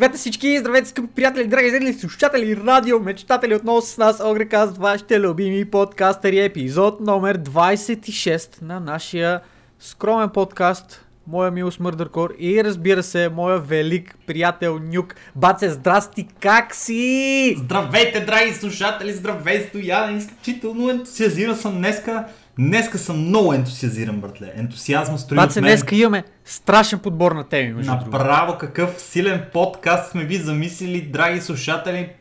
Привет всички, здравейте скъпи приятели, драги зрители, слушатели, радио, мечтатели отново с нас, Огрекаст, вашите любими подкастери, епизод номер 26 на нашия скромен подкаст, моя мил Мърдъркор и разбира се, моя велик приятел Нюк. Баце, здрасти, как си? Здравейте, драги слушатели, здравей, Стоян, изключително ентусиазиран съм днеска. Днеска съм много ентусиазиран, братле. Ентусиазма строи Баце, от мен. днеска имаме страшен подбор на теми, между. Направо какъв силен подкаст сме ви замислили, драги слушатели.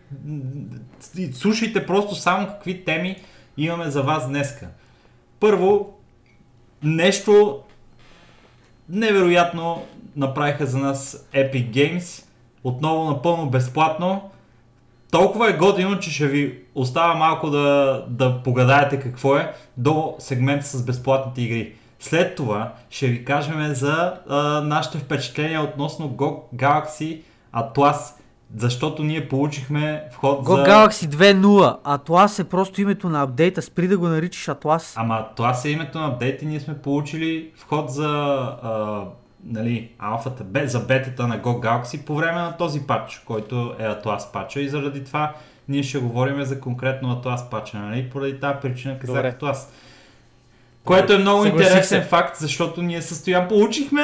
Слушайте просто само какви теми имаме за вас днеска. Първо, нещо невероятно направиха за нас Epic Games. Отново напълно безплатно. Толкова е годино, че ще ви остава малко да, да погадаете какво е до сегмента с безплатните игри. След това ще ви кажем за а, нашите впечатления относно GOG Galaxy Atlas, защото ние получихме вход Go за... Galaxy 2.0, Atlas е просто името на апдейта, спри да го наричаш Atlas. Ама това е името на апдейт и ние сме получили вход за а, нали, алфата, бе, за бетата на Go Galaxy по време на този патч, който е Atlas патча и заради това ние ще говорим за конкретно Atlas патча, нали? Поради тази причина казах Добре. Atlas. Което е много Съгласих интересен се. факт, защото ние състоян получихме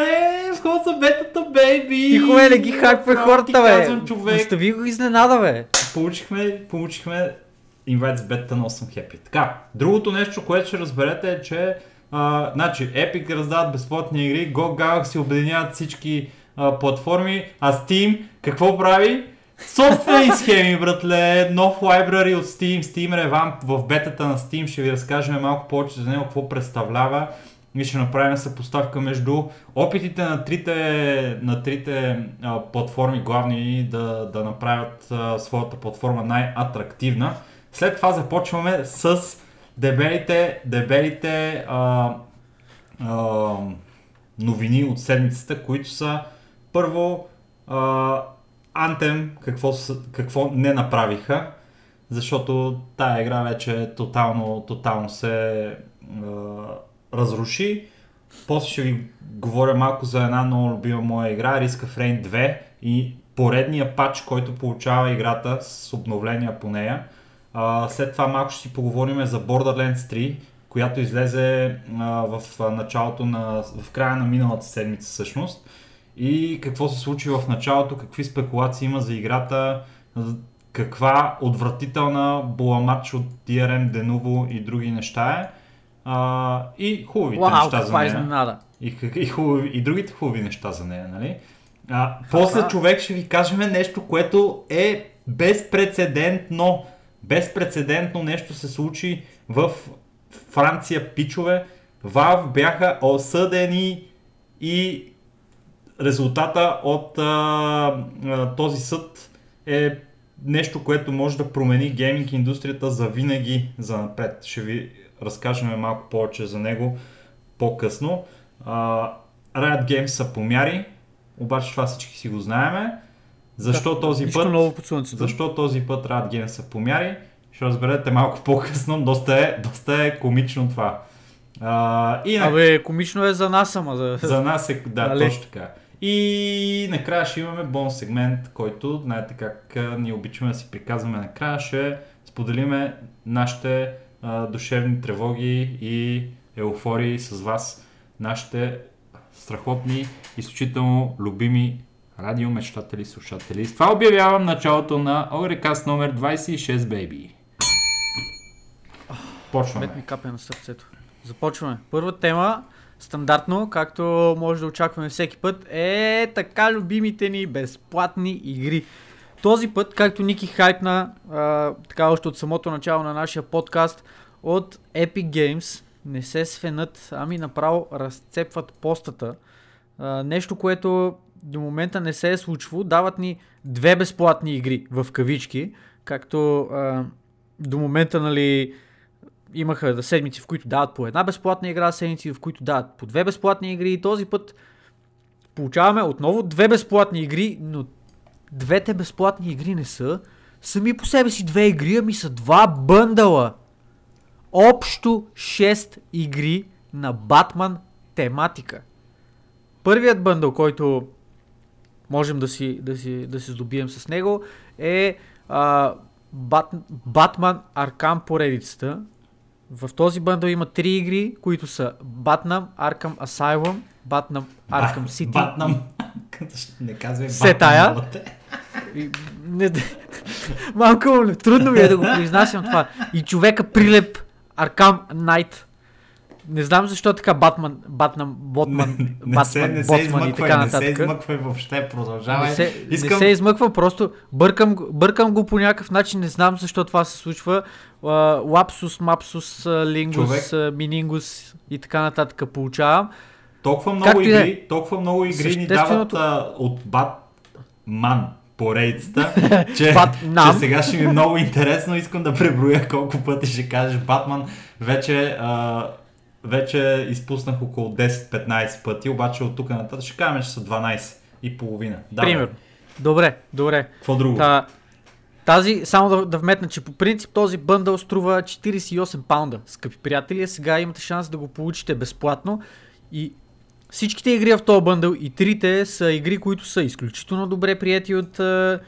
вход за бетата, бейби! Тихо бе, не ги Право хората, ти бе. казвам, човек. Остави го изненада, бе. Получихме, получихме инвайт с бета, много съм хепи. Така, другото нещо, което ще разберете е, че а, значи, Epic раздават безплатни игри, Go Galaxy обединяват всички а, платформи, а Steam какво прави? Собствени схеми, братле, нов library от Steam, Steam Revamp в бетата на Steam, ще ви разкажем малко повече за него, какво представлява и ще направим съпоставка между опитите на трите, на трите а, платформи главни да, да направят а, своята платформа най-атрактивна. След това започваме с дебелите, дебелите а, а, новини от седмицата, които са първо а, Anthem, какво, какво не направиха, защото тая игра вече тотално, тотално се а, разруши. После ще ви говоря малко за една много любима моя игра, Risk of Rain 2 и поредния патч, който получава играта с обновления по нея. А, след това малко ще си поговорим за Borderlands 3, която излезе а, в началото на, в края на миналата седмица всъщност. И какво се случи в началото, какви спекулации има за играта, каква отвратителна буламач от DRM Denuvo и други неща е. А, и хубавите Вау, неща за нея. изненада. И, и, хубави, и другите хубави неща за нея, нали? А, после човек ще ви кажем нещо, което е безпредседентно. Безпредседентно нещо се случи в Франция, пичове. Вав бяха осъдени и резултата от а, а, този съд е нещо, което може да промени гейминг индустрията за винаги за напред. Ще ви разкажем малко повече за него по-късно. А, Riot Games са помяри, обаче това всички си го знаеме. Защо този Нищо път? ново под слънцето. Защо този път Games са помяри? Ще разберете малко по-късно, доста е, доста е комично това. А, и на... Абе, комично е за нас, ама за... За нас е, да, Нали? точно така. И накрая ще имаме бонус сегмент, който, знаете как ние обичаме да си приказваме накрая, ще споделиме нашите а, душевни тревоги и еуфории с вас, нашите страхотни, изключително любими радиомечтатели, слушатели. С това обявявам началото на Огрекаст номер 26, бейби. Почваме. Мет ми капе на сърцето. Започваме. Първа тема, стандартно, както може да очакваме всеки път, е така любимите ни безплатни игри. Този път, както Ники хайпна, а, така още от самото начало на нашия подкаст, от Epic Games не се свенат, ами направо разцепват постата. А, нещо, което до момента не се е случвало. Дават ни две безплатни игри в кавички, както а, до момента, нали, имаха седмици, в които дават по една безплатна игра, седмици, в които дават по две безплатни игри и този път получаваме отново две безплатни игри, но двете безплатни игри не са сами по себе си две игри, ами са два бъндала. Общо 6 игри на Батман тематика. Първият бъндъл, който можем да си, да си, да се здобием с него, е а, Бат, Батман Аркам поредицата. В този бъндъл има три игри, които са Batman Arkham Asylum, Batman Arkham City. Батнам. Не казвай Се тая. Батнам, не, малко трудно ми е да го произнасям това. И човека прилеп Аркам Найт. Не знам защо така Батман, Батман, Ботман, Не се, Батман, не се Ботман и така не се нататък. измъквай въобще, продължавай. Не се, Искам... не се измъква, просто бъркам, бъркам го по някакъв начин, не знам защо това се случва. Лапсус, мапсус, лингус, Човек. минингус и така нататък получавам. Толкова много Както е. игри, толкова много игри ни дават Същественото- а, от Батман поредицата, че, че сега ще ми е много интересно. Искам да преброя колко пъти ще кажеш Батман. Вече, а, вече изпуснах около 10-15 пъти, обаче от тук нататък ще кажем, че са 12 и половина. Да, Примерно. Добре, добре. Какво друго? Та, тази, само да, да вметна, че по принцип този бъндъл струва 48 паунда, скъпи приятели, сега имате шанс да го получите безплатно и всичките игри в този бъндъл и трите са игри, които са изключително добре прияти от, а,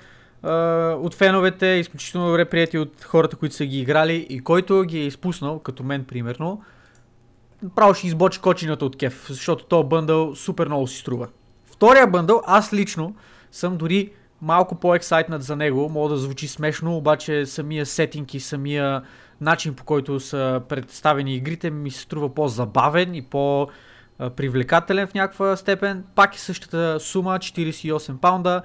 от феновете, изключително добре прияти от хората, които са ги играли и който ги е изпуснал, като мен примерно, право ще избочи кочината от кеф, защото този бъндъл супер много си струва. Втория бъндъл, аз лично съм дори малко по-ексайтнат за него. Мога да звучи смешно, обаче самия сетинг и самия начин по който са представени игрите ми се струва по-забавен и по-привлекателен в някаква степен. Пак е същата сума, 48 паунда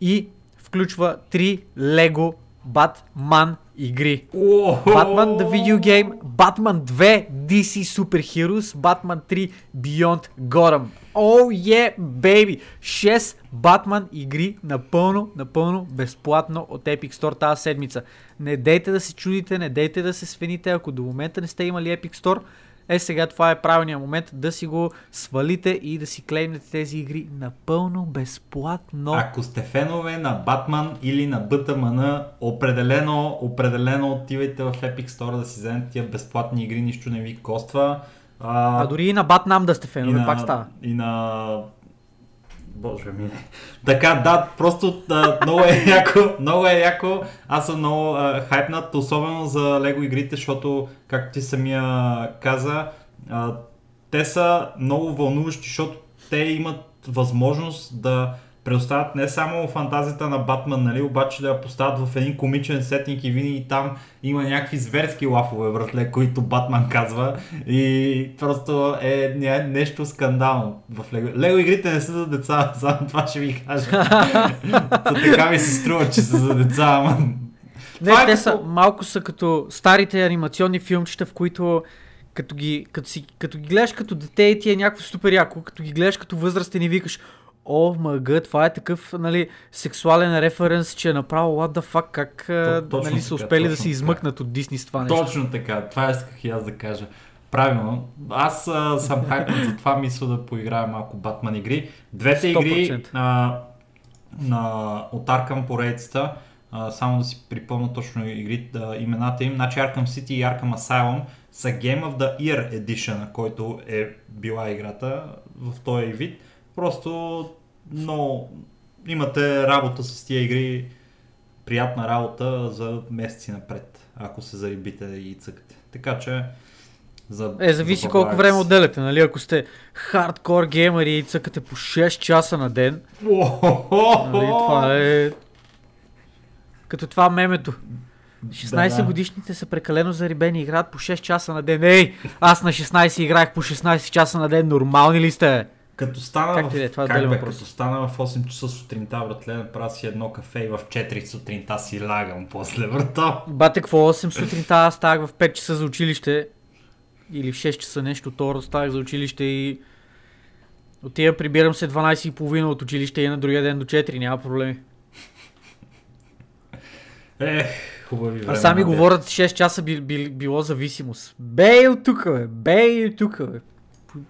и включва 3 Lego Batman игри. Batman The Video Game, Batman 2 DC Super Heroes, Batman 3 Beyond Gotham. Oh yeah, baby! 6 Batman игри напълно, напълно безплатно от Epic Store тази седмица. Не дейте да се чудите, не дейте да се свените, ако до момента не сте имали Epic Store, е сега това е правилният момент да си го свалите и да си клеймнете тези игри напълно безплатно. Ако сте фенове на Батман или на БТМН, определено, определено отивайте в Epic Store да си вземете тия безплатни игри, нищо не ви коства. А, А дори и на Batman да сте фенове, на, пак става. И на... Боже ми. Така, да, просто да, много е яко, много е яко. Аз съм много а, хайпнат, особено за Лего игрите, защото, както ти самия каза, а, те са много вълнуващи, защото те имат възможност да предоставят не само фантазията на Батман, нали, обаче да я поставят в един комичен сетинг и винаги там има някакви зверски лафове, братле, които Батман казва и просто е не- нещо скандално в Лего. Лего игрите не са за деца, само това ще ви кажа. То така ми се струва, че са за деца, ама... Не, Това е те като- са малко са като старите анимационни филмчета, в които като ги, като, си, като ги гледаш като дете и ти е някакво супер яко, като ги гледаш като възрастен и викаш О, мъга, това е такъв, нали, сексуален референс, че е направо what the fuck, как То- нали, са така, успели да се измъкнат от Дисни с това нещо. Точно така, това исках и аз да кажа. Правилно. Аз а, съм хайпнат за това, мисля да поиграя малко Батман игри. Двете игри 100%. а, на, от Arkham поредицата, а, само да си припомня точно игри, да, имената им, значи Arkham City и Arkham Asylum са Game of the Year Edition, който е била играта в този вид. Просто много имате работа с тия игри, приятна работа за месеци напред, ако се зарибите и цъкате. Така че за Е, зависи забавлявайте колко време отделяте, нали? Ако сте хардкор геймери и цъкате по 6 часа на ден, нали? това е... Като това мемето. 16 Да, да. годишните са прекалено зарибени и играят по 6 часа на ден. Ей, аз на 16 играех по 16 часа на ден. Нормални ли сте? Като стана, Както в, е, това е как бе, въпрос. като стана в 8 часа сутринта, братле, направя си едно кафе и в 4 сутринта си лягам после, брато. Бате, какво 8 сутринта, аз ставах в 5 часа за училище. Или в 6 часа нещо, второ ставах за училище и... Отива, прибирам се 12.30 от училище и на другия ден до 4, няма проблеми. Е, хубави времена. А сами говорят 6 часа би, би, било зависимост. Бей от тук, бе! Бей от тук, бе!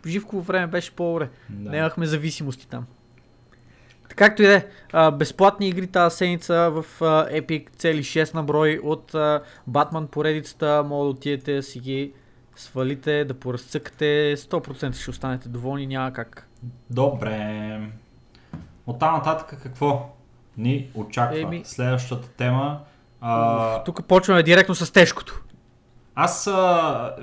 По живково време беше по-добре. Да. Нямахме зависимости там. Както и да е, безплатни игри тази седмица в Epic, цели 6 на брой от Batman поредицата, мога да отидете да си ги свалите, да поразцъкате, 100% ще останете доволни, няма как. Добре. От там нататък какво ни очаква? Еми- Следващата тема. А, Тук почваме директно с тежкото. аз а,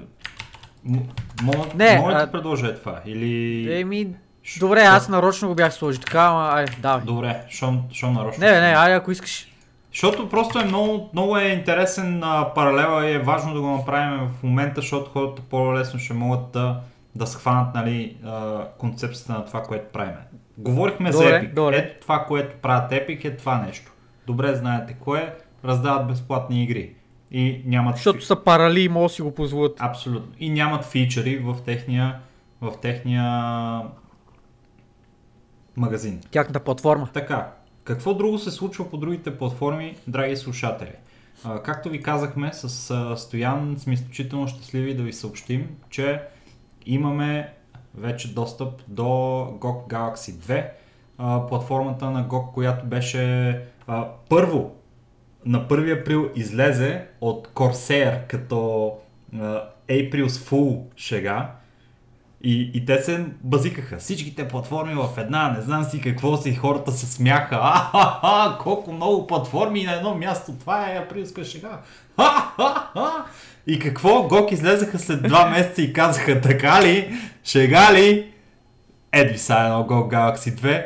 мога, Не, мога да а- ти предложа е това? Или... Еми, Ш- добре, аз нарочно го бях сложил така, ама айде, давай. Добре, щом, щом нарочно. Не, не, айде ако искаш. Защото просто е много, много е интересен а, паралела и е важно да го направим в момента, защото хората по-лесно ще могат да, да схванат нали, а, концепцията на това, което правим. Говорихме за Добре, Epic. добре. Ето това, което правят Epic е това нещо. Добре знаете кое е, раздават безплатни игри. И нямат Защото са парали и могат да си го позволят. Абсолютно. И нямат фичъри в техния, в техния магазин. Тяхната платформа. Така, какво друго се случва по другите платформи, драги слушатели? А, както ви казахме, с а, Стоян сме изключително щастливи да ви съобщим, че имаме вече достъп до GOG Galaxy 2, а, платформата на GOG, която беше първо на 1 април излезе от Corsair като а, April's Fool шега. И, и те се базикаха. Всичките платформи в една, не знам си какво си, хората се смяха. А-ха-ха, колко много платформи на едно място, това е априлска шега. И какво? Гок излезаха след два месеца и казаха, така ли, шега ли? Едви са едно GO Galaxy 2,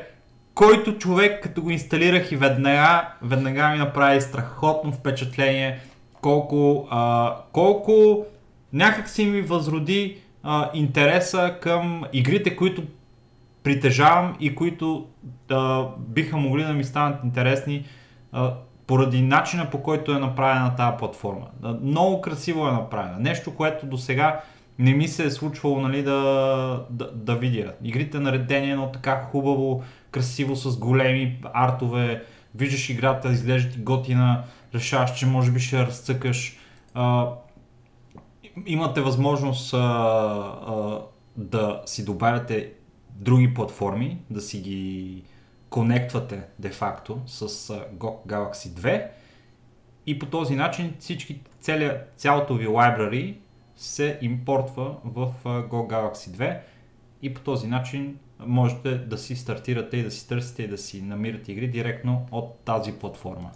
който човек като го инсталирах и веднага, веднага ми направи страхотно впечатление колко, а, колко някак си ми възроди а, интереса към игрите, които притежавам и които а, биха могли да ми станат интересни а, поради начина по който е направена тази платформа. А, много красиво е направена. Нещо, което до сега не ми се е случвало нали, да, да, да видя. Игрите наредени едно така хубаво, красиво с големи артове. Виждаш играта, изглежда ти готина, решаваш, че може би ще разцъкаш. А, имате възможност а, а, да си добавяте други платформи, да си ги конектвате де-факто с GOG Galaxy 2 и по този начин всички, целия, цялото ви library се импортва в GOG Galaxy 2 и по този начин можете да си стартирате и да си търсите и да си намирате игри директно от тази платформа.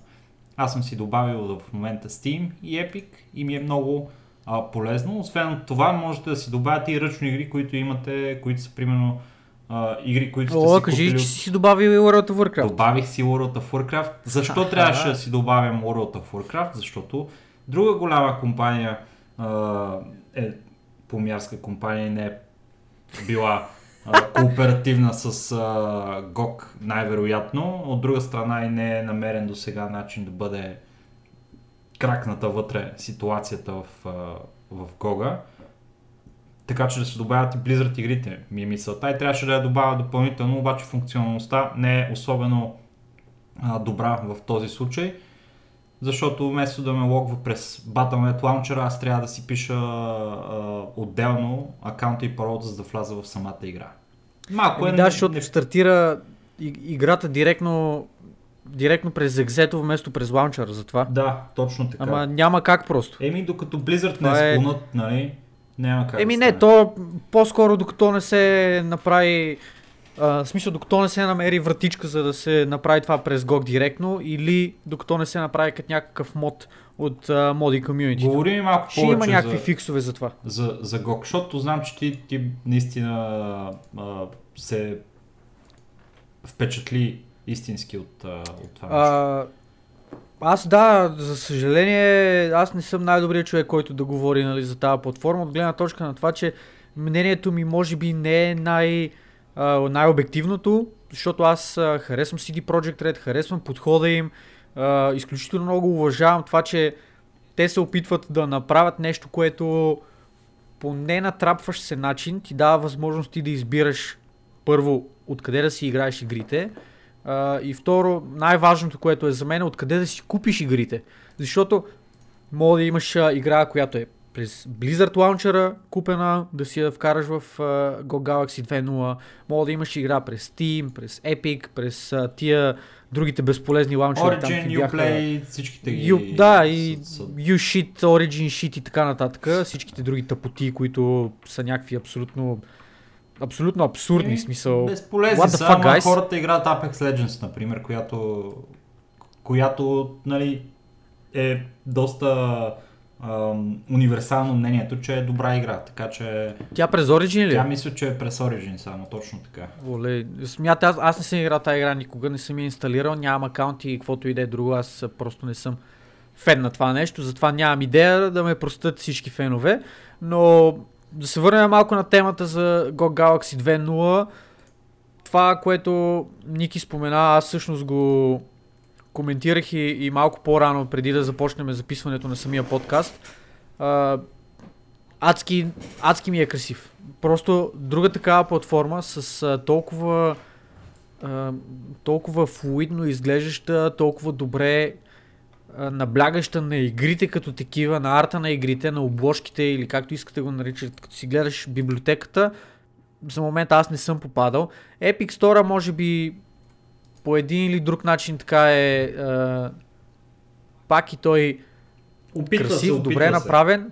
Аз съм си добавил в момента Steam и Epic и ми е много а, полезно. Освен от това, можете да си добавяте и ръчни игри, които имате, които са примерно а, игри, които сте О, си кажи, купили. че си добавил и World of Warcraft. Добавих си World of Warcraft. Защо Ха-ха. трябваше да си добавям World of Warcraft? Защото друга голяма компания а, е помярска компания не е била кооперативна с а, най-вероятно. От друга страна и не е намерен до сега начин да бъде кракната вътре ситуацията в, а, в GOG. Така че да се добавят и Blizzard игрите ми е мисълта и трябваше да я добавя допълнително, обаче функционалността не е особено добра в този случай, защото вместо да ме логва през Battle.net Launcher, аз трябва да си пиша а, отделно акаунта и паролата, за да вляза в самата игра. Малко е... Еми, да, защото не- стартира играта директно, директно през екзето вместо през лаунчера, затова. Да, точно така. Ама няма как просто. Еми, докато Blizzard Това не е- склонат, нали, няма как Еми да не, то по-скоро докато не се направи, а, в смисъл докато не се намери вратичка за да се направи това през GOG директно или докато не се направи като някакъв мод от а, моди комьюнити. Говори ми малко Ще има някакви за... фиксове за това. за, за GOG, защото знам, че ти, ти наистина а, се впечатли истински от, а, от това. А, аз да, за съжаление, аз не съм най-добрият човек, който да говори нали, за тази платформа, от гледна точка на това, че мнението ми може би не е най, най-обективното, защото аз харесвам CD Projekt Red, харесвам подхода им, изключително много уважавам това, че те се опитват да направят нещо, което по ненатрапващ се начин ти дава възможност ти да избираш първо откъде да си играеш игрите и второ най-важното, което е за мен, откъде да си купиш игрите. Защото мога да имаш игра, която е през Blizzard Launcher купена, да си я вкараш в а, GO Galaxy 2.0. Мога да имаш игра през Steam, през Epic, през а, тия другите безполезни лаунчери. там Origin, какви бяха- Uplay, всичките ги... Ю, да, и U-Shit, Origin Shit и така нататък. Всичките други тъпоти, които са някакви абсолютно абсолютно абсурдни, Еми, смисъл. Безполезни What the fuck, guys? хората играят Apex Legends, например, която, която нали, е доста универсално мнението, че е добра игра. Така че Тя през Origin ли? тя мисля, че е през Origin само, точно така. Оле, смята, аз, аз не съм играл тази игра никога, не съм я инсталирал, нямам акаунт и каквото и да е друго, аз просто не съм фен на това нещо, затова нямам идея да ме простят всички фенове, но да се върнем малко на темата за GO Galaxy 2.0. Това, което Ники спомена, аз всъщност го коментирах и, и малко по-рано, преди да започнем записването на самия подкаст. А, адски, адски ми е красив. Просто друга такава платформа с а, толкова а, толкова флуидно изглеждаща, толкова добре а, наблягаща на игрите като такива, на арта на игрите, на обложките или както искате го наричат, като си гледаш библиотеката, за момента аз не съм попадал. Epic Store може би по един или друг начин така е а, пак и той Опитва красив, се, добре се. направен.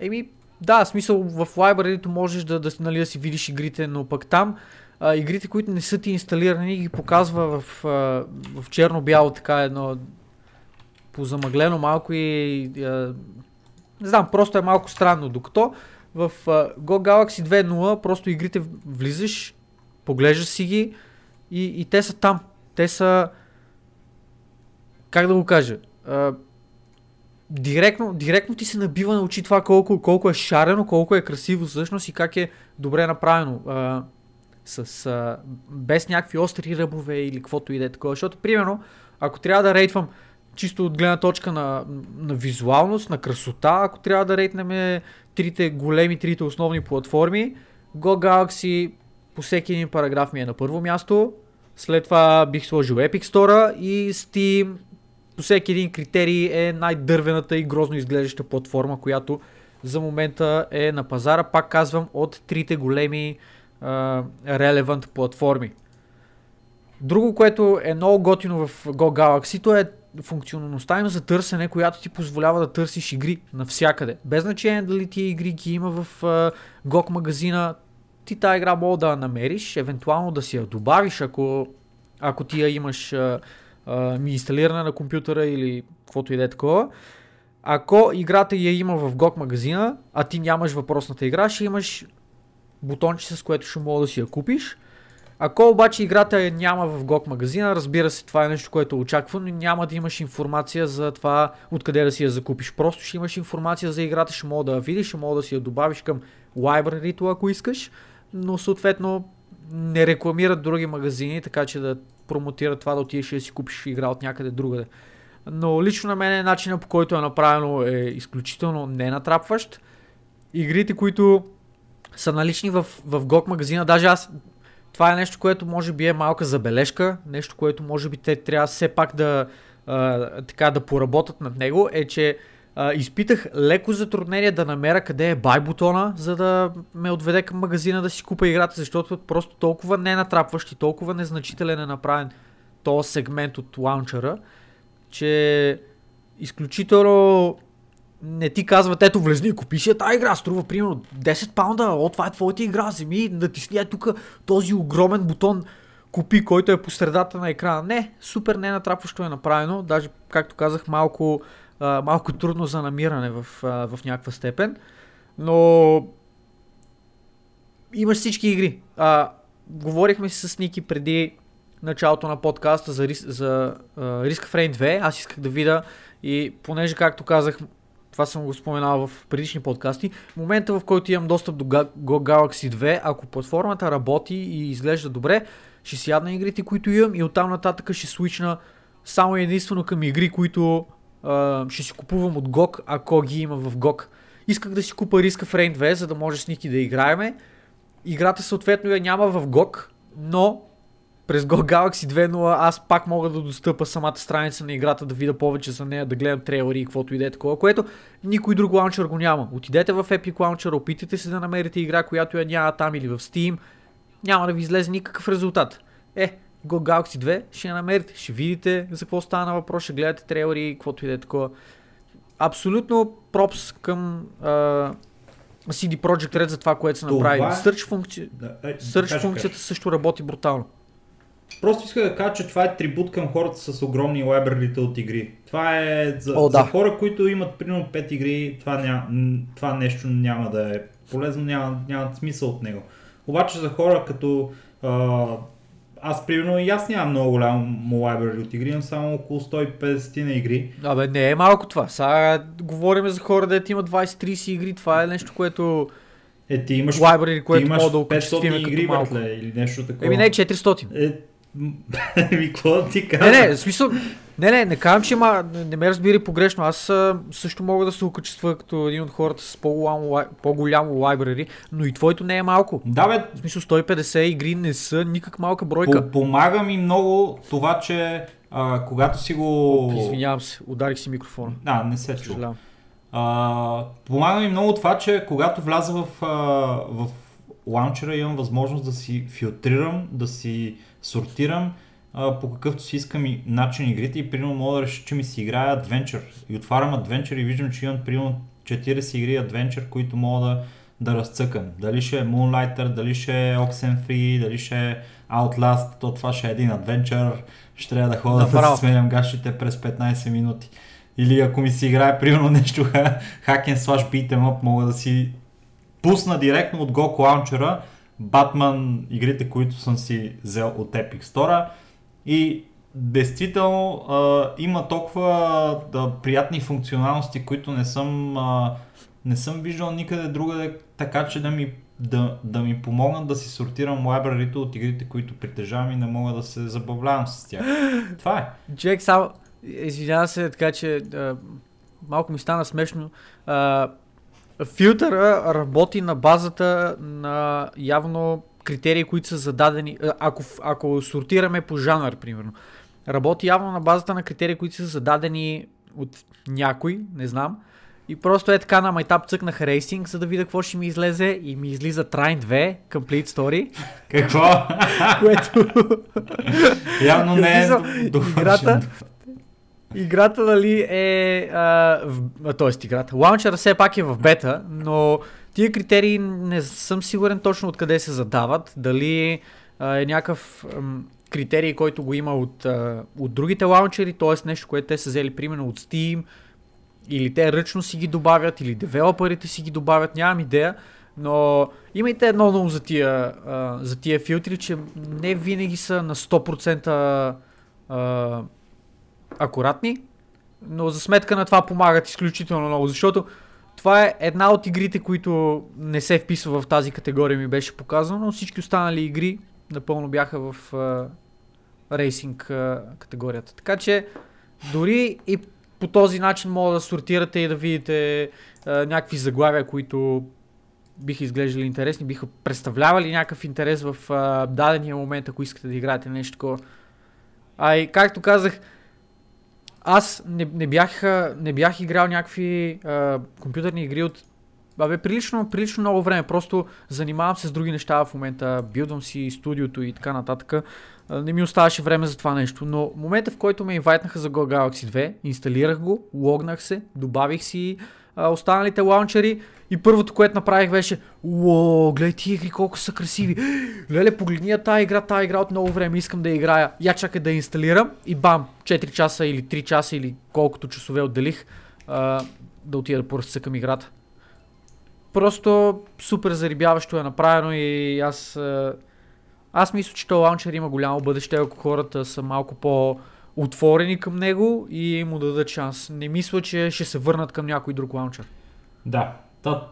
Еми, да, смисъл в library можеш да, да, нали, да си видиш игрите, но пък там а, игрите, които не са ти инсталирани, ги показва в, а, в черно-бяло така едно позамъглено малко и а, не знам, просто е малко странно. Докато в а, Go Galaxy 2.0 просто игрите влизаш, поглеждаш си ги и, и те са там. Те са как да го кажа? А, директно, директно ти се набива на очи това колко, колко е шарено, колко е красиво всъщност и как е добре направено. А, с, а, без някакви остри ръбове или каквото и да е такова. Защото, примерно, ако трябва да рейтвам чисто от гледна точка на, на визуалност, на красота, ако трябва да рейтнем трите големи, трите основни платформи, Go Galaxy по всеки един параграф ми е на първо място, след това бих сложил Epic Store и Steam по всеки един критерий е най-дървената и грозно изглеждаща платформа, която за момента е на пазара, пак казвам, от трите големи relevant платформи. Друго, което е много готино в Go Galaxy, то е функционалността им за търсене, която ти позволява да търсиш игри навсякъде. Без значение дали тия игри ги има в а, GOG магазина, ти тази игра мога да я намериш, евентуално да си я добавиш, ако, ако ти я имаш а, а, ми инсталирана на компютъра или каквото и да е такова. Ако играта я има в GOG магазина, а ти нямаш въпросната игра, ще имаш бутонче, с което ще мога да си я купиш. Ако обаче играта няма в GOG магазина, разбира се, това е нещо, което е очаквано, но няма да имаш информация за това откъде да си я закупиш. Просто ще имаш информация за играта, ще мога да я видиш, ще мога да си я добавиш към library ако искаш, но съответно не рекламират други магазини, така че да промотират това да отидеш и да си купиш игра от някъде другаде. Но лично на мен начинът по който е направено е изключително ненатрапващ. Игрите, които са налични в, в GOG магазина, даже аз това е нещо, което може би е малка забележка, нещо, което може би те трябва все пак да, а, така, да поработят над него, е, че изпитах леко затруднение да намеря къде е бай бутона, за да ме отведе към магазина да си купа играта, защото просто толкова ненатрапващ и толкова незначителен е направен този сегмент от лаунчера, че изключително не ти казват, ето влезни и купи си я тази игра, струва примерно 10 паунда, о, това е твоята игра, вземи, натисни е тук този огромен бутон. Купи, който е по средата на екрана. Не, супер ненатрапващо е направено, даже, както казах, малко, малко трудно за намиране в, а, в някаква степен, но имаш всички игри. А, говорихме си с Ники преди началото на подкаста за, за а, Risk of Rain 2, аз исках да видя и понеже, както казах, това съм го споменал в предишни подкасти, момента в който имам достъп до Ga- Galaxy 2, ако платформата работи и изглежда добре, ще си ядна игрите, които имам и оттам нататък ще свична само единствено към игри, които ще си купувам от GOG, ако ги има в GOG. Исках да си купа Risk of Rain 2, за да може с Ники да играеме. Играта съответно я няма в GOG, но през Go Galaxy 2.0 аз пак мога да достъпа самата страница на играта, да видя повече за нея, да гледам трейлери и каквото и да е такова, което никой друг лаунчер го няма. Отидете в Epic Launcher, опитайте се да намерите игра, която я няма там или в Steam, няма да ви излезе никакъв резултат. Е, Go Galaxy 2 ще я намерите, ще видите за какво става на въпрос, ще гледате трейлери каквото и да е такова. Абсолютно пропс към, а, CD Projekt Red за това, което са Това направили. е- Search, функци... Да, е, Search кажи, функцията кажи. също работи брутално. Просто иска да кажа, че това е трибут към хората с огромни лайбрарите от игри. Това е за, О, да. за хора, които имат примерно 5 игри, това, ня, това нещо няма да е полезно, няма, няма смисъл от него. Обаче за хора като а, аз примерно и аз нямам много голямо лайбрари от игри, имам само около 150 на игри. Абе, не е малко това. Сега говорим за хора, дето имат 20-30 игри. Това е нещо, което... Е, ти имаш, Library, ти което имаш мога да 500 окачествиме игри, малко. братле, или нещо такова. Еми не, 400. Е, ми, какво да ти кажа? Не, не, в смисъл, не, не, не казвам, че има, не, ме разбери погрешно. Аз също мога да се окачества като един от хората с по-голямо, по-голямо лайбрари, но и твоето не е малко. Да, бе, В смисъл 150 игри не са никак малка бройка. По- помага ми много това, че а, когато си го... Извинявам се, ударих си микрофона. А, не се чу. А, помага ми много това, че когато вляза в, а, в лаунчера имам възможност да си филтрирам, да си сортирам а, по какъвто си искам и начин игрите и примерно мога да реша, че ми си играя Adventure. И отварям Adventure и виждам, че имам примерно 40 игри Adventure, които мога да, да разцъкам. Дали ще е Moonlighter, дали ще е Oxenfree, дали ще е Outlast, то това ще е един Adventure, ще трябва да ходя да Направо. си сменям гащите през 15 минути. Или ако ми се играе примерно нещо hack and slash beat'em up, мога да си пусна директно от GOG Launcher Batman игрите, които съм си взел от Epic Store и действително а, има толкова да, приятни функционалности, които не съм, а, не съм виждал никъде другаде, така че да ми, да, да ми помогнат да си сортирам лайбрарите от игрите, които притежавам и не мога да се забавлявам с тях. Това е. Човек, само, извинявам се, така че а, малко ми стана смешно. А, филтъра работи на базата на явно критерии, които са зададени. Ако, ако сортираме по жанър, примерно. Работи явно на базата на критерии, които са зададени от някой, не знам. И просто е така на майтап цъкнах рейсинг, за да видя какво ще ми излезе и ми излиза Trine 2, Complete Story, Какво? което Явно не е играта, играта, нали, е... А, тоест играта. Лаунчера все пак е в бета, но тия критерии не съм сигурен точно откъде се задават. Дали а, е някакъв критерий, който го има от, а, от другите лаунчери, т.е. нещо, което те са взели примерно от Steam, или те ръчно си ги добавят, или девелоперите си ги добавят, нямам идея. Но имайте едно ум за тия, а, за тия филтри, че не винаги са на 100% а, акуратни, но за сметка на това помагат изключително много, защото това е една от игрите, които не се вписва в тази категория, ми беше показано, но всички останали игри напълно бяха в а, рейсинг а, категорията. Така че дори и по този начин мога да сортирате и да видите а, някакви заглавия, които биха изглеждали интересни, биха представлявали някакъв интерес в а, дадения момент, ако искате да играете нещо такова. А и както казах, аз не, не, бях, не бях играл някакви а, компютърни игри от Абе, прилично, прилично много време. Просто занимавам се с други неща в момента. Билдвам си студиото и така нататък. Не ми оставаше време за това нещо. Но момента, в който ме инвайтнаха за Go Galaxy 2, инсталирах го, логнах се, добавих си останалите лаунчери и първото, което направих беше Уоо, гледай тия игри колко са красиви. Леле, погледни я тази игра, тази игра от много време искам да я играя. Я чакай да я инсталирам и бам, 4 часа или 3 часа или колкото часове отделих а, да отида да поразцъкам играта. Просто супер зарибяващо е направено и аз... а, Аз мисля, че този лаунчер има голямо бъдеще, ако хората са малко по отворени към него и му дадат шанс. Не мисля, че ще се върнат към някой друг лаунчер. Да, та,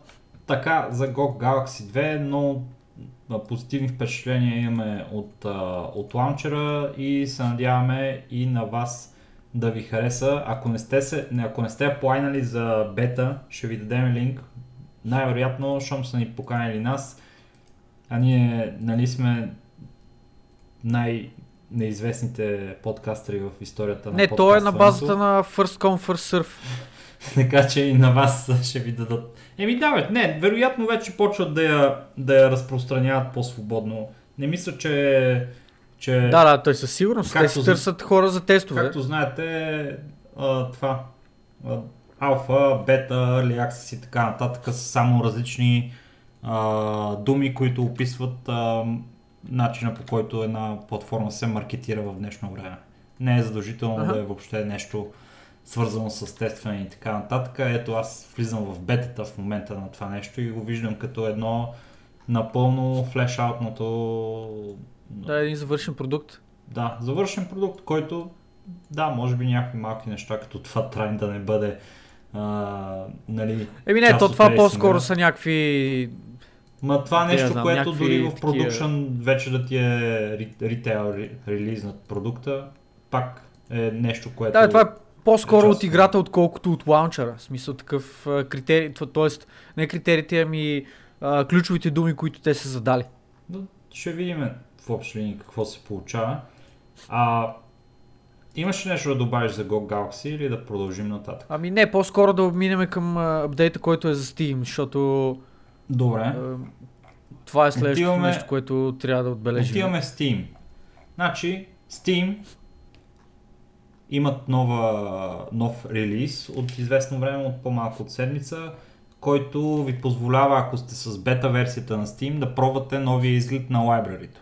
така за GOG Galaxy 2, но позитивни впечатления имаме от, от лаунчера и се надяваме и на вас да ви хареса. Ако не сте, се, ако не сте плайнали за бета, ще ви дадем линк. Най-вероятно, щом са ни поканили нас, а ние нали сме най-неизвестните подкастери в историята на Не, то е на базата на First Come First Surf. Така че и на вас ще ви дадат. Еми да, бе, не, вероятно вече почват да я, да я разпространяват по-свободно. Не мисля, че... че Да, да, той със сигурност. Те Както си за- търсят хора за тестове. Както знаете, а, това... А, алфа, бета, early access и така нататък са само различни а, думи, които описват а, начина по който една платформа се маркетира в днешно време. Не е задължително Аха. да е въобще нещо свързано с тестване и така нататък. Ето аз влизам в бетата в момента на това нещо и го виждам като едно напълно флешаутното Да, един завършен продукт. да, завършен продукт, който да, може би някакви малки неща, като това трябва да не бъде а, нали, Еми не, то това по-скоро са някакви... Ма това Не нещо, знам, което дори в такива- продукшн вече да ти е ри- ритейл ри- релизнат продукта, пак е нещо, което... Да, това е по-скоро от играта, отколкото от лаунчера. В смисъл такъв критерий, т.е. не критериите, ами а, ключовите думи, които те са задали. Но ще видим в общи линии какво се получава. А, имаш ли нещо да добавиш за Go Galaxy или да продължим нататък? Ами не, по-скоро да минем към апдейта, който е за Steam, защото Добре. а, това е следващото Отиваме- нещо, което трябва да отбележим. Отиваме Steam. Значи, Steam имат нова, нов релиз от известно време, от по-малко от седмица, който ви позволява, ако сте с бета версията на Steam, да пробвате новия изглед на лайбрарито.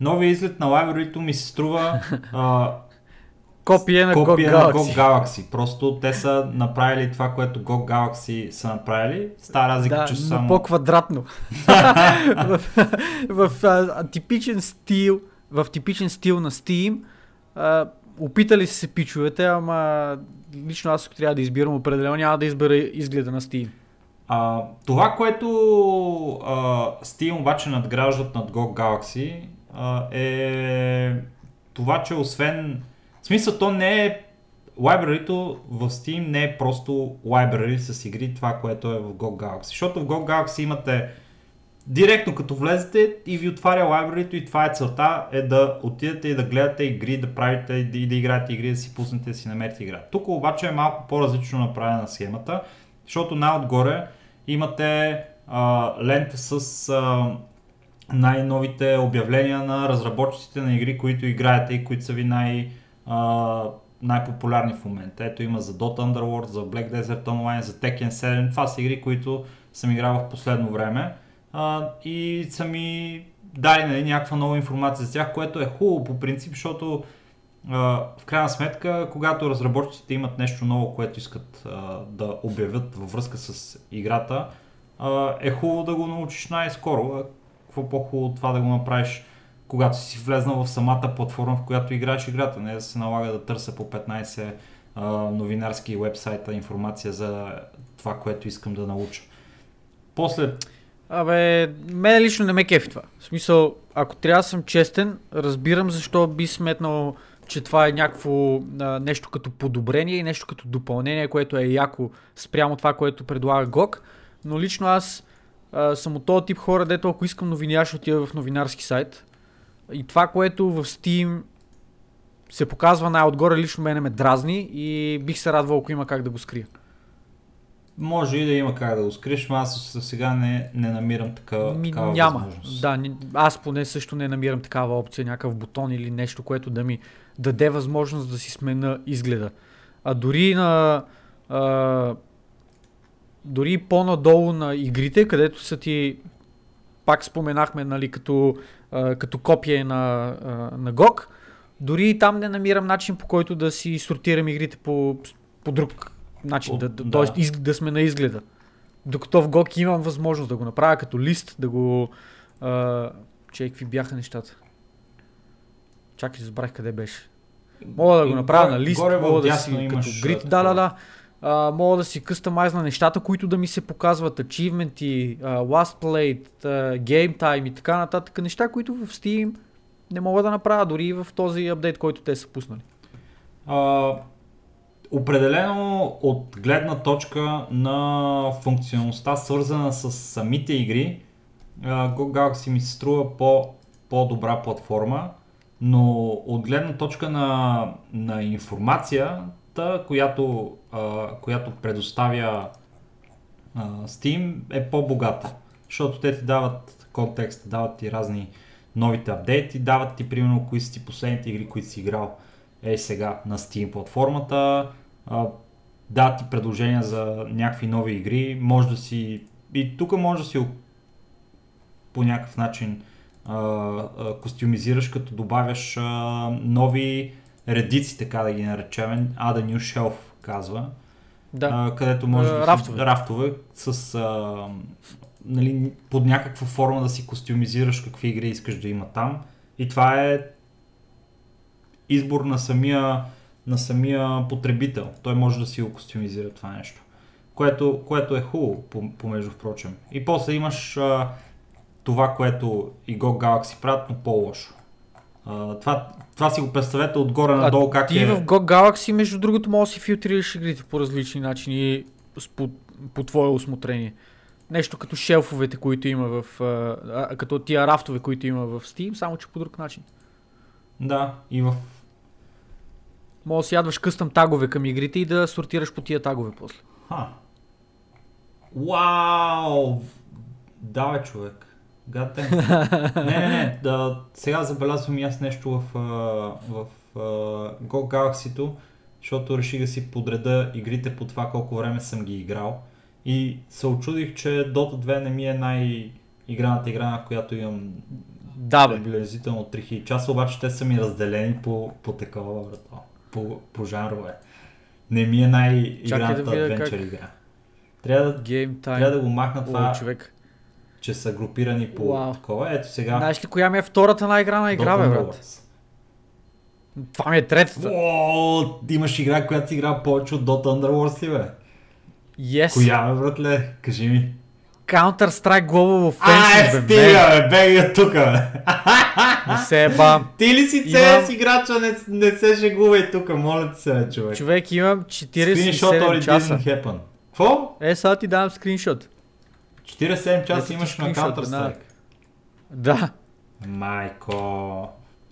Новия изглед на лайбрарито ми се струва а, Копия на копия Go на Galaxy. Go Galaxy. Просто те са направили това, което Go Galaxy са направили. Стара разлика, Да, че са само... по-квадратно. в, в а, типичен стил, в типичен стил на Steam, а, опитали се пичовете, ама лично аз ако трябва да избирам определено, няма да избера изгледа на Steam. А, това, което а, Steam обаче надграждат над Go Galaxy а, е това, че освен... В смисъл, то не е... Library-то в Steam не е просто library с игри, това, което е в Go Galaxy. Защото в Go Galaxy имате директно като влезете и ви отваря library и това е целта, е да отидете и да гледате игри, да правите и да играете игри, да си пуснете, да си намерите игра. Тук обаче е малко по-различно направена схемата, защото най-отгоре имате а, лента с а, най-новите обявления на разработчиците на игри, които играете и които са ви най- а, най-популярни в момента. Ето има за Dota Underworld, за Black Desert Online, за Tekken 7. Това са игри, които съм играл в последно време а, и са ми дали нали, някаква нова информация за тях, което е хубаво по принцип, защото а, в крайна сметка, когато разработчиците имат нещо ново, което искат а, да обявят във връзка с играта, а, е хубаво да го научиш най-скоро. А Какво по-хубаво това да го направиш, когато си влезнал в самата платформа, в която играеш играта, не да се налага да търся по 15 а, новинарски вебсайта информация за това, което искам да науча. После Абе, мен лично не ме кефи това. В смисъл, ако трябва да съм честен, разбирам защо би сметнал, че това е някакво нещо като подобрение и нещо като допълнение, което е яко спрямо това, което предлага GOG. Но лично аз а, съм от този тип хора, дето ако искам новини, аз ще отида в новинарски сайт. И това, което в Steam се показва най-отгоре, лично мене ме дразни и бих се радвал, ако има как да го скрия. Може и да има как да го скриеш, но аз сега не, не намирам такава, Ми, такава няма. възможност. Да, аз поне също не намирам такава опция, някакъв бутон или нещо, което да ми даде възможност да си смена изгледа. А дори на... А, дори по-надолу на игрите, където са ти пак споменахме, нали, като, а, като копие на, а, на GOG, дори и там не намирам начин по който да си сортирам игрите по, по друг начин, да, да, да. из, да сме на изгледа. Докато в GOG имам възможност да го направя като лист, да го... А, че какви бяха нещата. Чакай, забравих къде беше. Мога да го направя горе- на лист, горе мога да си като грид, да, да, да. А, мога да си къстамайзна нещата, които да ми се показват, ачивменти, last played, game time и така нататък. Неща, които в Steam не мога да направя, дори и в този апдейт, който те са пуснали. А, определено от гледна точка на функционалността, свързана с самите игри, Go Galaxy ми се струва по, по-добра платформа, но от гледна точка на, на информацията, която, която предоставя Steam е по-богата, защото те ти дават контекст, дават ти разни новите апдейти, дават ти примерно кои са ти последните игри, които си играл е сега на Steam платформата. А, дадат ти предложения за някакви нови игри, може да си... И тук може да си по някакъв начин а, а, костюмизираш, като добавяш а, нови редици, така да ги наречем. Add a new shelf, казва. Да. А, където може А, да рафтове. Си, рафтове с а, нали, под някаква форма да си костюмизираш какви игри искаш да има там. И това е избор на самия, на самия потребител. Той може да си го костюмизира това нещо. Което, което е хубаво, по- помежду впрочем. И после имаш а, това, което и Go Galaxy правят, но по-лошо. А, това, това си го представете отгоре надолу как ти е... в Go Galaxy, между другото, може да си филтрираш игрите по различни начини по, по твое осмотрение. Нещо като шелфовете, които има в... а, а, като тия рафтове, които има в Steam, само че по друг начин. Да, и в Може да си ядваш къстъм тагове към игрите и да сортираш по тия тагове после. Ха. Вау! Да, бе, човек. Гате. не, не, не. Да, сега забелязвам и аз нещо в, в а, Go Galaxy-то, защото реших да си подреда игрите по това колко време съм ги играл. И се очудих, че Dota 2 не ми е най-играната игра, на която имам Да, бе. приблизително 3000 часа, обаче те са ми разделени по, по такова, брато. По, по жанрове. Не ми е най-играната да адвенчър как- игра. Трябва да, Game time. трябва да го махна това, О, човек. че са групирани по Вау. такова. Ето сега. Знаеш ли коя ми е втората най-играна игра, бе, брат? Това ми е третата. О, имаш игра, която си играл повече от Dota Underworlds ли бе? Yes. Коя бе, братле? Кажи ми. Counter-Strike Global А, е, Offensive, стига, бе, беги от тук, бе. Не се ба. Ти ли си Имам- CS играча, не, не се шегувай тук, моля ти се, бе, човек. Човек, имам Screenshot 47 already часа. Какво? Е, сега ти давам скриншот. 47 часа имаш на Counter-Strike. Да. Майко.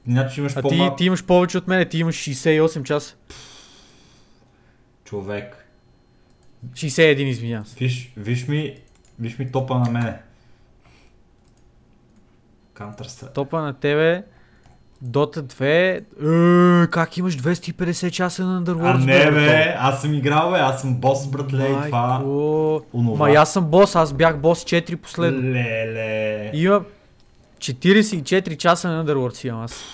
Значи имаш А ти, ти имаш повече от мене, ти имаш 68 часа. човек. 61, извинявам се. Виж, виж ми, виж ми топа на мене. Counter-Strike. Топа на тебе, Dota 2, е, как имаш 250 часа на Underworld? А не бе, аз съм играл бе, аз съм бос, братле, и това. Онова. Ма аз съм бос, аз бях бос 4 последно. Леле. Имам 44 часа на Underworld си имам аз.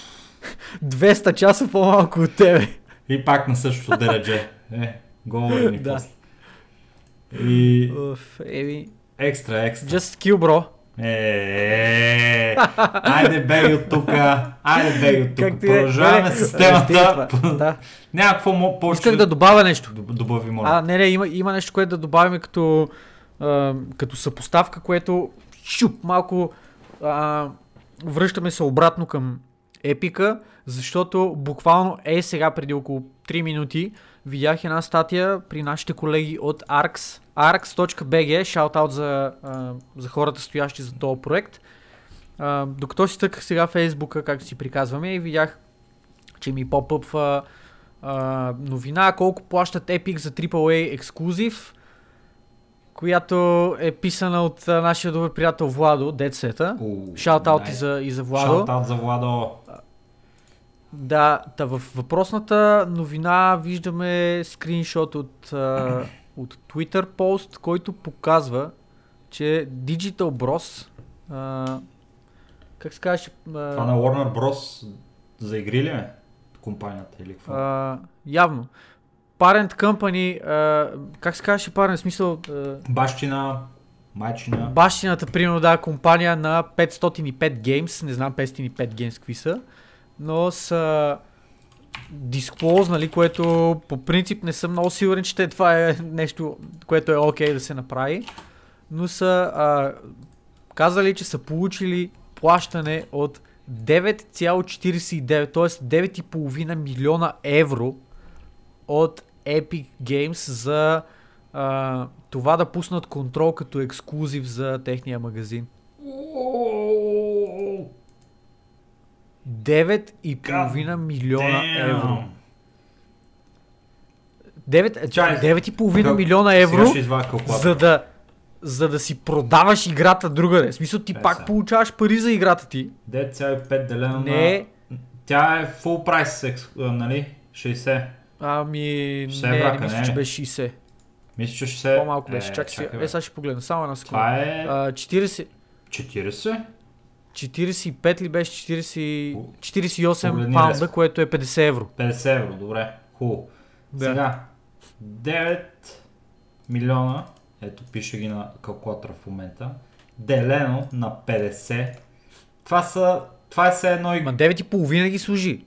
200 часа по-малко от тебе. И пак на същото дередже. Е, говори ни Да. после. И Уф, еми, екстра, екстра. just kill, bro. Е, айде бей от тук, айде бей от тук. е? Продължаваме с темата. Да. Няма какво повече Исках да добавя нещо. Доб- добави, моля. А, не, не, има, има нещо, което да добавим като, а, като съпоставка, което шуп, малко а, връщаме се обратно към епика, защото буквално е сега преди около 3 минути видях една статия при нашите колеги от ARX, arx.bg, шаутаут за, а, за хората стоящи за този проект. А, докато си тъках сега Фейсбука, както си приказваме, и видях, че ми попъпва новина, колко плащат Epic за AAA ексклюзив, която е писана от а, нашия добър приятел Владо, Дедсета. Уу, Шаутаут и за, и за Владо. Шаутаут за Владо. Да, та в въпросната новина виждаме скриншот от, а, от Twitter пост, който показва, че Digital Bros. А, как се казваше? а, Това на Warner Bros. за игри ли е? Компанията или какво? а, явно. Parent Company, а, как се казваше парен, смисъл, а, Бащина, майчина. бащината, примерно, да, компания на 505 Games, не знам 505 Games какви са, но са дисклознали, което по принцип не съм много сигурен, че това е нещо, което е окей да се направи, но са а, казали, че са получили плащане от 9,49, т.е. 9,5 милиона евро от Epic Games за а, това да пуснат контрол като ексклюзив за техния магазин. 9,5 милиона евро. 9, Чай, 9,5 Как- милиона евро, за да, за да си продаваш играта другаде. В смисъл ти Е, пак сега. получаваш пари за играта ти. 9,5 делено Не, на... Тя е full price, нали? 60. Ами, 60 не, брака, не мисля, не че беше 60. Мисля, че ще се... По-малко беше. Чакай сега. чакай, бе. Е, сега ще погледна. Само една секунда. Това е А, 40, 40? 45 ли беше? 40, 48 Погледни паунда, резко. което е 50 евро. 50 евро, добре. Хубаво. Да. Сега, 9 милиона, ето пише ги на калкулатора в момента, делено на 50. Това са, това е все едно и... Ма 9,5 ги служи.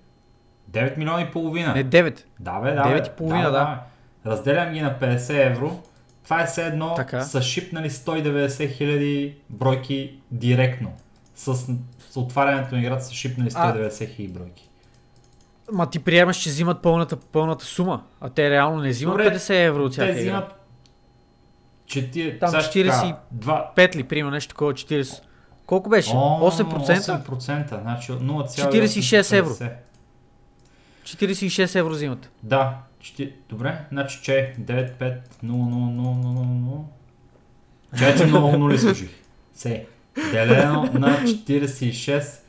9 милиона и половина. Не 9. Да, бе, да. Девет бе. и половина, да. бе. Разделям ги на 50 евро. Това е все едно Така. са шипнали 190 хиляди бройки директно. С, с отварянето на играта са шипнали А. 190 хиляди бройки. Ма ти приемаш, че взимат пълната, пълната сума, а те реално не взимат Добре, 50 евро от всяка Те взимат... Чети... Там сега ще 40 кажа, Два... 5 ли, примерно нещо такова, 40. Колко беше? О, 8%? 8%, значи 0,850. 46 евро. 46 евро взимат. Да, добре, значи че 9, 5, 0, 0, 0, 0, 0. Че, че много нули служих. Сей. Делено на 46.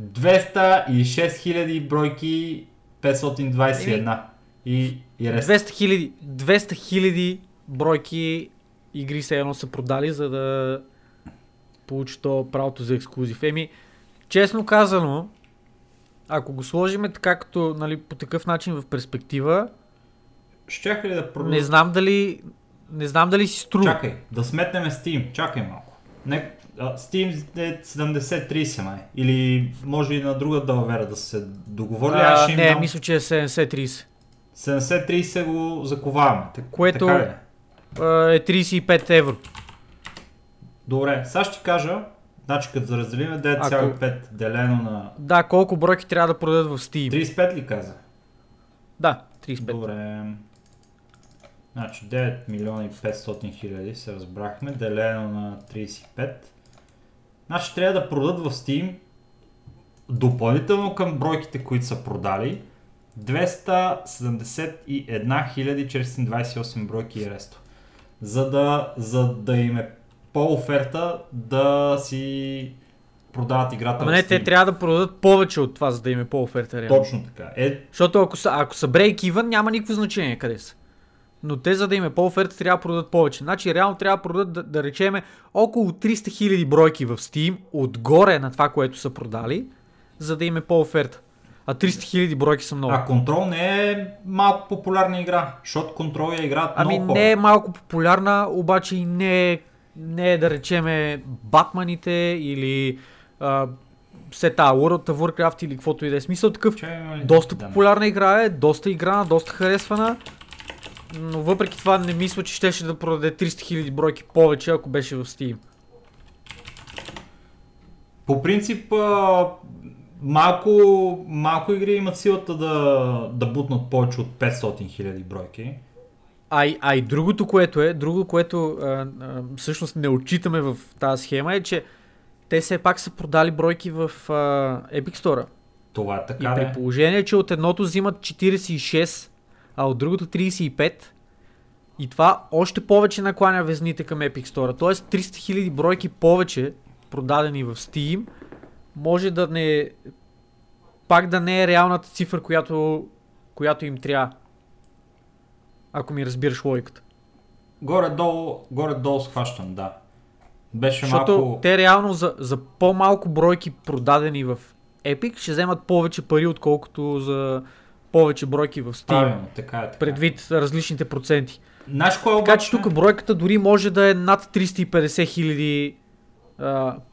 206 хиляди бройки 521. И, и рест. 200 хиляди 200 хиляди бройки игри се едно са продали, за да получи то правото за ексклюзив. Еми, честно казано, ако го сложиме така като нали, по такъв начин в перспектива, Щяха ли да продадат? не знам дали не знам дали си струва. Чакай, да сметнем Steam. Чакай малко. Не, Steam е 70-30 май. Или може и на друга далавера да се договори. Аз а, ще не, дам мисля, че е 70-30. 70-30 го заковаваме. Което- Така е? Е 35 евро. Добре, сега ще кажа, значи като да разделим 9,5 делено на... Да, колко бройки трябва да продадат в Steam? 35 ли каза? Да, 35. Добре. Значи 9 милиона и 500 хиляди се разбрахме, делено на 35. Значи трябва да продадат в Steam допълнително към бройките, които са продали 271 428 бройки и ресто. За да, за да им е по-оферта да си продават играта Ама не, те трябва да продадат повече от това, за да им е по-оферта реално. Точно така. Е, Защото ако са, ако са break even, няма никакво значение къде са. Но те, за да им е по-оферта, трябва да продадат повече. Значи, реално трябва да продадат, да, да речеме, около 300 000 бройки в Steam, отгоре на това, което са продали, за да им е по-оферта. А 300 000 бройки са много. А Control не е малко популярна игра, защото Control я играят Ами много хора. не е малко популярна, обаче и не е, не е да речеме Батманите или а, все World of Warcraft или каквото и да е смисъл такъв. Че Доста да. популярна игра е, доста играна, доста харесвана. Но въпреки това не мисля, че щеше да продаде 300 000 бройки повече, ако беше в Steam. По принцип, малко, малко игри имат силата да, да бутнат повече от 500 хиляди бройки. А, и- а и другото, което е, другото, което а, а, всъщност не отчитаме в тази схема е, че те все пак са продали бройки в а, Epic Store. Това е И така, при да. положение, че от едното взимат 46, а от другото 35, и това още повече накланя везните към Epic Store. Тоест 300 000 бройки повече продадени в Steam, може да не... пак да не е реалната цифра, която, която им трябва. Ако ми разбираш логиката. Горе-долу, горе-долу схващам, да. Беше Защото малко... те реално за, за по-малко бройки продадени в Epic ще вземат повече пари, отколкото за повече бройки в Steam. Правилно, така е. Така. е. Предвид различните проценти. Знаеш кое обаче? Така че тук бройката дори може да е над 350 хиляди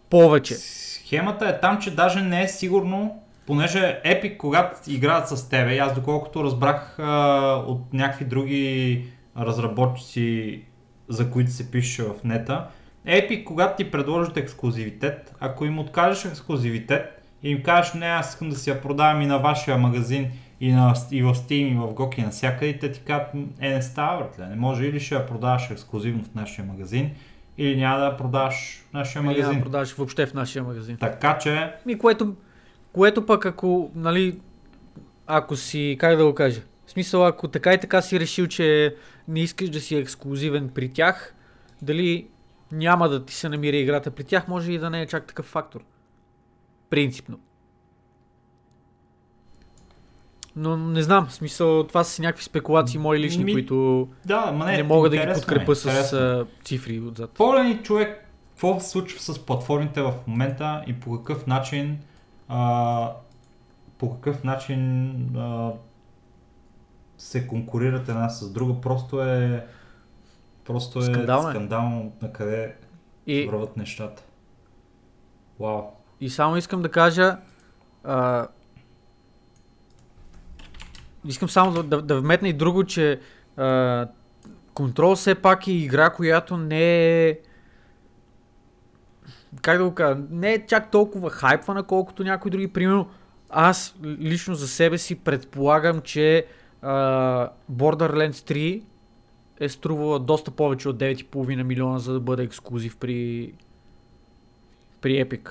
повече. Схемата е там, че даже не е сигурно, понеже Epic, когато играят с тебе, аз доколкото разбрах а, от някакви други разработчици, за които се пише в нета, Epic, когато ти предложат ексклюзивитет, ако им откажеш ексклюзивитет и им кажеш, не, аз искам да си я продавам и на вашия магазин, и, на, и в Steam, и в GOG, и навсякъде, и те ти казват, е, не става, братле, не може или ще я продаваш ексклюзивно в нашия магазин, или няма да я продаваш в нашия Или магазин. да продаваш въобще в нашия магазин. Така че, Ми, което, което пък ако, нали, ако си, как да го кажа, в смисъл, ако така и така си решил, че не искаш да си ексклюзивен при тях, дали няма да ти се намира играта при тях, може и да не е чак такъв фактор. Принципно. Но не знам, в смисъл, това са си някакви спекулации мои лични, Ми, които Да, ма не, не, мога да ги е, с интересно е. а, цифри отзад. Ли човек какво се случва с платформите в момента и по какъв начин а, по какъв начин а, се конкурират една с друга, просто е просто е Скандално е. скандално на къде И, върват нещата. Вау. и само искам да кажа, а, искам само да, да, да вметна и друго, че Control все пак е игра, която не е как да го кажа, не е чак толкова хайпвана, колкото някои други. Примерно, аз лично за себе си предполагам, че а, Borderlands 3 е струвала доста повече от 9,5 милиона, за да бъде ексклюзив при, при Epic.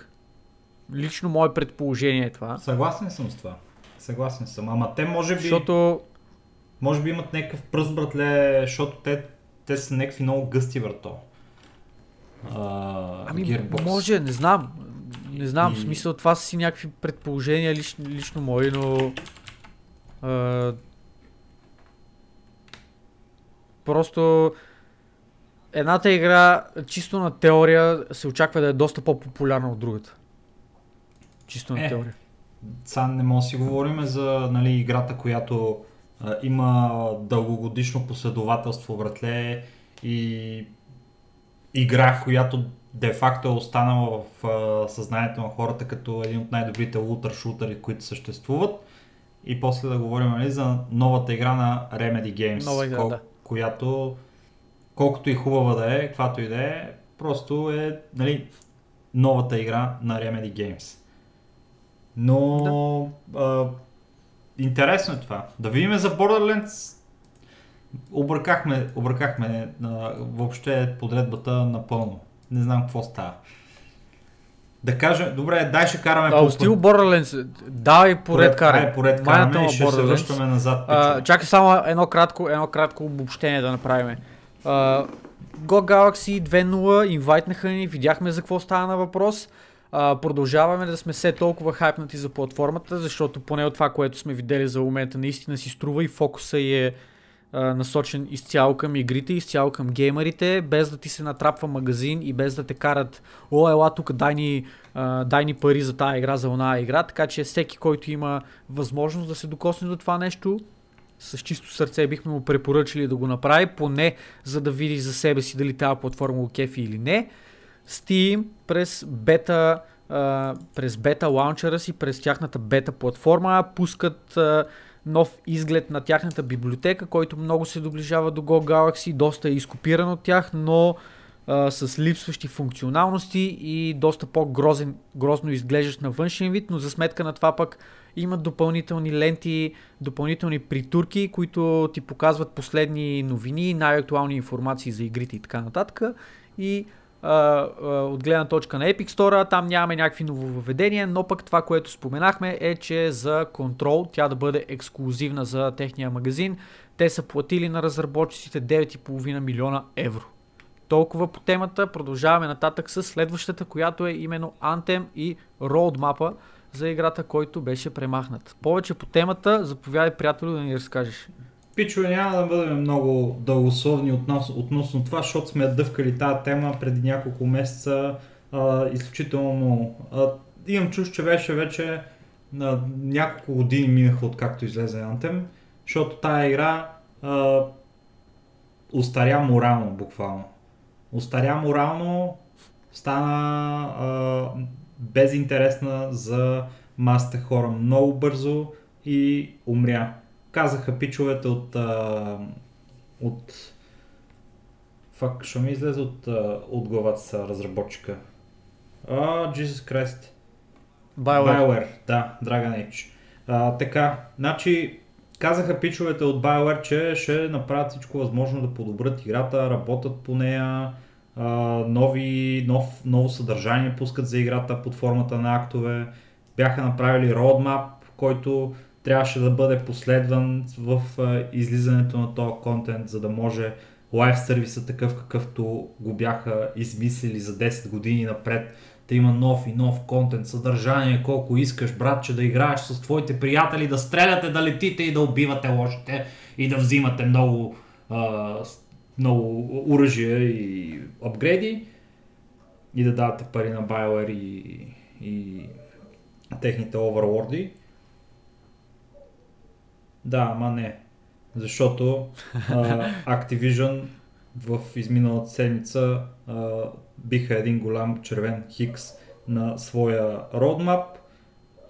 Лично мое предположение е това. Съгласен съм с това. Съгласен съм. Ама те може би, Защото може би имат някакъв пръст, братле, защото те, те са някакви много гъсти върто. А, Ами, Gearbox. може, не знам. Не знам, в смисъл това са си някакви предположения лично, лично мои, но... А, просто едната игра, чисто на теория, се очаква да е доста по-популярна от другата. Чисто на Е. теория. Сега не може да си говорим за нали, играта, която а, има дългогодишно последователство, братле, и игра, която де-факто е останала в а, съзнанието на хората като един от най-добрите лутър шутъри, които съществуват. И после да говорим нали, за новата игра на Remedy Games, Нова игра, да. която колкото и хубава да е, каквато и да е, просто е нали, новата игра на Remedy Games. Но а, интересно е това. Да видим за Borderlands. Объркахме, объркахме а, въобще подредбата напълно. Не знам какво става. Да кажем, добре, дай ще караме А, стил Borderlands, давай поред карай. Ай, поред караме и ще се връщаме назад. А, чакай само едно кратко, едно кратко обобщение да направим. Uh, Go Galaxy 2.0 инвайтнаха ни, видяхме за какво става на въпрос. Продължаваме да сме все толкова хайпнати за платформата, защото поне от това, което сме видели за момента, наистина си струва и фокуса е а, насочен изцяло към игрите, изцяло към геймерите, без да ти се натрапва магазин и без да те карат, о, ела тук, дай ни, а, дай ни пари за тази игра, за оная игра, така че всеки, който има възможност да се докосне до това нещо, с чисто сърце бихме му препоръчали да го направи, поне за да види за себе си дали тази платформа го кефи или не. Steam през бета, през бета лаунчера си, през тяхната бета платформа, пускат нов изглед на тяхната библиотека, който много се доближава до Go Galaxy, доста е изкопиран от тях, но а, с липсващи функционалности и доста по-грозен, грозно изглеждащ на външен вид, но за сметка на това пък имат допълнителни ленти, допълнителни притурки, които ти показват последни новини, най-актуални информации за игрите и така нататък. И от гледна точка на Epic Store, там нямаме някакви нововведения, но пък това, което споменахме е, че за контрол тя да бъде ексклюзивна за техния магазин. Те са платили на разработчиците 9,5 милиона евро. Толкова по темата, продължаваме нататък с следващата, която е именно Anthem и Roadmap за играта, който беше премахнат. Повече по темата, заповядай приятелю да ни разкажеш. Пичове, няма да бъдем много дългословни относно, относно това, защото сме дъвкали тази тема преди няколко месеца а, изключително много. А, имам чуш, че беше вече на няколко години минаха откакто излезе Anthem, защото тая игра а, устаря морално, буквално. Устаря морално, стана а, безинтересна за масата хора много бързо и умря. Казаха пичовете от... А, от... Фак, що ми излезе от, от главата са разработчика? А, Jesus Christ. BioWare. BioWare, да, Dragon Age. А, така, значи казаха пичовете от BioWare, че ще направят всичко възможно да подобрят играта, работят по нея, а, нови, нов, ново съдържание пускат за играта под формата на актове. Бяха направили roadmap, който трябваше да бъде последван в излизането на този контент, за да може лайв сервиса такъв какъвто го бяха измислили за 10 години напред да има нов и нов контент, съдържание, колко искаш, братче, да играеш с твоите приятели, да стреляте, да летите и да убивате лошите и да взимате много, много оръжия и апгрейди и да давате пари на BioWare и, и техните оверлорди. Да, ама не. Защото а, Activision в изминалата седмица а, биха един голям червен хикс на своя родмап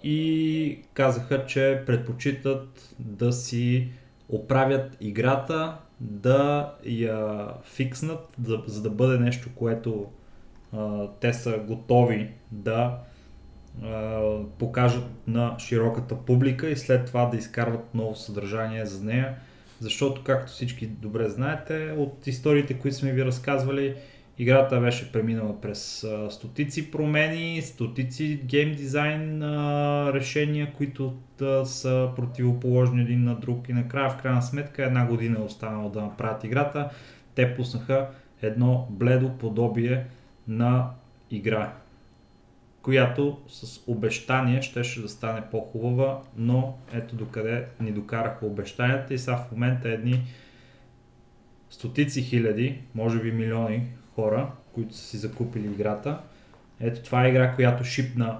и казаха, че предпочитат да си оправят играта, да я фикснат, да, за да бъде нещо, което а, те са готови да покажат на широката публика и след това да изкарват ново съдържание за нея. Защото, както всички добре знаете, от историите, които сме ви разказвали, играта беше преминала през стотици промени, стотици гейм дизайн решения, които са противоположни един на друг и накрая, в крайна сметка, една година е останало да направят играта. Те пуснаха едно бледо подобие на игра, която с обещание щеше да стане по-хубава, но ето докъде ни докараха обещанията и сега в момента едни стотици хиляди, може би милиони хора, които са си закупили играта. Ето това е игра, която шипна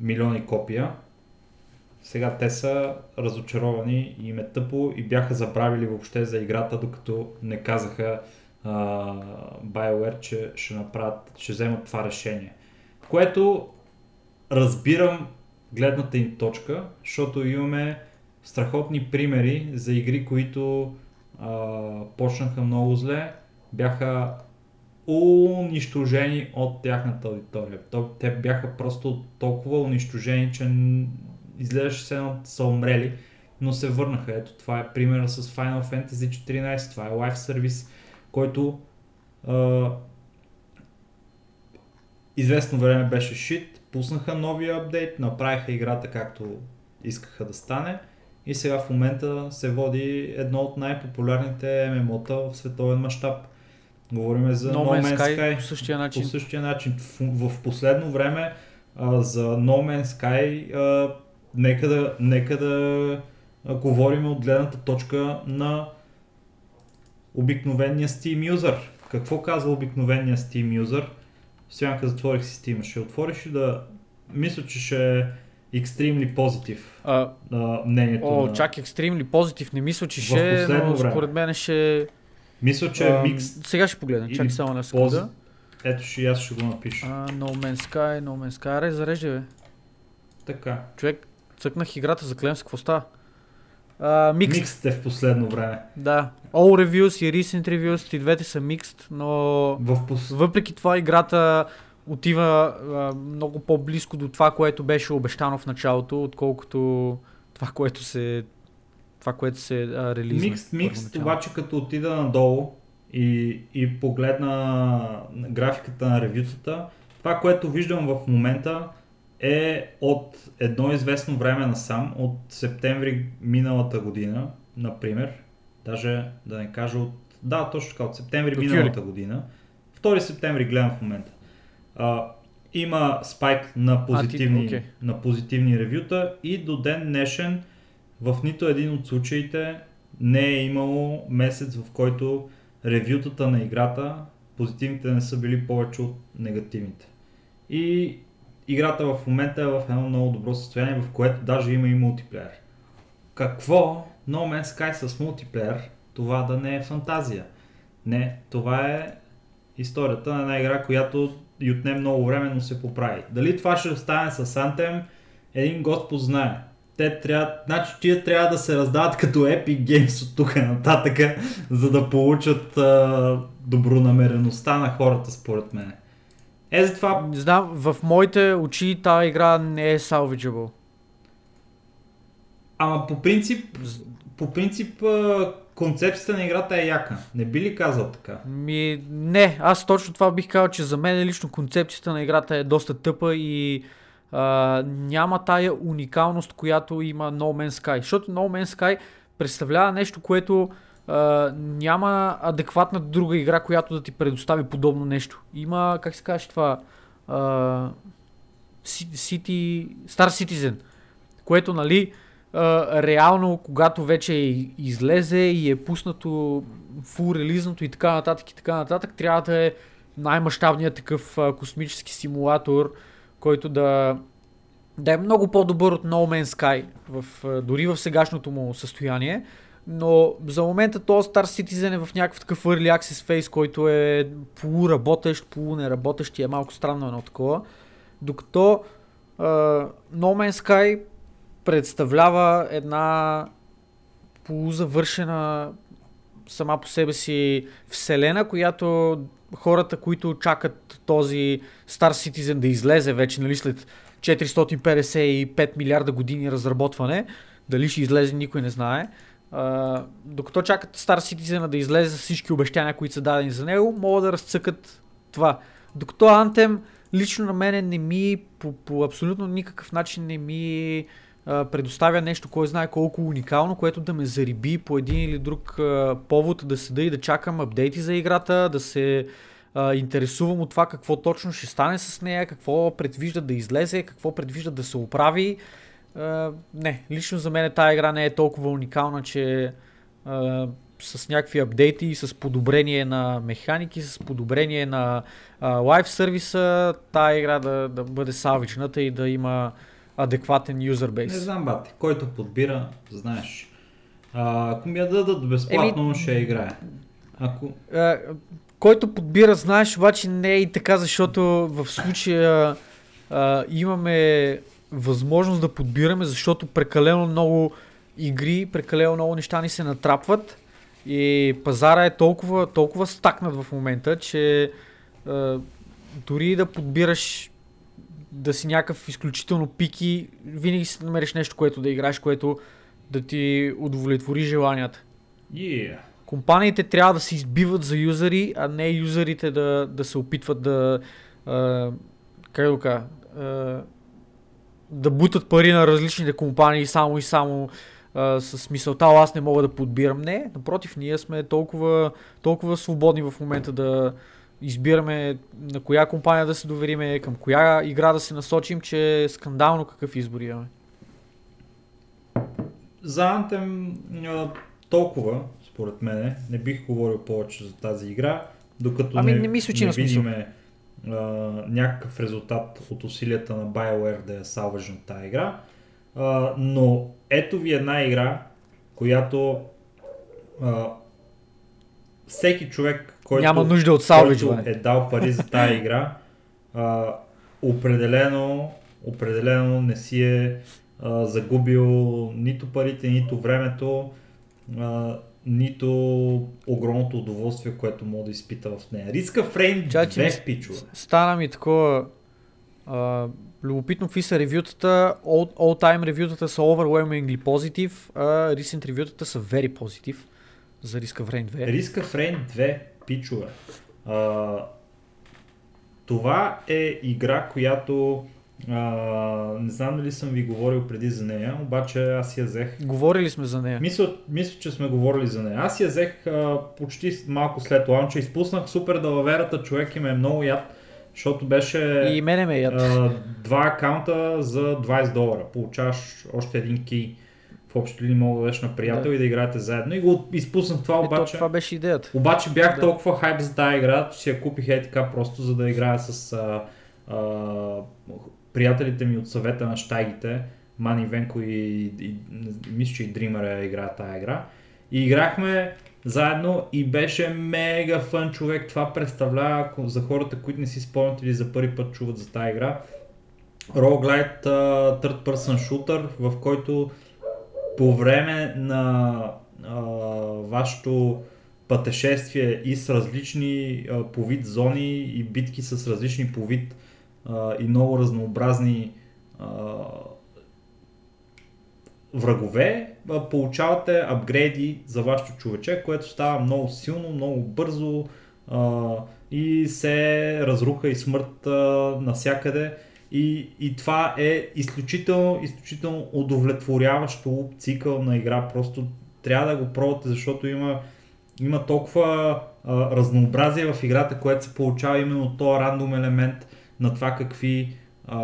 милиони копия. Сега те са разочаровани и им е тъпо и бяха забравили въобще за играта, докато не казаха uh, BioWare, че ще направят, ще вземат това решение. Което разбирам гледната им точка, защото имаме страхотни примери за игри, които uh, почнаха много зле, бяха унищожени от тяхната аудитория. Те бяха просто толкова унищожени, че изглеждаше се едно са умрели, но се върнаха. Ето това е примера с Final Fantasy 14, това е Live Service, който а, известно време беше шит, пуснаха новия апдейт, направиха играта както искаха да стане и сега в момента се води едно от най-популярните ММО-та в световен мащаб. Говорим за No No Man's Sky Sky. по същия начин. По същия начин. В, в последно време а, за No Man's Sky а, нека да, нека да а, говорим от гледната точка на обикновения Steam user. Какво казва обикновения Steam user? Сянка затворих си Steam. Ще отвориш и да... Мисля, че ще е extremely positive А, а, мнението о, на... чак екстримли позитив, не мисля, че ще, е, но време. според мен ще... Мисля, че е а, микс. Сега ще погледна, чакай само на секунда. Ето ще и аз ще го напиша. А, no Man's Sky, No Man's Sky, аре зарежда бе. Така. Човек, цъкнах играта, заклем се, какво става? А, mixed, Микс е в последно време. да. All reviews и recent reviews, и двете са mixed, но В пос... въпреки това играта отива а, много по-близко до това, което беше обещано в началото, отколкото това, което се това, което се а, релизна. Микс, микс, първоначално. обаче като отида надолу и, и погледна графиката на ревютата, това, което виждам в момента е от едно известно време насам, от септември миналата година, например, даже да не кажа от... Да, точно така, от септември От миналата година. 2 септември гледам в момента. А, има спайк на позитивни, окей. на позитивни ревюта и до ден днешен в нито един от случаите не е имало месец, в който ревютата на играта, позитивните не са били повече от негативните. И играта в момента е в едно много добро състояние, в което даже има и мултиплеер. Какво No Man's Sky с мултиплеер, това да не е фантазия? Не, това е историята на една игра, която и отне много време, но се поправи. Дали това ще стане с Anthem, един Господ знае. Те трябва, значи тия трябва да се раздават като Epic Games от тук нататък, за да получат а, добронамереността на хората, според мен. Е, затова Не знам, в моите очи тази игра не е salvageable. Ама по принцип, по принцип концепцията на играта е яка. Не би ли казал така? Ми, не, аз точно това бих казал, че за мен лично концепцията на играта е доста тъпа и а, няма тая уникалност, която има No Man's Sky. Защото No Man's Sky представлява нещо, което няма адекватна друга игра, която да ти предостави подобно нещо. Има, как се каже това, а, City, Citizen, което, нали, а, реално, когато вече излезе и е пуснато фул релизното и така нататък и така нататък, трябва да е най-мащабният такъв а, космически симулатор, който да, да е много по-добър от No Man's Sky, в, а, дори в сегашното му състояние. Но за момента този Star Citizen е в някакъв такъв early access phase, който е полуработещ, полунеработещ и е малко странно едно такова. Докато uh, No Man's Sky представлява една полузавършена сама по себе си вселена, която хората, които чакат този Star Citizen да излезе вече, нали, след 455 милиарда години разработване, дали ще излезе, никой не знае. Uh, докато чакат Star Citizen да излезе с всички обещания, които са дадени за него, могат да разцъкат това. Докато Anthem лично на мен не ми по, по абсолютно никакъв начин не ми предоставя нещо, кой знае колко уникално, което да ме зариби по един или друг а, повод да седа и да чакам апдейти за играта, да се а, интересувам от това какво точно ще стане с нея, какво предвижда да излезе, какво предвижда да се оправи. Не, лично за мен тази игра не е толкова уникална, че а, с някакви апдейти, с подобрение на механики, с подобрение на лайв сервиса, тази игра да, да бъде салвичната и да има адекватен юзербейс. Не знам, бати, който подбира, знаеш. А, ако ми я дадат безплатно, Еми... ще играе. Ако... А, който подбира, знаеш, обаче не е и така, защото в случая а, имаме възможност да подбираме, защото прекалено много игри, прекалено много неща ни се натрапват и пазара е толкова, толкова стакнат в момента, че а, дори да подбираш да си някакъв изключително пики, винаги си намериш нещо, което да играеш, което да ти удовлетвори желанията. Yeah. Компаниите трябва да се избиват за юзери, а не юзерите да, да се опитват да а, как да кажа, а, да бутат пари на различните компании само и само а, с мисълта, аз не мога да подбирам. Не, напротив, ние сме толкова, толкова свободни в момента да, избираме на коя компания да се довериме, към коя игра да се насочим, че е скандално какъв избор имаме. За Anthem толкова, според мен, не бих говорил повече за тази игра, докато ами, не, не, мисля, че не видиме а, някакъв резултат от усилията на BioWare да я салважи на тази игра. А, но ето ви една игра, която а, всеки човек който, Няма нужда от салвиджване. е дал пари за тази игра, а, определено, определено не си е а, загубил нито парите, нито времето, а, нито огромното удоволствие, което мога да изпита в нея. Риска Фрейм 2 пичо. Стана ми такова а, любопитно какви са ревютата. All, all time ревютата са overwhelmingly positive, а recent ревютата са very positive за Риска Фрейм 2. Риска Фрейм 2 пичове. А, това е игра, която а, не знам дали съм ви говорил преди за нея, обаче аз я взех. Говорили сме за нея. Мисля, мисля че сме говорили за нея. Аз я взех а, почти малко след лаунча. Изпуснах супер далаверата, човек и ме е много яд, защото беше и мене ме е яд. А, два акаунта за 20 долара. Получаваш още един кей в общи ли мога да дадеш на приятел да. и да играете заедно. И го изпуснах това, обаче. Ето, това беше идеята. Обаче бях да. толкова хайп за тази игра, че си я купих е така просто, за да играя с а, а, приятелите ми от съвета на штайгите. Мани Венко и, и, и мисля, че и Дример играе тази игра. И играхме заедно и беше мега фън човек. Това представлява за хората, които не си спомнят или за първи път чуват за тази игра. Roguelite uh, Third Person Shooter, в който по време на а, вашето пътешествие и с различни а, по вид зони и битки с различни по вид и много разнообразни а, врагове, а, получавате апгрейди за вашето човече, което става много силно, много бързо а, и се разруха и смърт а, навсякъде и, и това е изключително, изключително удовлетворяващо цикъл на игра. Просто трябва да го пробвате, защото има, има толкова а, разнообразие в играта, което се получава именно този рандом елемент, на това какви а,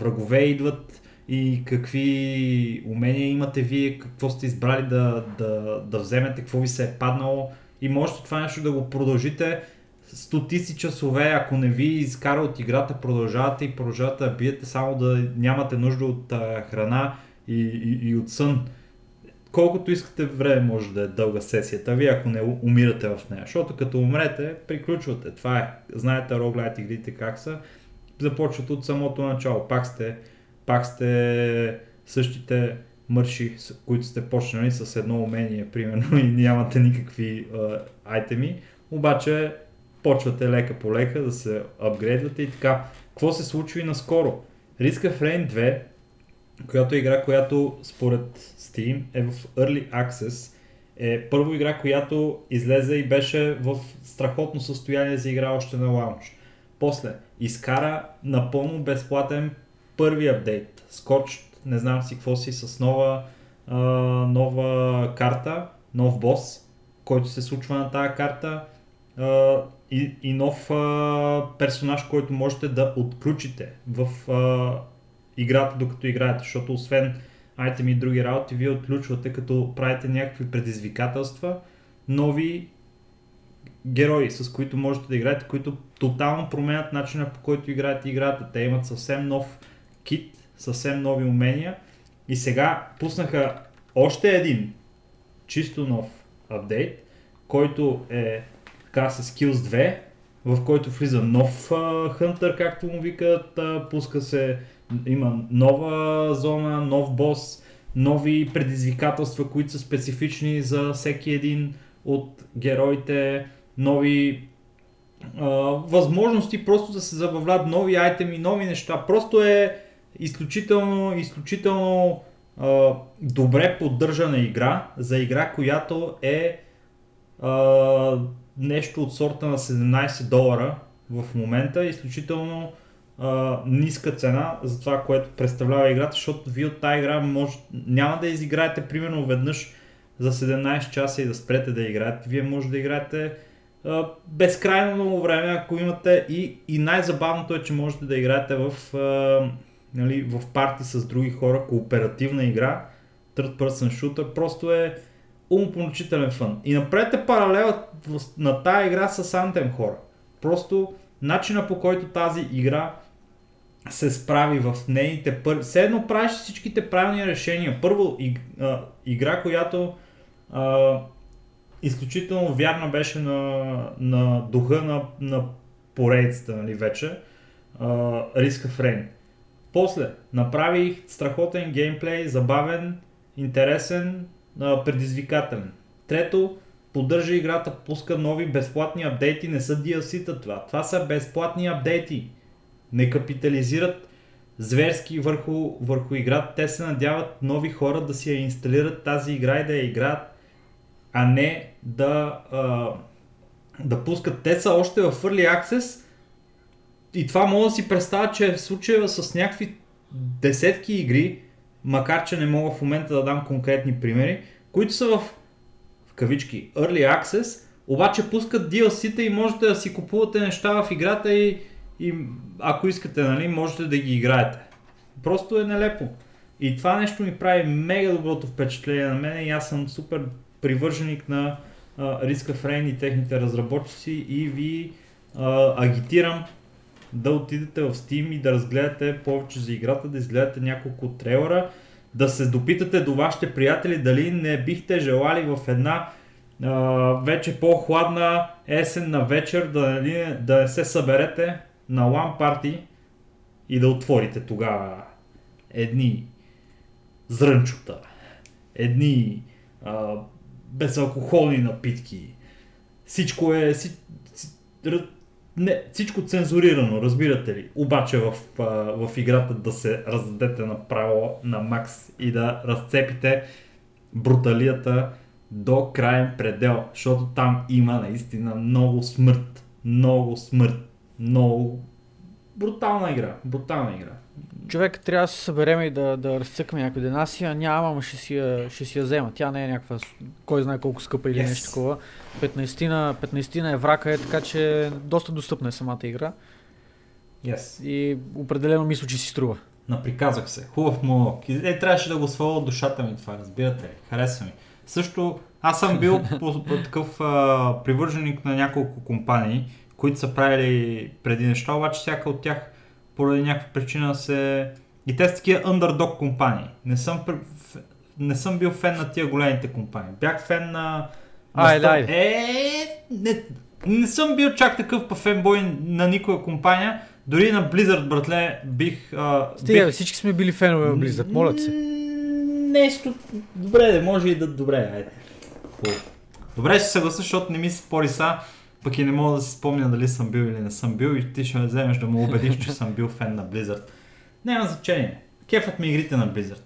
врагове идват и какви умения имате вие, какво сте избрали да, да, да вземете, какво ви се е паднало и можете това нещо да го продължите стотици часове, ако не ви изкара от играта, продължавате и продължавате да биете, само да нямате нужда от а, храна и, и, и от сън. Колкото искате време може да е дълга сесията ви, ако не умирате в нея. Защото като умрете, приключвате. Това е. Знаете роглайт игрите как са. Започват от самото начало. Пак сте, пак сте същите мърши, които сте почнали с едно умение, примерно, и нямате никакви а, айтеми. Обаче почвате лека по лека да се апгрейдвате и така. Какво се случва и наскоро? Risk of Rain 2, която е игра, която според Steam е в Early Access, е първо игра, която излезе и беше в страхотно състояние за игра още на лаунч. После изкара напълно безплатен първи апдейт. Scorched, не знам си какво си, с нова, а, нова карта, нов бос, който се случва на тази карта а, и, и нов а, персонаж, който можете да отключите в а, играта докато играете, защото освен айтеми и други работи, вие отключвате като правите някакви предизвикателства, нови герои, с които можете да играете, които тотално променят начина по който играете играта. Те имат съвсем нов кит, съвсем нови умения и сега пуснаха още един чисто нов апдейт, който е така с Skills 2, в който влиза нов хънтър, както му викат, а, пуска се, има нова зона, нов бос, нови предизвикателства, които са специфични за всеки един от героите, нови а, възможности просто да се забавлят нови айтеми, нови неща. Просто е изключително, изключително а, добре поддържана игра за игра, която е а, нещо от сорта на 17 долара в момента, изключително а, ниска цена за това, което представлява играта, защото вие от тази игра може, няма да изиграете примерно веднъж за 17 часа и да спрете да играете. Вие може да играете безкрайно много време, ако имате и, и най-забавното е, че можете да играете в, а, нали, в парти с други хора, кооперативна игра, third person shooter, просто е умопомрачителен фън. И направете паралел на тази игра с Anthem хора. Просто начина по който тази игра се справи в нейните първи... Все едно правиш всичките правилни решения. Първо, иг, а, игра, която а, изключително вярна беше на, на духа на, на поредицата, нали, вече. А, Risk of Rain. После, направих страхотен геймплей, забавен, интересен, а, предизвикателен. Трето, поддържа играта, пуска нови безплатни апдейти, не са DLC-та това. Това са безплатни апдейти. Не капитализират зверски върху, върху играта. Те се надяват нови хора да си я инсталират тази игра и да я играят, а не да, а, да пускат. Те са още в Early Access и това мога да си представя, че е в случая с някакви десетки игри, макар че не мога в момента да дам конкретни примери, които са в, в кавички Early Access, обаче пускат DLC-та и можете да си купувате неща в играта и, и ако искате, нали, можете да ги играете. Просто е нелепо. И това нещо ми прави мега доброто впечатление на мен и аз съм супер привърженик на of Rain и техните разработчици и ви uh, агитирам да отидете в Steam и да разгледате повече за играта, да изгледате няколко трейлера, да се допитате до вашите приятели дали не бихте желали в една а, вече по-хладна есенна вечер да, да се съберете на LAN парти и да отворите тогава едни зрънчута, едни а, безалкохолни напитки. Всичко е... Си, си, не, всичко цензурирано, разбирате ли. Обаче в, в играта да се раздадете направо на макс и да разцепите бруталията до крайен предел, защото там има наистина много смърт, много смърт, много брутална игра, брутална игра. Човек трябва да се съберем и да, да разцъкаме някой ден. Аз я нямам, ще си, я, ще си я взема. Тя не е някаква, кой знае колко скъпа или yes. нещо такова. 15 на, 15 на еврака е, така че доста достъпна е самата игра. Yes. И определено мисля, че си струва. Наприказах се. Хубав монолог. Е, трябваше да го сваля от душата ми това, разбирате ли? Хареса ми. Също, аз съм бил по, по такъв а, привърженик на няколко компании, които са правили преди неща, обаче всяка от тях поради някаква причина се... И те са такива underdog компании. Не съм, не съм бил фен на тия големите компании. Бях фен на... на Айде, ста- айде. Е, не, не съм бил чак такъв па фенбой на никоя компания. Дори на Blizzard, братле, бих... А, Стига, бих... всички сме били фенове на Blizzard, моля се. Нещо. Добре, да може и да. Добре, айде. Добре, ще се съгласа, защото не ми се спори са, пък и не мога да си спомня дали съм бил или не съм бил и ти ще ме вземеш да му убедиш, че съм бил фен на Blizzard. Няма значение. Кефът ми игрите на Blizzard.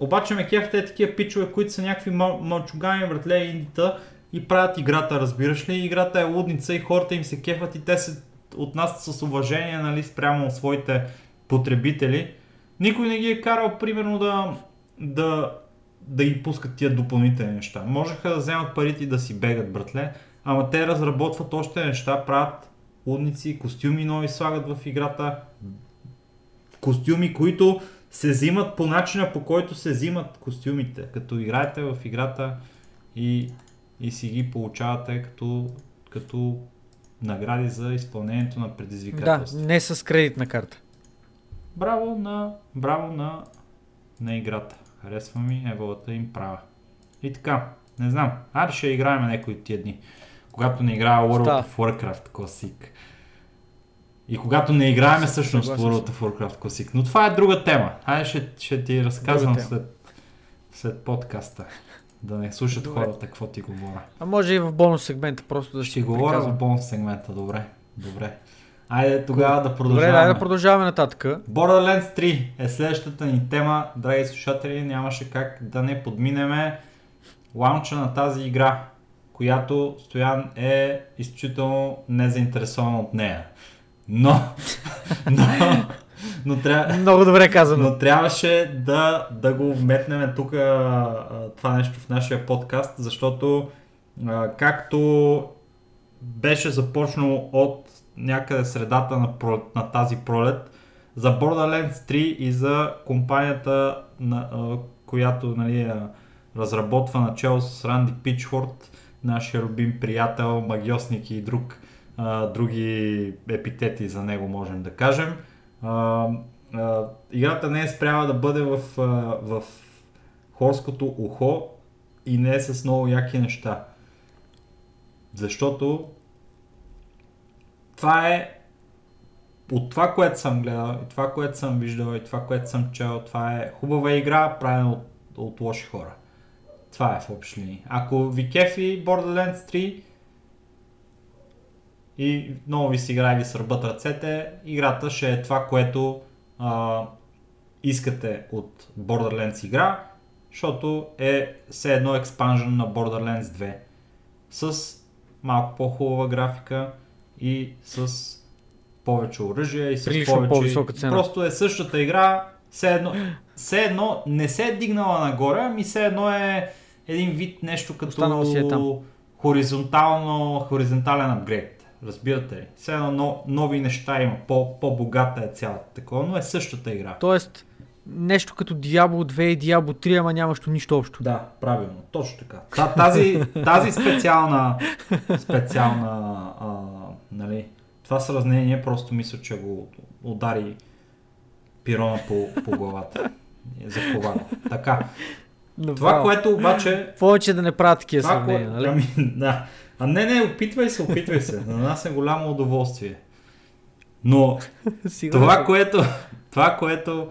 Обаче ме кефът е такива пичове, които са някакви мълчугани, братле, индита и правят играта, разбираш ли? Играта е лудница и хората им се кефат и те се отнасят с уважение, нали, спрямо своите потребители. Никой не ги е карал, примерно, да, да, да ги пускат тия допълнителни неща. Можеха да вземат парите и да си бегат, братле, ама те разработват още неща, правят лудници, костюми нови слагат в играта, костюми, които се взимат по начина по който се взимат костюмите, като играете в играта и, и си ги получавате като, като награди за изпълнението на Да, предизвикателства. не с кредитна карта. Браво на, браво на, на играта. Харесва ми еволата им права. И така, не знам. Аре ще играем някои от тия дни. Когато не играя World Става. of Warcraft Classic. И когато не играем всъщност Съгласен World of Warcraft Classic. Но това е друга тема. Айде ще, ще ти разказвам след, след подкаста. Да не слушат Добре. хората какво ти говоря. А може и в бонус сегмента просто да Ще ще говоря в бонус сегмента. Добре. Добре. Айде тогава да Добре, продължаваме. дай да продължаваме нататък. Borderlands 3 е следващата ни тема, драги слушатели, нямаше как да не подминеме лаунча на тази игра, която Стоян е изключително незаинтересован от нея. Но, но, но, трябва, Много добре казано. но трябваше да, да го вметнем тук това нещо в нашия подкаст, защото както беше започнало от някъде средата на, про- на тази пролет, за Borderlands 3 и за компанията, на, която нали, разработва начало с Ранди Пичфорд, нашия любим приятел, магиосник и друг, а, други епитети за него можем да кажем. А, а, играта не е спряла да бъде в, а, в хорското ухо и не е с много яки неща. Защото това е от това, което съм гледал, и това, което съм виждал, и това, което съм чел, това е хубава игра, правена от, от лоши хора. Това е в общи линии. Ако ви кефи Borderlands 3 и много ви си игра и ви сърбат ръцете, играта ще е това, което а, искате от Borderlands игра, защото е все едно експанжен на Borderlands 2 с малко по-хубава графика и с повече оръжие и с Прилично повече... по-висока цена. Просто е същата игра, все едно, все едно не се е дигнала нагоре, ами все едно е един вид нещо като си е там. хоризонтално, хоризонтален апгрейд. Разбирате ли? Все едно но, нови неща има, по, по-богата е цялата такова, но е същата игра. Тоест, нещо като Diablo 2 и Diablo 3, ама нямащо нищо общо. Да, правилно, точно така. Та, тази, тази специална, специална а, нали, това сравнение просто мисля, че го удари пирона по, по главата. За ковара. Така. Това, Направо. което обаче... Повече да не правят такива Това, сравнения, нали? ами, да. А не, не, опитвай се, опитвай се. На нас е голямо удоволствие. Но това, което, това, което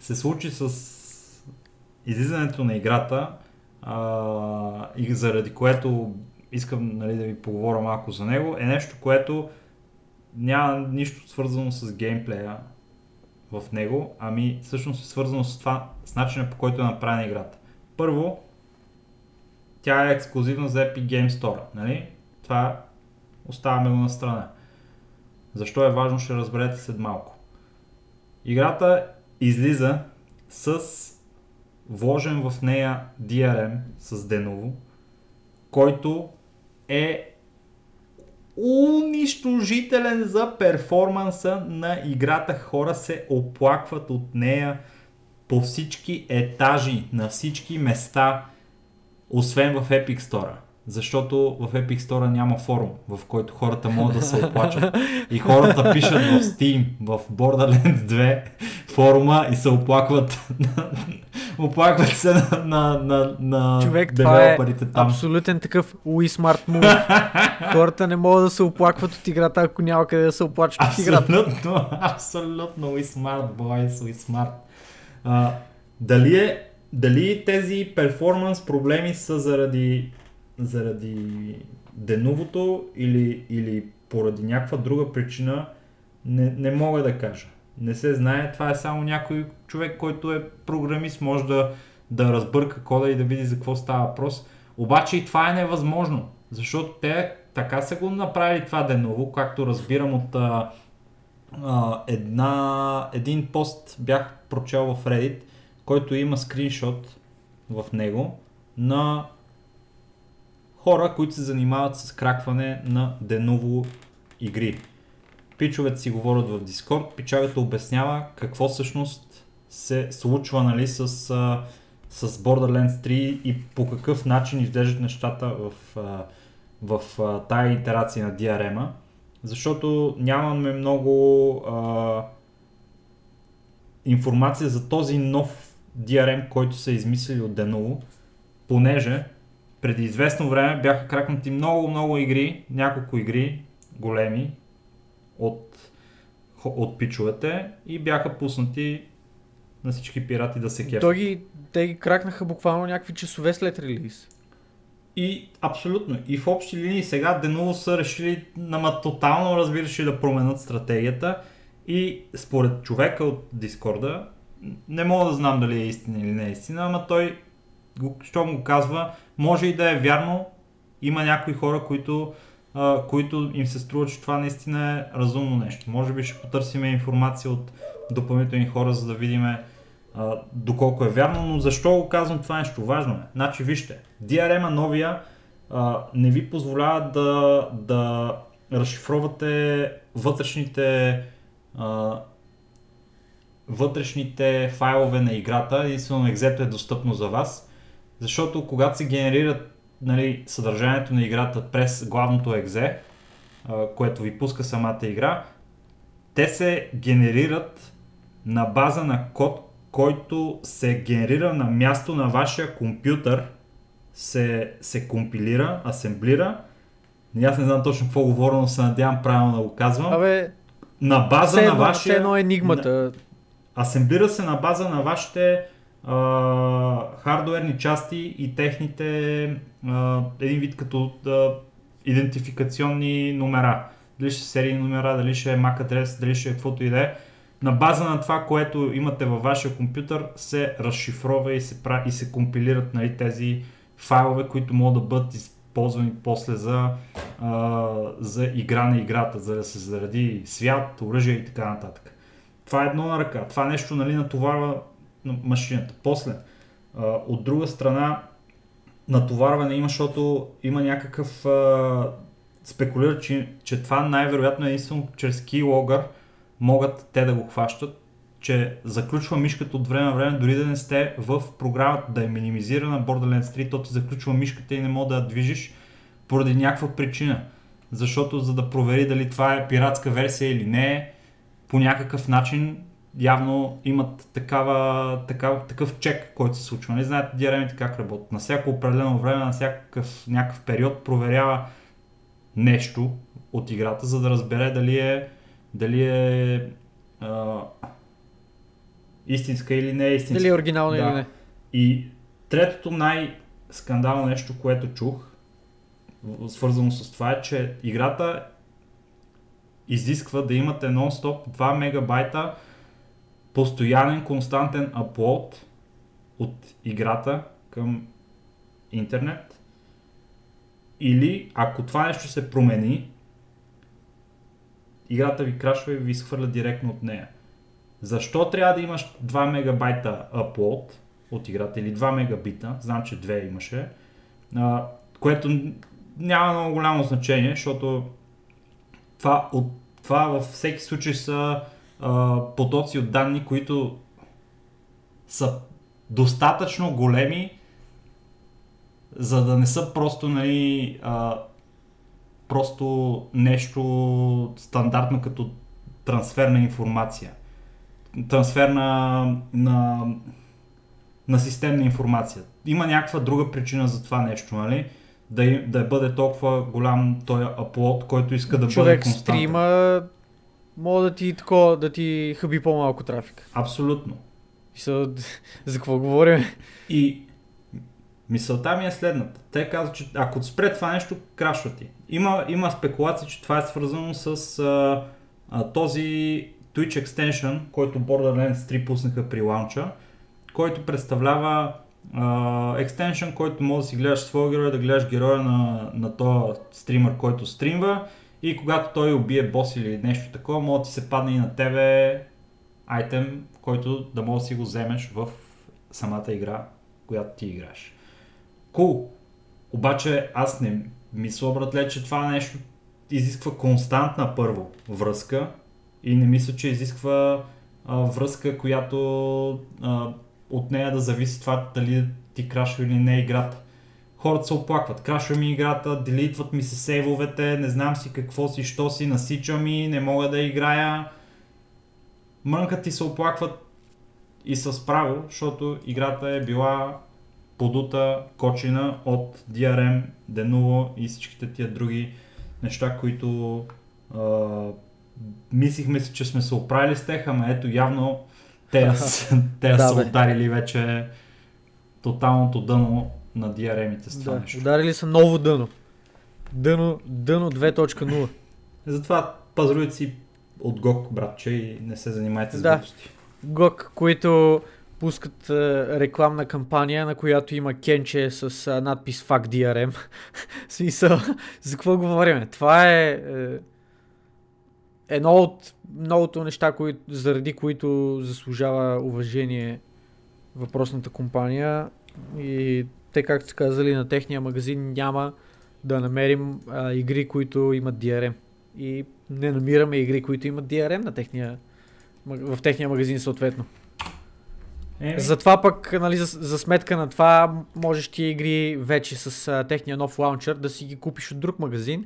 се случи с излизането на играта а, и заради което искам нали, да ви поговоря малко за него, е нещо, което няма нищо свързано с геймплея в него, ами всъщност е свързано с това, с начина по който е направена играта. Първо, тя е ексклюзивна за Epic Game Store, нали? Това оставяме го на страна. Защо е важно, ще разберете след малко. Играта излиза с вложен в нея DRM с Denuvo, който е унищожителен за перформанса на играта. Хора се оплакват от нея по всички етажи, на всички места, освен в Epic Store. Защото в Epic Store няма форум, в който хората могат да се оплачат. И хората пишат в Steam, в Borderlands 2 форума и се оплакват. оплакват се на, на, на, на Човек, това е там. абсолютен такъв Wii Smart Move. хората не могат да се оплакват от играта, ако няма къде да се оплачат от играта. Абсолютно, абсолютно Wii Smart Boys, Wii Smart. А, дали, е, дали тези перформанс проблеми са заради, заради деновото или, или поради някаква друга причина, не, не мога да кажа. Не се знае, това е само някой човек, който е програмист, може да, да разбърка кода и да види за какво става въпрос. Обаче и това е невъзможно, защото те така са го направили това деново, както разбирам от а, а, една, един пост бях прочел в Reddit, който има скриншот в него на хора, които се занимават с кракване на деново игри. Пичовете си говорят в Discord, пичавата обяснява какво всъщност се случва нали, с, с Borderlands 3 и по какъв начин изглеждат нещата в, в, тая итерация на DRM-а защото нямаме много а, информация за този нов DRM, който са измислили от Denuvo, понеже преди известно време бяха кракнати много-много игри, няколко игри, големи, от, от пичовете и бяха пуснати на всички пирати да се кефят. те ги кракнаха буквално някакви часове след релиз. И абсолютно. И в общи линии сега Denuvo са решили, нама тотално разбираш да променят стратегията. И според човека от Дискорда, не мога да знам дали е истина или не е истина, ама той, що му казва, може и да е вярно. Има някои хора, които, а, които им се струва, че това наистина е разумно нещо. Може би ще потърсим информация от допълнителни хора, за да видим доколко е вярно, но защо го казвам това нещо? Важно е. Значи вижте, DRM новия а, не ви позволява да, да разшифровате вътрешните а, вътрешните файлове на играта, единствено екзето е достъпно за вас, защото когато се генерират нали, съдържанието на играта през главното екзе, което ви пуска самата игра, те се генерират на база на код, който се генерира на място на вашия компютър, се, се компилира, асемблира. Аз не знам точно какво говоря, но се надявам правилно да го казвам. Абе, на база на вашия... едно енигмата. На, асемблира се на база на вашите а, хардуерни части и техните а, един вид като а, идентификационни номера. Дали ще серийни номера, дали ще е MAC адрес, дали ще е каквото и да е на база на това, което имате във вашия компютър, се разшифрова и се, прави, и се компилират нали, тези файлове, които могат да бъдат използвани после за, а, за игра на играта, за да се заради свят, оръжие и така нататък. Това е едно на ръка. Това нещо нали, натоварва машината. После, а, от друга страна, натоварване има, защото има някакъв а, спекулира, че, че това най-вероятно е единствено чрез keylogger, могат те да го хващат, че заключва мишката от време на време, дори да не сте в програмата, да е минимизирана Borderlands 3, то ти заключва мишката и не мога да я движиш поради някаква причина. Защото за да провери дали това е пиратска версия или не, по някакъв начин явно имат такава, такава, такъв чек, който се случва. Не знаете DRM как работят. На всяко определено време, на всякакъв някакъв период проверява нещо от играта, за да разбере дали е дали е а, истинска или не е истинска. Дали е оригинална да. или не. И третото най-скандално нещо, което чух, свързано с това е, че играта изисква да имате нон-стоп 2 мегабайта постоянен константен аплод от играта към интернет. Или ако това нещо се промени, играта ви крашва и ви изхвърля директно от нея. Защо трябва да имаш 2 мегабайта upload от играта или 2 мегабита, знам, че 2 имаше, което няма много голямо значение, защото това, от, това във всеки случай са а, потоци от данни, които са достатъчно големи, за да не са просто нали, а, просто нещо стандартно като трансфер на информация. Трансфер на, на, на системна информация. Има някаква друга причина за това нещо, нали? Да, да бъде толкова голям този аплод, който иска да Човек бъде константен. стрима мога да ти тако, да ти хъби по-малко трафик. Абсолютно. Са, за какво говорим? И мисълта ми е следната. Те казват, че ако спре това нещо, крашва ти. Има, има спекулации, че това е свързано с а, а, този Twitch Extension, който Borderlands 3 пуснаха при лаунча, който представлява екстеншън, който може да си гледаш своя герой, да гледаш героя на, на този стример, който стримва и когато той убие бос или нещо такова, може да ти се падне и на тебе айтем, който да може да си го вземеш в самата игра, която ти играеш. Cool. Обаче аз не мисля, братле, че това нещо изисква константна първо връзка и не мисля, че изисква а, връзка, която а, от нея да зависи това дали ти крашва или не играта. Хората се оплакват. Крашва ми играта, делитват ми се сейвовете, не знам си какво си, що си, насича ми, не мога да играя. Мрънкат ти се оплакват и с право, защото играта е била подута, кочина от DRM, Denuvo и всичките тия други неща, които а, мислихме си, че сме се оправили с тях, ама ето явно те, те Да, са бе. ударили вече тоталното дъно на DRM-ите с това Да, нещо. ударили са ново дъно. Дъно, дъно 2.0. Затова пазарувайте си от GOG, братче, и не се занимайте с Да. глупости. ГОК, които пускат е, рекламна кампания, на която има кенче с е, надпис Fuck DRM. Смисъл, за какво говорим? Това е, е едно от многото неща, кои, заради които заслужава уважение въпросната компания и те, както са казали на техния магазин, няма да намерим а, игри, които имат DRM. И не намираме игри, които имат DRM на техния, в техния магазин съответно. Е, Затова пък, нали, за, за сметка на това, можеш ти игри вече с а, техния нов лаунчер да си ги купиш от друг магазин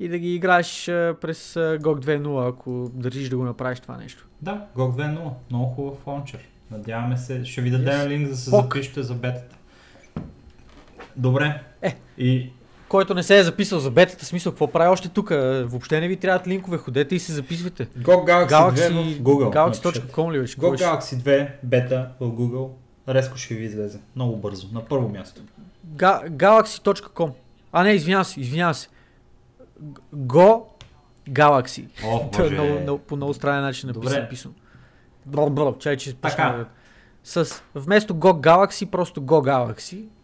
и да ги играеш а, през а, GOG 2.0, ако държиш да го направиш това нещо. Да, GOG 2.0. Много хубав лаунчер. Надяваме се. Ще ви дадем Yes. линк да се Пок. запишете за бетата. Добре. Е. И Който не се е записал за бетата, смисъл, какво прави още тук? Въобще не ви трябват линкове, ходете и се записвайте. GOG Galaxy, 2 Galaxy, в Google. Galaxy.com ли беше? Беше? Galaxy 2 бета в Google. Резко ще ви излезе. Много бързо. На първо място. Ga- Galaxy.com А не, извинявам се, извинявам се. Go Galaxy. О, е боже. много, много, по много странен начин написано. Добре. Бро, бро, чай, че Така. С вместо Go Galaxy, просто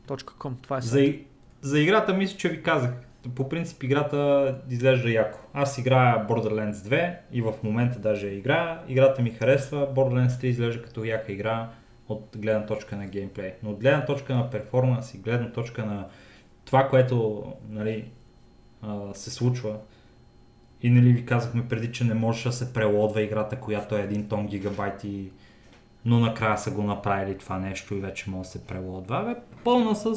GoGalaxy.com. Това е За, сайт. и- за играта мисля, че ви казах. По принцип играта изглежда яко. Аз играя Borderlands 2 и в момента даже играя. Играта ми харесва. Borderlands 3 изглежда като яка игра от гледна точка на геймплей. Но от гледна точка на перформанс и гледна точка на това, което нали, се случва и нали ви казахме преди, че не може да се прелодва играта, която е 1 тон гигабайт и но накрая са го направили това нещо и вече може да се прелодва. Бе, пълна с,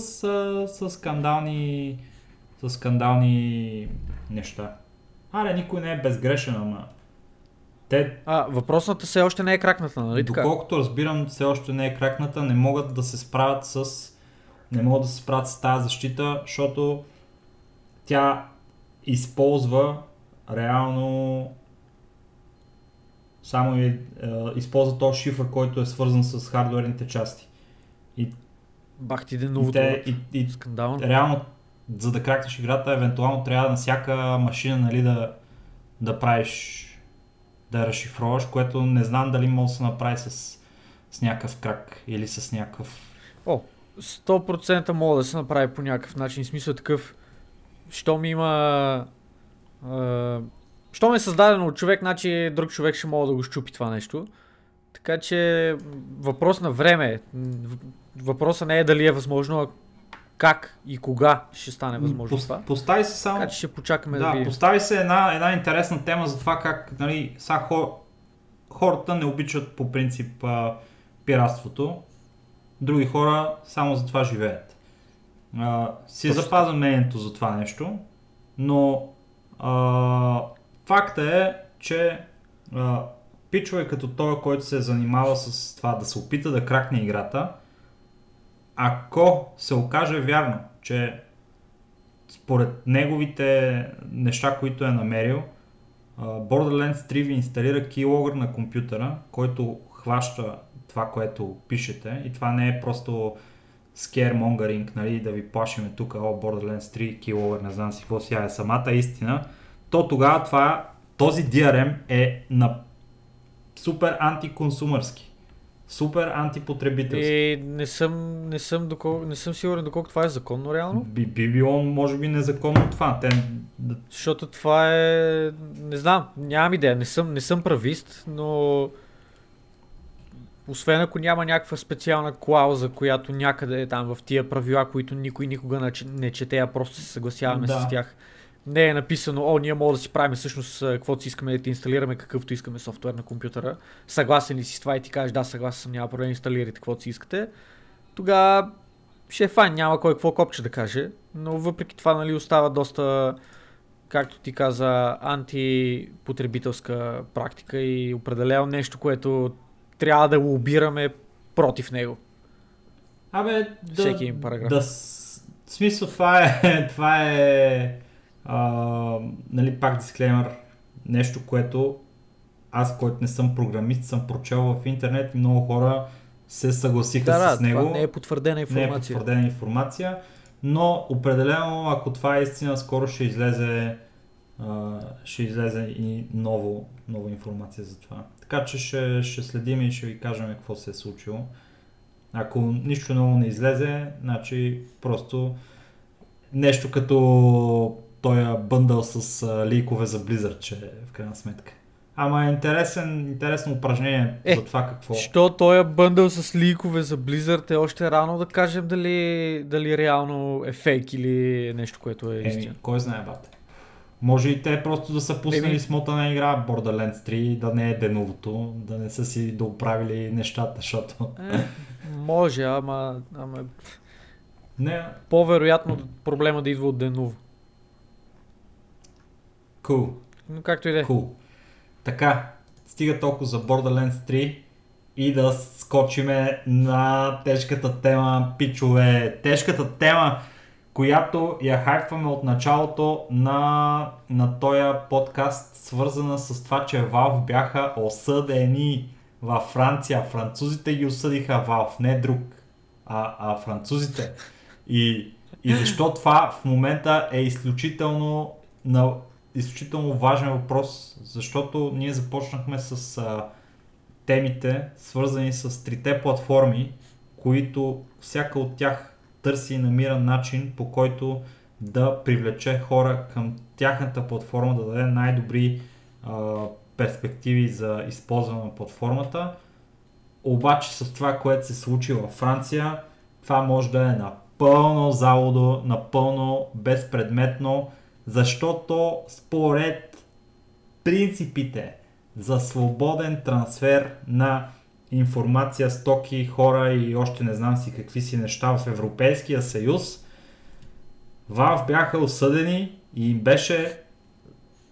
с скандални с скандални неща. Аре, никой не е безгрешен, ама те, А, въпросната все още не е кракната, нали така? доколкото разбирам, все още не е кракната, не могат да се справят с не могат да се справят с тази защита, защото тя използва реално само и, е, използва този шифър, който е свързан с хардуерните части. И, Бах ти новото. те, и, и Скандално. реално, за да кракнеш играта, евентуално трябва на всяка машина нали, да, да правиш, да разшифроваш, което не знам дали може да се направи с, с някакъв крак или с някакъв... О, 100% мога да се направи по някакъв начин. В смисъл такъв, щом има... А, щом е създадено от човек, значи друг човек ще мога да го щупи това нещо. Така че въпрос на време. Въпросът не е дали е възможно, а как и кога ще стане възможно Пос- това. Постави се само... Така че ще почакаме да, Да, видим. постави се една, една интересна тема за това как нали, са хор, хората не обичат по принцип а, пиратството. Други хора само за това живеят. А, си Точно запазвам мнението за това нещо, но а, факта е, че а, пичове като той, който се е занимава с това да се опита да кракне играта, ако се окаже вярно, че според неговите неща, които е намерил, Borderlands 3 ви инсталира keylogger на компютъра, който хваща това, което пишете и това не е просто scaremongering, нали, да ви плашиме тук, о, Borderlands 3, keylogger, не знам си какво си е самата истина, то тогава това, този DRM е на супер антиконсумърски. Супер антипотребителски. И не съм, не съм, докол... не съм сигурен доколко това е законно реално. Би, би било, може би, незаконно това. Те, Защото това е... Не знам, нямам идея. Не съм, не съм правист, но... Освен ако няма някаква специална клауза, която някъде е там в тия правила, които никой никога не чете, а просто се съгласяваме Да. с тях. Не е написано, о, ние можем да си правим всъщност каквото си искаме да ти инсталираме, какъвто искаме софтуер на компютъра. Съгласен ли си с това и ти кажеш, да, съгласен съм, няма проблем, инсталирайте каквото си искате. Тогава ще е файн, няма кой какво копче да каже, но въпреки това нали, остава доста, както ти каза, антипотребителска практика и определено нещо, което трябва да лобираме против него. Абе, да, Всеки един параграф. Да, в смисъл това е, това е а, нали, пак дисклеймер, нещо, което аз, който не съм програмист, съм прочел в интернет и много хора се съгласиха Да, с него. това не е потвърдена не е информация. потвърдена информация, но определено, ако това е истина, скоро ще излезе, а, ще излезе и ново, нова информация за това. Така че ще, ще следим и ще ви кажем какво се е случило. Ако нищо ново не излезе, значи просто нещо като този бъндъл с а, лейкове за Blizzard, че е в крайна сметка. Ама е интересен, интересно упражнение Е, за това какво. Що този бъндъл с ликове за Blizzard е още рано да кажем дали, дали реално е фейк или е нещо, което е истина. Еми, кой знае, бате. Може и те просто да са пуснали Еми. смотана игра Borderlands 3, да не е деновото, да не са си доправили нещата, защото... Е, може, ама, ама Не, по-вероятно проблема да идва от Денуво. Cool, Но както и да е. cool. Така, стига толкова за Borderlands 3 и да скочиме на тежката тема, пичове. Тежката тема, която я хайпваме от началото на, на този подкаст, свързана с това, че Valve бяха осъдени във Франция. Французите ги осъдиха Valve, не друг, а, а французите. И, и защо това в момента е изключително, на, изключително важен въпрос, защото ние започнахме с а, темите, свързани с трите платформи, които всяка от тях търси и намира начин по който да привлече хора към тяхната платформа, да даде най-добри а, перспективи за използване на платформата. Обаче с това, което се случи във Франция, това може да е напълно залудо, напълно безпредметно, защото според принципите за свободен трансфер на информация, стоки, хора и още не знам си какви си неща в Европейския съюз, Valve бяха осъдени и им беше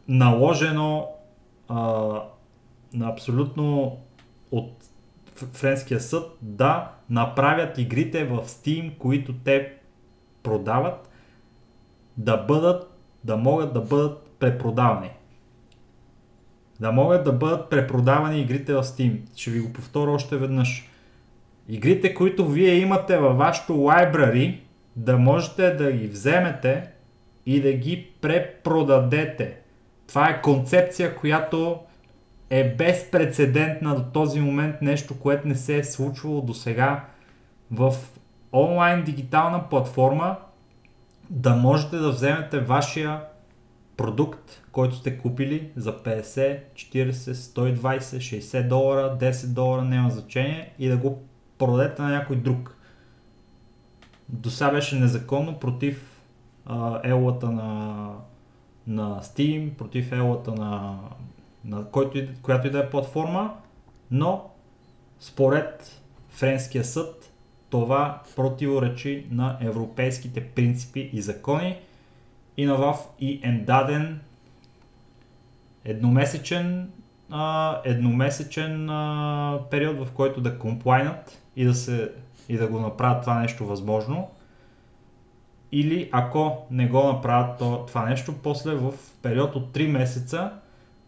наложено а, на абсолютно от френския съд да направят игрите в Steam, които те продават, да бъдат, да могат да бъдат препродавани. Да могат да бъдат препродавани игрите в Steam. Ще ви го повторя още веднъж. Игрите, които вие имате във вашето library, да можете да ги вземете и да ги препродадете. Това е концепция, която е безпредседентна до този момент, нещо, което не се е случвало до сега в онлайн дигитална платформа, да можете да вземете вашия продукт, който сте купили за 50, 40, 120, 60 долара, 10 долара, няма значение и да го продадете на някой друг. до сега беше незаконно против елата на, на Steam, против елата на, на който, която и да е платформа, но според Френския съд това противоречи на европейските принципи и закони и на ВАВ и е даден едномесечен, а, едномесечен а, период, в който да комплайнат и да, се, и да го направят това нещо възможно. Или ако не го направят то, това нещо, после в период от 3 месеца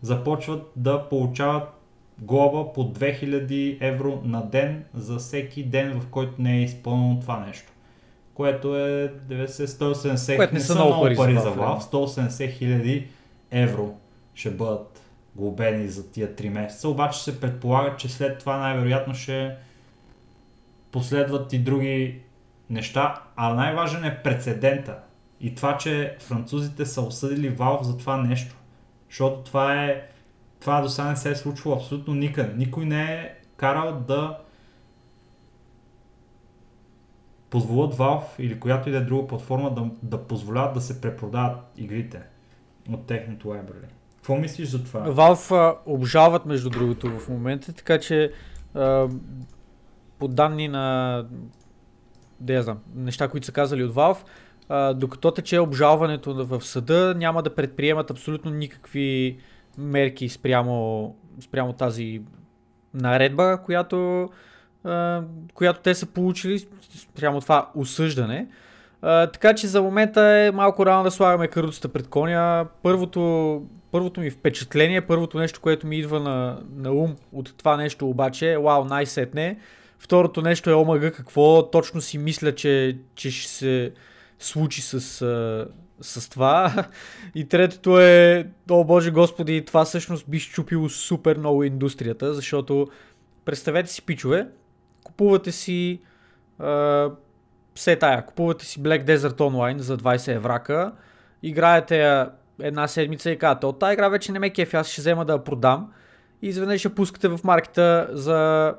започват да получават глоба по 2000 евро на ден за всеки ден, в който не е изпълнено това нещо. Което е 90-170 Което не са много пари за пари за. Valve. 180 хиляди евро ще бъдат глобени за тия 3 месеца. Обаче се предполага, че след това най-вероятно ще последват и други неща, а най-важен е прецедента. И това, че французите са осъдили Valve за това нещо. Защото това е това до сега не се е случвало абсолютно никъде. Никой не е карал да позволят Valve или която и да е друга платформа да, да позволяват да се препродават игрите от техното library. Какво мислиш за това? Valve а, обжалват между другото в момента, така че по данни на да я знам, неща, които са казали от Valve, докато тече обжалването в съда, няма да предприемат абсолютно никакви мерки спрямо, спрямо тази наредба, която, а, която те са получили, спрямо това осъждане. А, така че за момента е малко рано да слагаме каруцата пред коня. Първото, първото ми впечатление, първото нещо, което ми идва на, на ум от това нещо обаче е, вау, най-сетне. Второто нещо е, омага, какво точно си мисля, че, че ще се случи с, с това. И третото е, о боже господи, това всъщност би щупило супер много индустрията, защото представете си, пичове, купувате си а, все тая, купувате си Black Desert Online за 20 еврака, играете я една седмица и казвате, от тази игра вече не ме кефи, аз ще взема да я продам и изведнъж я пускате в маркета за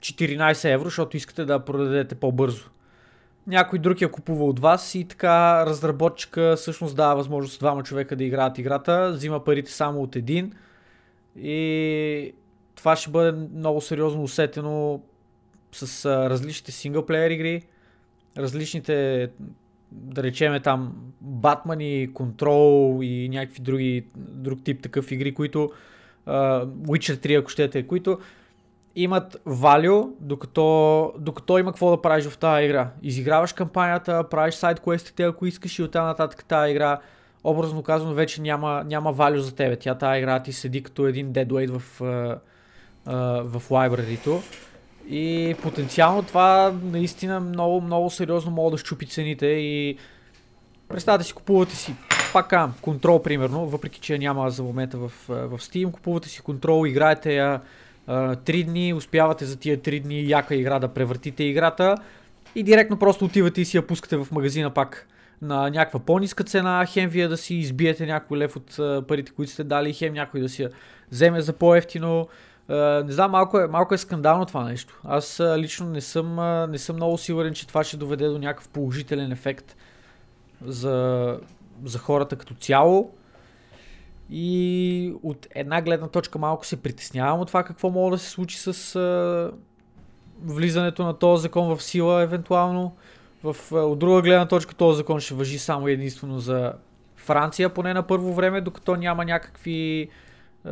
14 евро, защото искате да я продадете по-бързо. Някой друг я купува от вас и така разработчика всъщност дава възможност двама човека да играят играта, взима парите само от един и това ще бъде много сериозно усетено с различните синглплеер игри, различните, да речеме там, Батмани, Control и някакви други, друг тип такъв игри, които а, Witcher 3, ако щете, които имат value, докато, докато има какво да правиш в тази игра. Изиграваш кампанията, правиш сайт квестите, ако искаш и оттам нататък тази игра, образно казано, вече няма, няма value за тебе. Тя тази игра ти седи като един deadweight в, в library-то. И потенциално това наистина много, много сериозно мога да щупи цените и представете си, купувате си, пак казвам, контрол примерно, въпреки че няма за момента в, в Steam, купувате си контрол, играете я 3 дни, успявате за тия 3 дни яка игра да превъртите играта и директно просто отивате и си я пускате в магазина пак на някаква по-ниска цена, хем вие да си избиете някой лев от парите, които сте дали, хем някой да си я вземе за по-ефтино. Не знам, малко е, малко е скандално това нещо. Аз лично не съм, не съм много сигурен, че това ще доведе до някакъв положителен ефект за, за хората като цяло. И от една гледна точка малко се притеснявам от това какво може да се случи с а, влизането на този закон в сила евентуално. В, а, от друга гледна точка този закон ще въжи само единствено за Франция, поне на първо време, докато няма някакви а,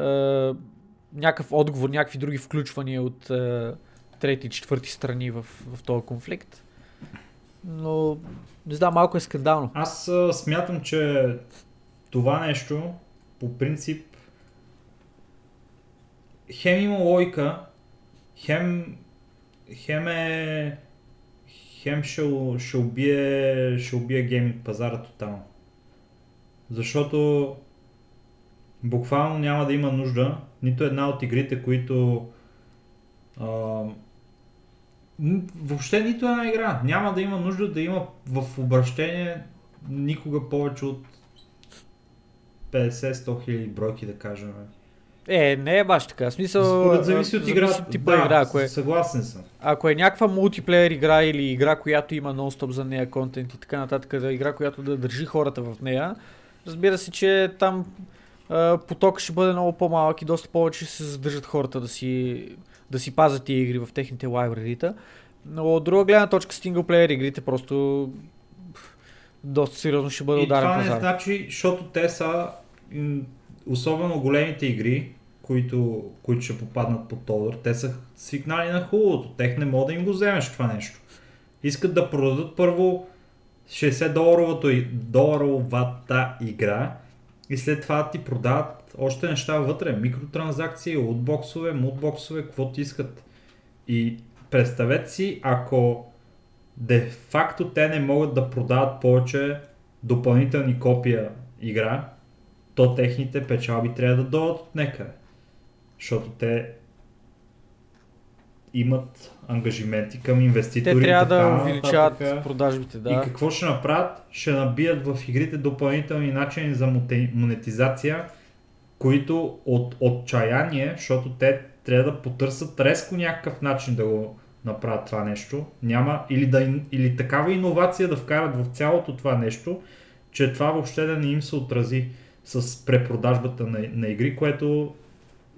някакъв отговор, някакви други включвания от а, трети и четвърти страни в, в този конфликт. Но не знам, малко е скандално. Аз а, смятам, че това нещо по принцип хем има логика, хем, хем е хем ще, ще, убие, ще убие гейминг пазара тотално. Защото буквално няма да има нужда нито една от игрите, които а, въобще нито една игра. Няма да има нужда да има в обращение никога повече от 50-100 хиляди бройки, да кажем. Е, не е баш така. Смисъл, Според зависи от играта. от типа да, игра. Ако е, съгласен съм. ако е някаква мултиплеер игра или игра, която има нон-стоп за нея контент и така нататък, да игра, която да държи хората в нея, разбира се, че там а, поток ще бъде много по-малък и доста повече ще се задържат хората да си, да си пазят тия игри в техните лайбрарита. Но от друга гледна точка синглплеер игрите просто доста сериозно ще бъде И ударен това не пазар. значи, защото те са особено големите игри, които, които ще попаднат под Тодор, те са свикнали на хубавото. Тех не мога да им го вземеш това нещо. Искат да продадат първо 60 доларовата, доларовата игра и след това ти продават още неща вътре. Микротранзакции, лутбоксове, мутбоксове, каквото искат. И представете си, ако де факто те не могат да продават повече допълнителни копия игра, то техните печалби трябва да дойдат от некъде. Защото те имат ангажименти към инвеститори. Те трябва и така да увеличават нататък. продажбите, И да. какво ще направят? Ще набият в игрите допълнителни начини за монетизация, които от отчаяние, защото те трябва да потърсят резко някакъв начин да го направят това нещо. Няма, или, да, или такава иновация да вкарат в цялото това нещо, че това въобще да не им се отрази с препродажбата на, на игри, което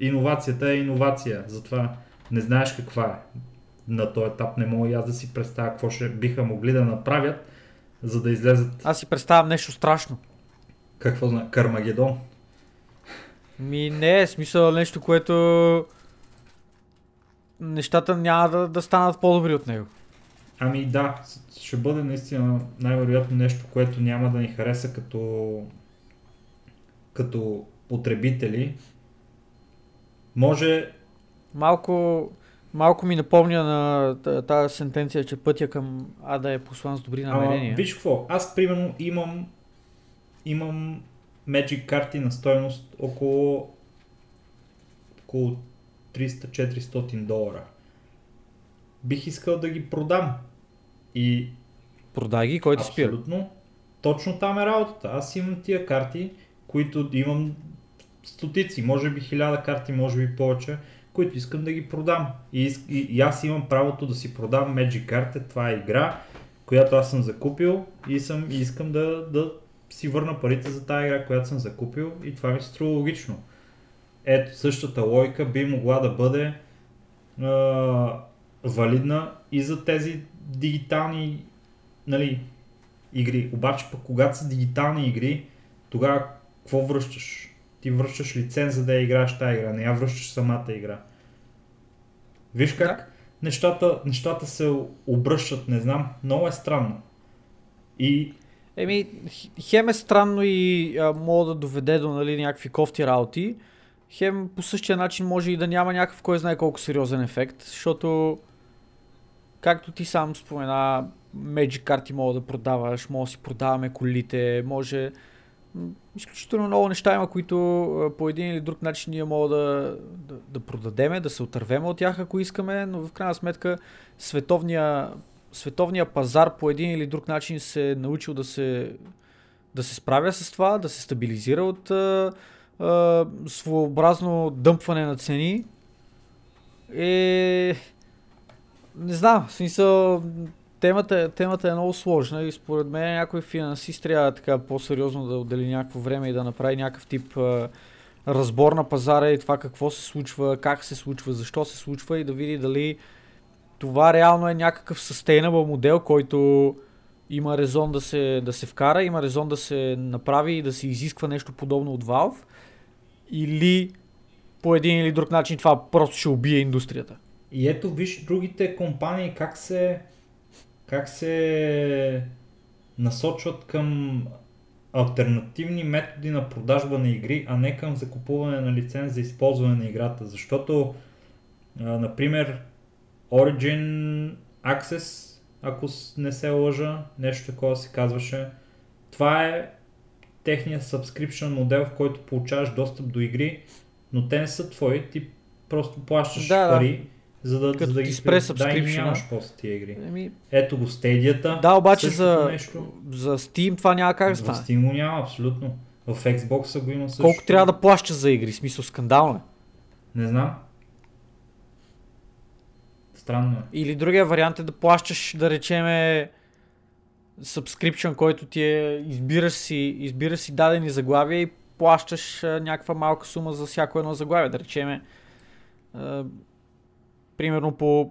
иновацията е иновация. Затова не знаеш каква е. На този етап не мога и аз да си представя какво ще биха могли да направят, за да излезат Аз си представям нещо страшно. какво зна, Кармагедон. Ми не е смисъл нещо, което нещата няма да, да станат по-добри от него. Ами да, ще бъде наистина най-вероятно нещо, което няма да ни хареса като, като потребители. Може Малко, малко ми напомня на тази сентенция, че пътя към Ада е послан с добри намерения. Ама, виж какво, аз примерно имам имам Magic карти на стойност около около 300-400 долара. Бих искал да ги продам. И Продай ги, кой ти спира. абсолютно точно там е работата. Аз имам тия карти, които имам стотици, може би хиляда карти, може би повече, които искам да ги продам. И, и, и аз имам правото да си продам Magic карта, това е игра, която аз съм закупил и, съм, и искам да, да си върна парите за тази игра, която съм закупил и това ми се струва логично. Ето, същата логика би могла да бъде а, валидна и за тези дигитални нали, игри. Обаче пък когато са дигитални игри, тогава какво връщаш? Ти връщаш лиценз за да я играеш тази игра, не я връщаш самата игра. Виж как нещата, нещата се обръщат, не знам, много е странно. И Еми, хем е странно и а, мога да доведе до нали, някакви кофти работи. Хем по същия начин може и да няма някакъв кой знае колко сериозен ефект, защото както ти сам спомена, Magic карти мога да продаваш, може да си продаваме колите, може... Изключително много неща има, които по един или друг начин ние мога да, да, да продадеме, да се отървеме от тях, ако искаме, но в крайна сметка световния, световния пазар по един или друг начин се е научил да се, да се справя с това, да се стабилизира от а, а, своеобразно дъмпване на цени. Е... Не знам, в смисъл, темата, темата е много сложна и според мен някой финансист трябва така по-сериозно да отдели някакво време и да направи някакъв тип а, разбор на пазара и това какво се случва, как се случва, защо се случва и да види дали това реално е някакъв sustainable модел, който има резон да се, да се вкара, има резон да се направи и да се изисква нещо подобно от Valve или по един или друг начин това просто ще убие индустрията. И ето виж другите компании как се, как се насочват към альтернативни методи на продажба на игри, а не към закупуване на лиценз за използване на играта. Защото, а, например, Origin Access, ако не се лъжа, нещо такова се казваше, това е техният subscription модел, в който получаваш достъп до игри, но те не са твои, ти просто плащаш Да, да. За да, Като за да ти ги спре при- да, нямаш после тия игри. Еми, Ето го стедията. да, обаче за, нещо. за Steam това няма как да стане. Steam го няма, абсолютно. В Xbox го има също. Колко трябва да плащаш за игри? Смисъл скандално е. Не знам. Странно е. Или другия вариант е да плащаш, да речеме, subscription, който ти е, избираш си, избираш си дадени заглавия и плащаш а, някаква малка сума за всяко едно заглавие. Да речеме, а, примерно по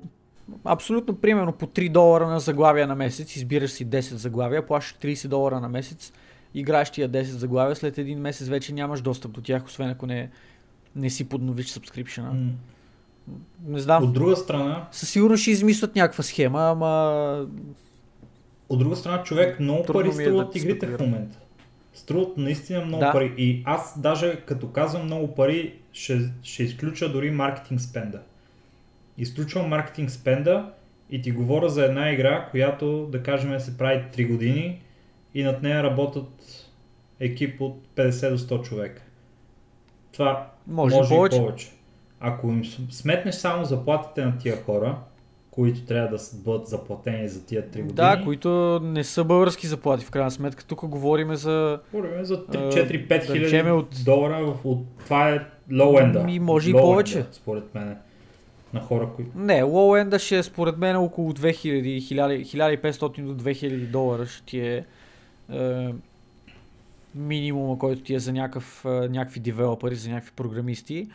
абсолютно примерно по 3 долара на заглавия на месец, избираш си 10 заглавия, плащаш 30 долара на месец, играеш тия 10 заглавия, след един месец вече нямаш достъп до тях, освен ако не, не си подновиш. М. Не знам, От друга страна, със сигурност ще измислят някаква схема, ама от друга страна човек много Трудно пари е да струват си игрите в копирам. момента. Струват наистина много Да. пари. И аз даже като казвам много пари, ще, ще изключа дори маркетинг спенда. Изключвам маркетинг спенда и ти говоря за една игра, която да кажем се прави 3 години и над нея работят екип от 50 до 100 човека. Това може, може, и повече. и повече. Ако им сметнеш само заплатите на тия хора, които трябва да бъдат заплатени за тия 3 години, Да, които не са български заплати в крайна сметка. Тук говорим за... говорим за А, 3-4-5 да хиляди от- долара. От, това е low-end. Ми, може и повече. Според мен. На хора, които... Не, end ще е според мен около 2000, 1000, 1500 до 2000 долара ще ти е, е минимума, който ти е за някакъв, е, някакви девелопери, за някакви програмисти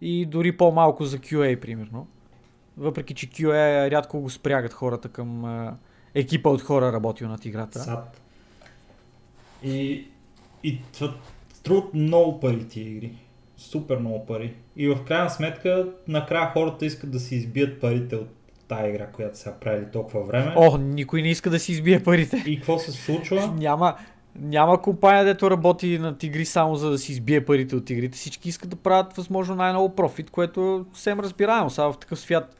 и дори по-малко за QA, примерно. Въпреки, че QA рядко го спрягат хората към е, екипа от хора работил над играта. Сад. И, и това струват много пари тия игри. Супер много пари. И в крайна сметка, накрая хората искат да си избият парите от тая игра, която са правили толкова време. О, никой не иска да си избие парите. И какво се случва? Няма, няма компания, дето работи на игри само за да си избие парите от игрите. Всички искат да правят възможно най-много профит, което съвсем разбираемо. Сега в такъв свят,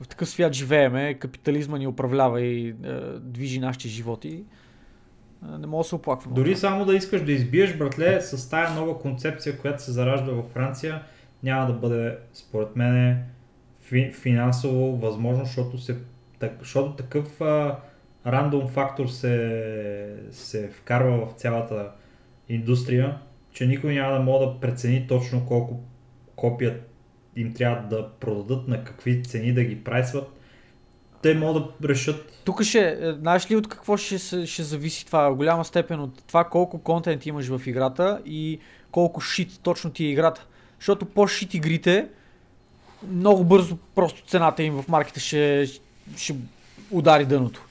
в такъв свят живееме, капитализма ни управлява и движи нашите животи. Не мога да се оплаквам. Дори само да искаш да избиеш, братле, с тая нова концепция, която се заражда във Франция, няма да бъде, според мен, фи, финансово възможно, защото, се, так, защото такъв а, рандом фактор се, се вкарва в цялата индустрия, че никой няма да може да прецени точно колко копия им трябва да продадат, на какви цени да ги прайсват. Те могат да решат Тук ще, е, знаеш ли от какво ще, ще зависи това? Голяма степен от това колко контент имаш в играта и колко шит точно ти е играта. Защото по-шит игрите, много бързо просто цената им в маркета ще, ще удари дъното.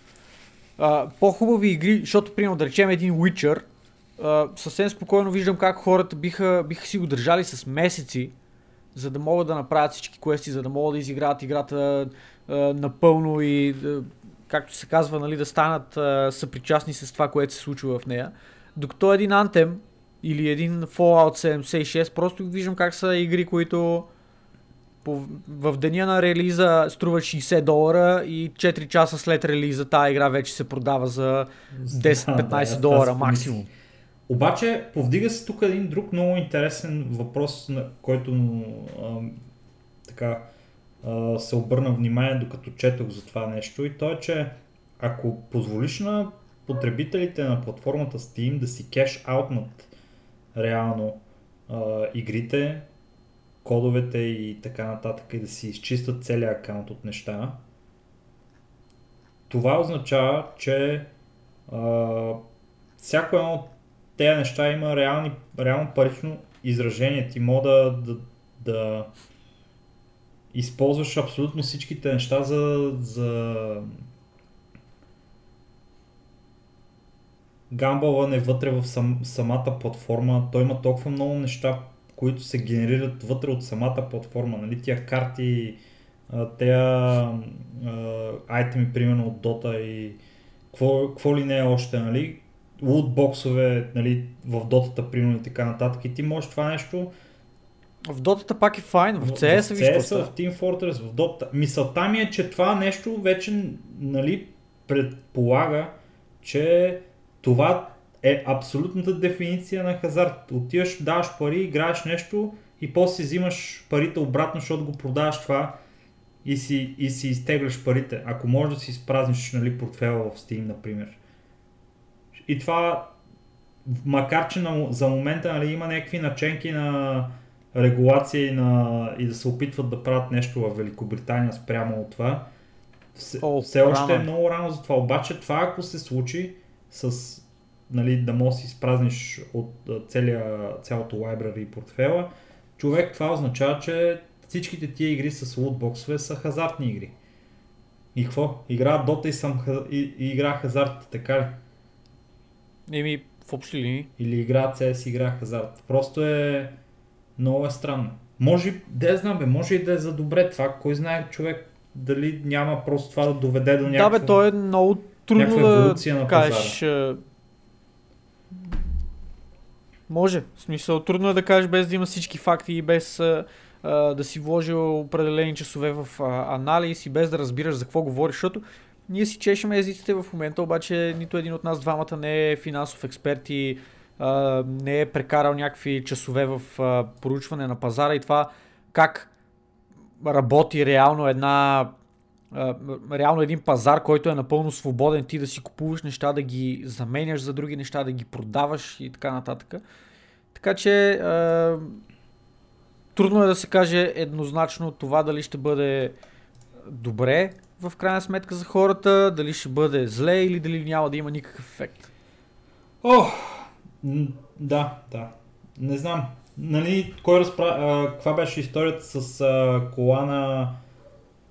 А, по-хубави игри, защото примерно да речем един Witcher, а, съвсем спокойно виждам как хората биха, биха си го държали с месеци, за да могат да направят всички квести, за да могат да изиграят играта напълно и както се казва, нали, да станат съпричастни с това, което се случва в нея. Докато един Anthem или един Fallout 76, просто виждам как са игри, които по, в деня на релиза струват 60 долара и 4 часа след релиза тази игра вече се продава за 10-15 Да, долара максимум. Обаче, повдига се тук един друг много интересен въпрос, на който а, така се обърна внимание докато четох за това нещо и то е, че ако позволиш на потребителите на платформата Steam да си кеш аутнат реално а, игрите, кодовете и така нататък и да си изчистят целият акаунт от неща, това означава, че а, всяко едно от тези неща има реални, реално парично изражение. Ти мога да, да, да използваш абсолютно всичките неща за, за гамбълване вътре в сам, самата платформа. Той има толкова много неща, които се генерират вътре от самата платформа. Нали? Тия карти, а, айтеми, примерно от Dota и какво ли не е още, нали? лутбоксове, нали, в дотата, примерно и така нататък. И ти можеш това нещо В дотата пак е файн, в CS в виж CS, става. в Team Fortress, в Dota. Мисълта ми е, че това нещо вече нали, предполага, че това е абсолютната дефиниция на хазарт. Отиваш, даваш пари, играеш нещо и после си взимаш парите обратно, защото го продаваш това и си, и си изтегляш парите. Ако можеш да си изпразниш нали, портфела в Steam, например. И това, макар че на, за момента нали, има някакви наченки на регулация и, на, и да се опитват да правят нещо в Великобритания спрямо от това. Все, О, все още рано е е. много рано за това. Обаче това ако се случи с нали, да можеш да си изпразниш от целия, цялото library и портфела, човек това означава, че всичките тия игри с лутбоксове са хазартни игри. И какво? Игра Dota и, съм, и, и игра хазарт, така ли? Еми, в общи линии. Или игра CS, игра хазарт. Просто е много е странно. Може, да знам бе, може и да е за добре това. Кой знае човек дали няма просто това да доведе до Да, някаква... бе, то е много трудно да на кажеш. Може. В смисъл, трудно е да кажеш без да има всички факти и без а, а, да си вложил определени часове в а, анализ и без да разбираш за какво говориш, защото ние си чешем езиците в момента, обаче нито един от нас двамата не е финансов експерт и не е прекарал някакви часове в а, поручване на пазара и това как работи реално една реално един пазар, който е напълно свободен, ти да си купуваш неща, да ги заменяш за други неща, да ги продаваш и така нататък. Така че трудно е да се каже еднозначно това дали ще бъде добре в крайна сметка за хората, дали ще бъде зле или дали няма да има никакъв ефект. О, м, да, да. Не знам. Нали, кой разпра... а, каква беше историята с а, кола на,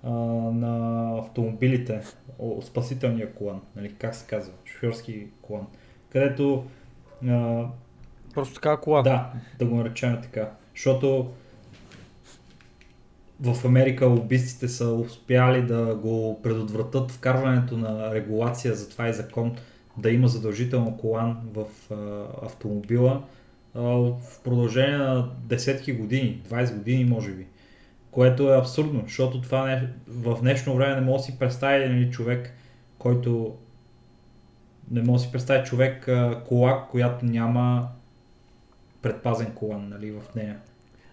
а, на автомобилите? О, спасителния колан. Нали, как се казва? Шофьорски колан. Където а, Просто така кола. Да, да го наречем така. Защото в Америка лобистите са успяли да го предотвратят вкарването на регулация за това и закон да има задължително колан в а, автомобила а, в продължение на десетки години, 20 години може би. Което е абсурдно, защото това не, в днешно време не може да си представи нали, човек, който не може да си представи човек а, кола, която няма предпазен колан нали, в нея.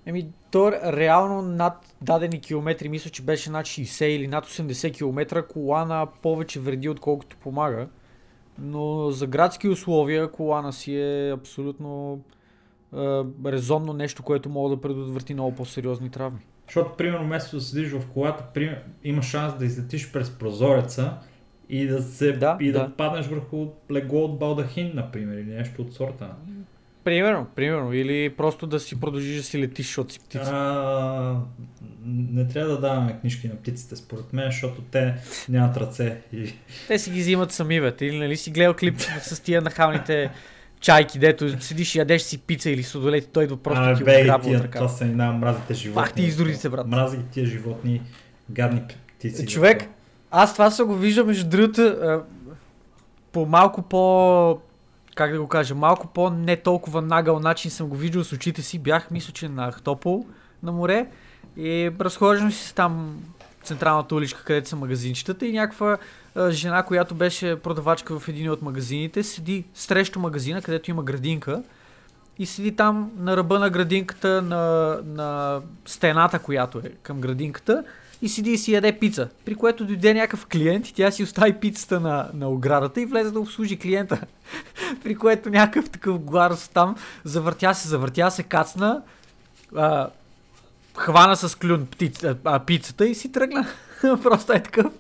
Еми, то реално над дадени километри, мисля, че беше над 60 или над 80 км, колана повече вреди, отколкото помага. Но за градски условия колана си е абсолютно е, резонно нещо, което може да предотврати много по-сериозни травми. Защото, примерно, вместо да седиш в колата, пример, има шанс да излетиш през прозореца и да, се, Да, и да, да. паднеш върху легло от балдахин, например, или нещо от сорта. Примерно, примерно. Или просто да си продължиш да си летиш, защото си птица. А, не трябва да даваме книжки на птиците, според мен, защото те нямат ръце. И... Те си ги взимат сами, бе. Или нали си гледал клип с тия нахалните чайки, дето седиш и ядеш си пица или судолет и той идва просто а, ти бе, от ръка. това са една мразите животни. Пах ти изродите, брат. Мрази тия животни, гадни птици. Човек, аз това се го виждам между другото по малко по как да го кажа, малко по не толкова нагъл начин съм го виждал с очите си. Бях, мисля, че на Ахтопол на море и разхождам си там централната уличка, където са магазинчетата и някаква жена, която беше продавачка в един от магазините, седи срещу магазина, където има градинка и седи там на ръба на градинката, на, на стената, която е към градинката и седи и си яде пица. При което дойде някакъв клиент и тя си остави пицата на, на оградата и влезе да обслужи клиента. При което някакъв такъв гларус там завъртя се, завъртя се, кацна, а, хвана с клюн птица, а, пицата и си тръгна. Просто е такъв.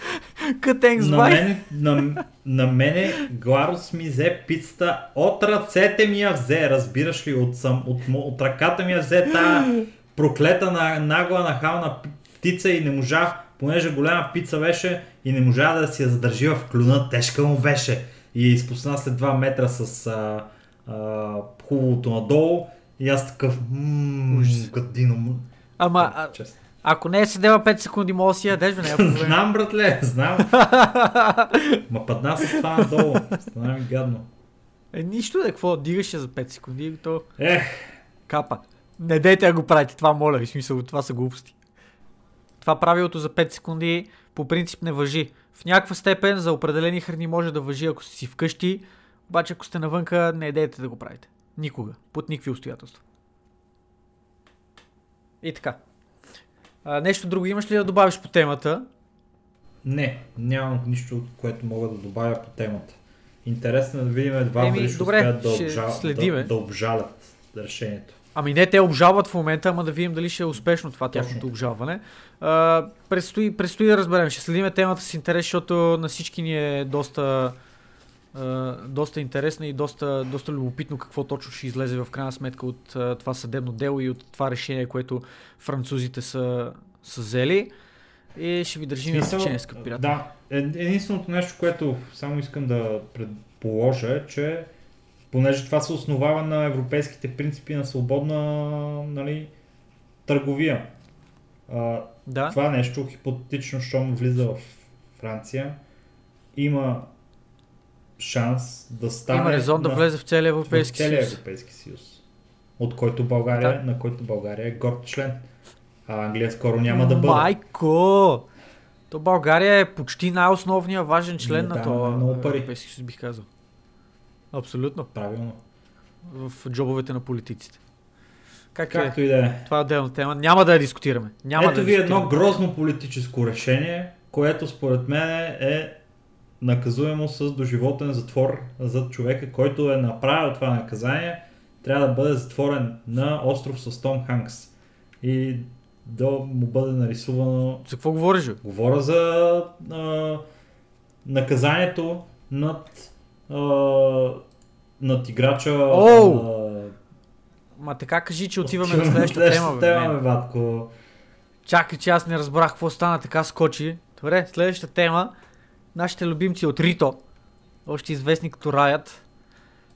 Кътенг На мене, на, на мене Гларус ми взе пицата от ръцете ми я взе, разбираш ли, от, сам, от, от ръката ми я взе тая проклета на, нагла нахална птица и не можах, понеже голяма пица беше и не можа да си я задържи в клюна, тежка му беше и я изпусна след 2 метра с а, а, хубавото надолу и аз такъв, ммм. Ама, а, Честно. ако не е седела 5 секунди, мога да си ядеш, бе, няма проблем. Знам, братле, знам. Ма падна с това надолу. Стана ми гадно. Е, нищо да какво, дигаш я за 5 секунди и то Ех, капа. Не дейте да го правите, това моля ви, смисъл, това са глупости. Това правилото за 5 секунди по принцип не въжи. В някаква степен за определени храни може да въжи, ако сте си вкъщи, обаче ако сте навънка, не дейте да го правите. Никога. Под никакви обстоятелства. И така. А, нещо друго имаш ли да добавиш по темата? не, нямам нищо, което мога да добавя по темата. Интересно е да видим едва Еми, добре, да, обжал, да, да обжалят решението. Ами не, те обжалват в момента, ама да видим дали ще е успешно това тяхното обжалване. А, предстои, предстои да разберем. Ще следиме темата с интерес, защото на всички ни е доста, а, доста интересна и доста, доста любопитно какво точно ще излезе в крайна сметка от а, това съдебно дело и от това решение, което французите са, са взели. И ще ви държим Смисъл, течение, скъпи. Да, е- единственото нещо, което само искам да предположа е, че понеже това се основава на европейските принципи на свободна нали, търговия. А, да. Това нещо, хипотетично, щом влиза в Франция, има шанс да стане Има резон да на- влезе в целия в Европейски целия съюз. Европейски съюз. От който България, Да. на който България е горд член. А Англия скоро няма да бъде. Майко! То България е почти най-основният важен член Не на това много пари. Европейски съюз, бих казал. Абсолютно. Правилно. В джобовете на политиците. Как е? Както и да е. Това е отделна тема. Няма да я дискутираме. Няма Ето да ви едно дискутираме. грозно политическо решение, което според мен е наказуемо с доживотен затвор за човека, който е направил това наказание. Трябва да бъде затворен на остров с Том Ханкс. И да му бъде нарисувано За какво говориш? Говоря за а, наказанието над, а, над играча. Оу! а, Ма така кажи, че отиваме на следващата тема, бе. тема, бе, батко. Чакай, че аз не разбрах какво стана, така скочи. Добре, следващата тема. Нашите любимци от Рито, още известни като Riot,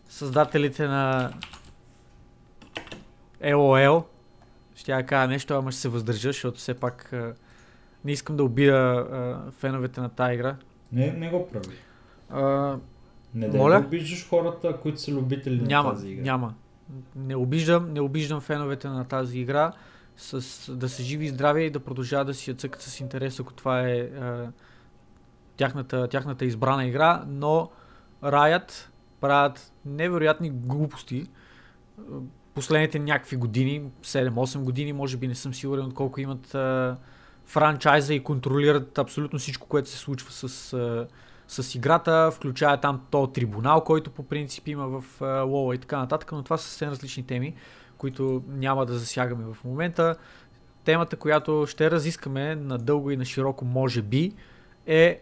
създателите на LOL. Ще я кажа нещо, ама ще се въздържа, защото все пак а, не искам да обида а, феновете на тази игра. Не, не го прави. А, Не дай Моля? да обиждаш хората, които са любители няма, на тази игра. няма. Не обиждам, не обиждам феновете на тази игра. С, да са живи и здрави и да продължават да си я цъкат с интерес, ако това е а, тяхната, тяхната избрана игра, но Riot правят невероятни глупости. Последните някакви години, 7-8 години, може би не съм сигурен от колко имат а, франчайза и контролират абсолютно всичко, което се случва с, а, с играта, включая там то трибунал, който по принцип има в а, WoW и така нататък, но това са съвсем различни теми, които няма да засягаме в момента. Темата, която ще разискаме надълго и на широко, може би, е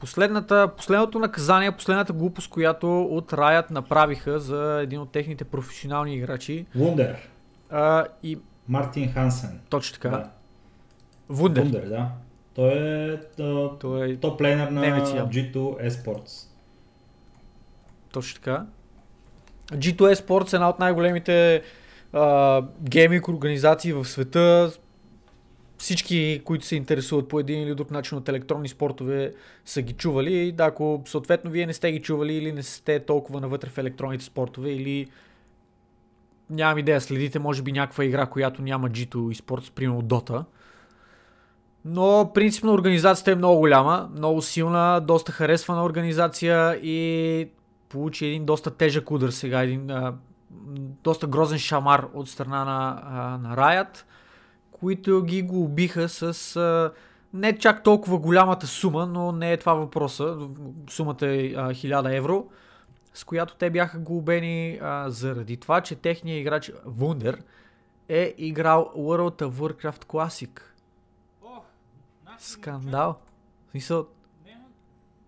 последната, последното наказание, последната глупост, която от Riot направиха за един от техните професионални играчи. Вундер. А, и Мартин Хансен. точно така. Да. Вундер. Вундер, да. Той е а, Той е топ лейнер на Немец явно. G2 Esports. Точно така. G2 Esports е една от най-големите а, гейминг организации в света. Всички, които се интересуват по един или друг начин от електронни спортове, са ги чували. И да, ако съответно вие не сте ги чували или не сте толкова навътре в електронните спортове или нямам идея, следите може би някаква игра, която няма G2 Esports, примерно Dota. Но принципно организацията е много голяма, много силна, доста харесвана организация и получи един доста тежък удар сега, един а, доста грозен шамар от страна на, а, на Riot, които ги го убиха с а, не чак толкова голямата сума, но не е това въпроса. Сумата е а, 1000 евро, с която те бяха глобени а, заради това, че техният играч Wunder е играл World of Warcraft Classic. Скандал. В смисъл,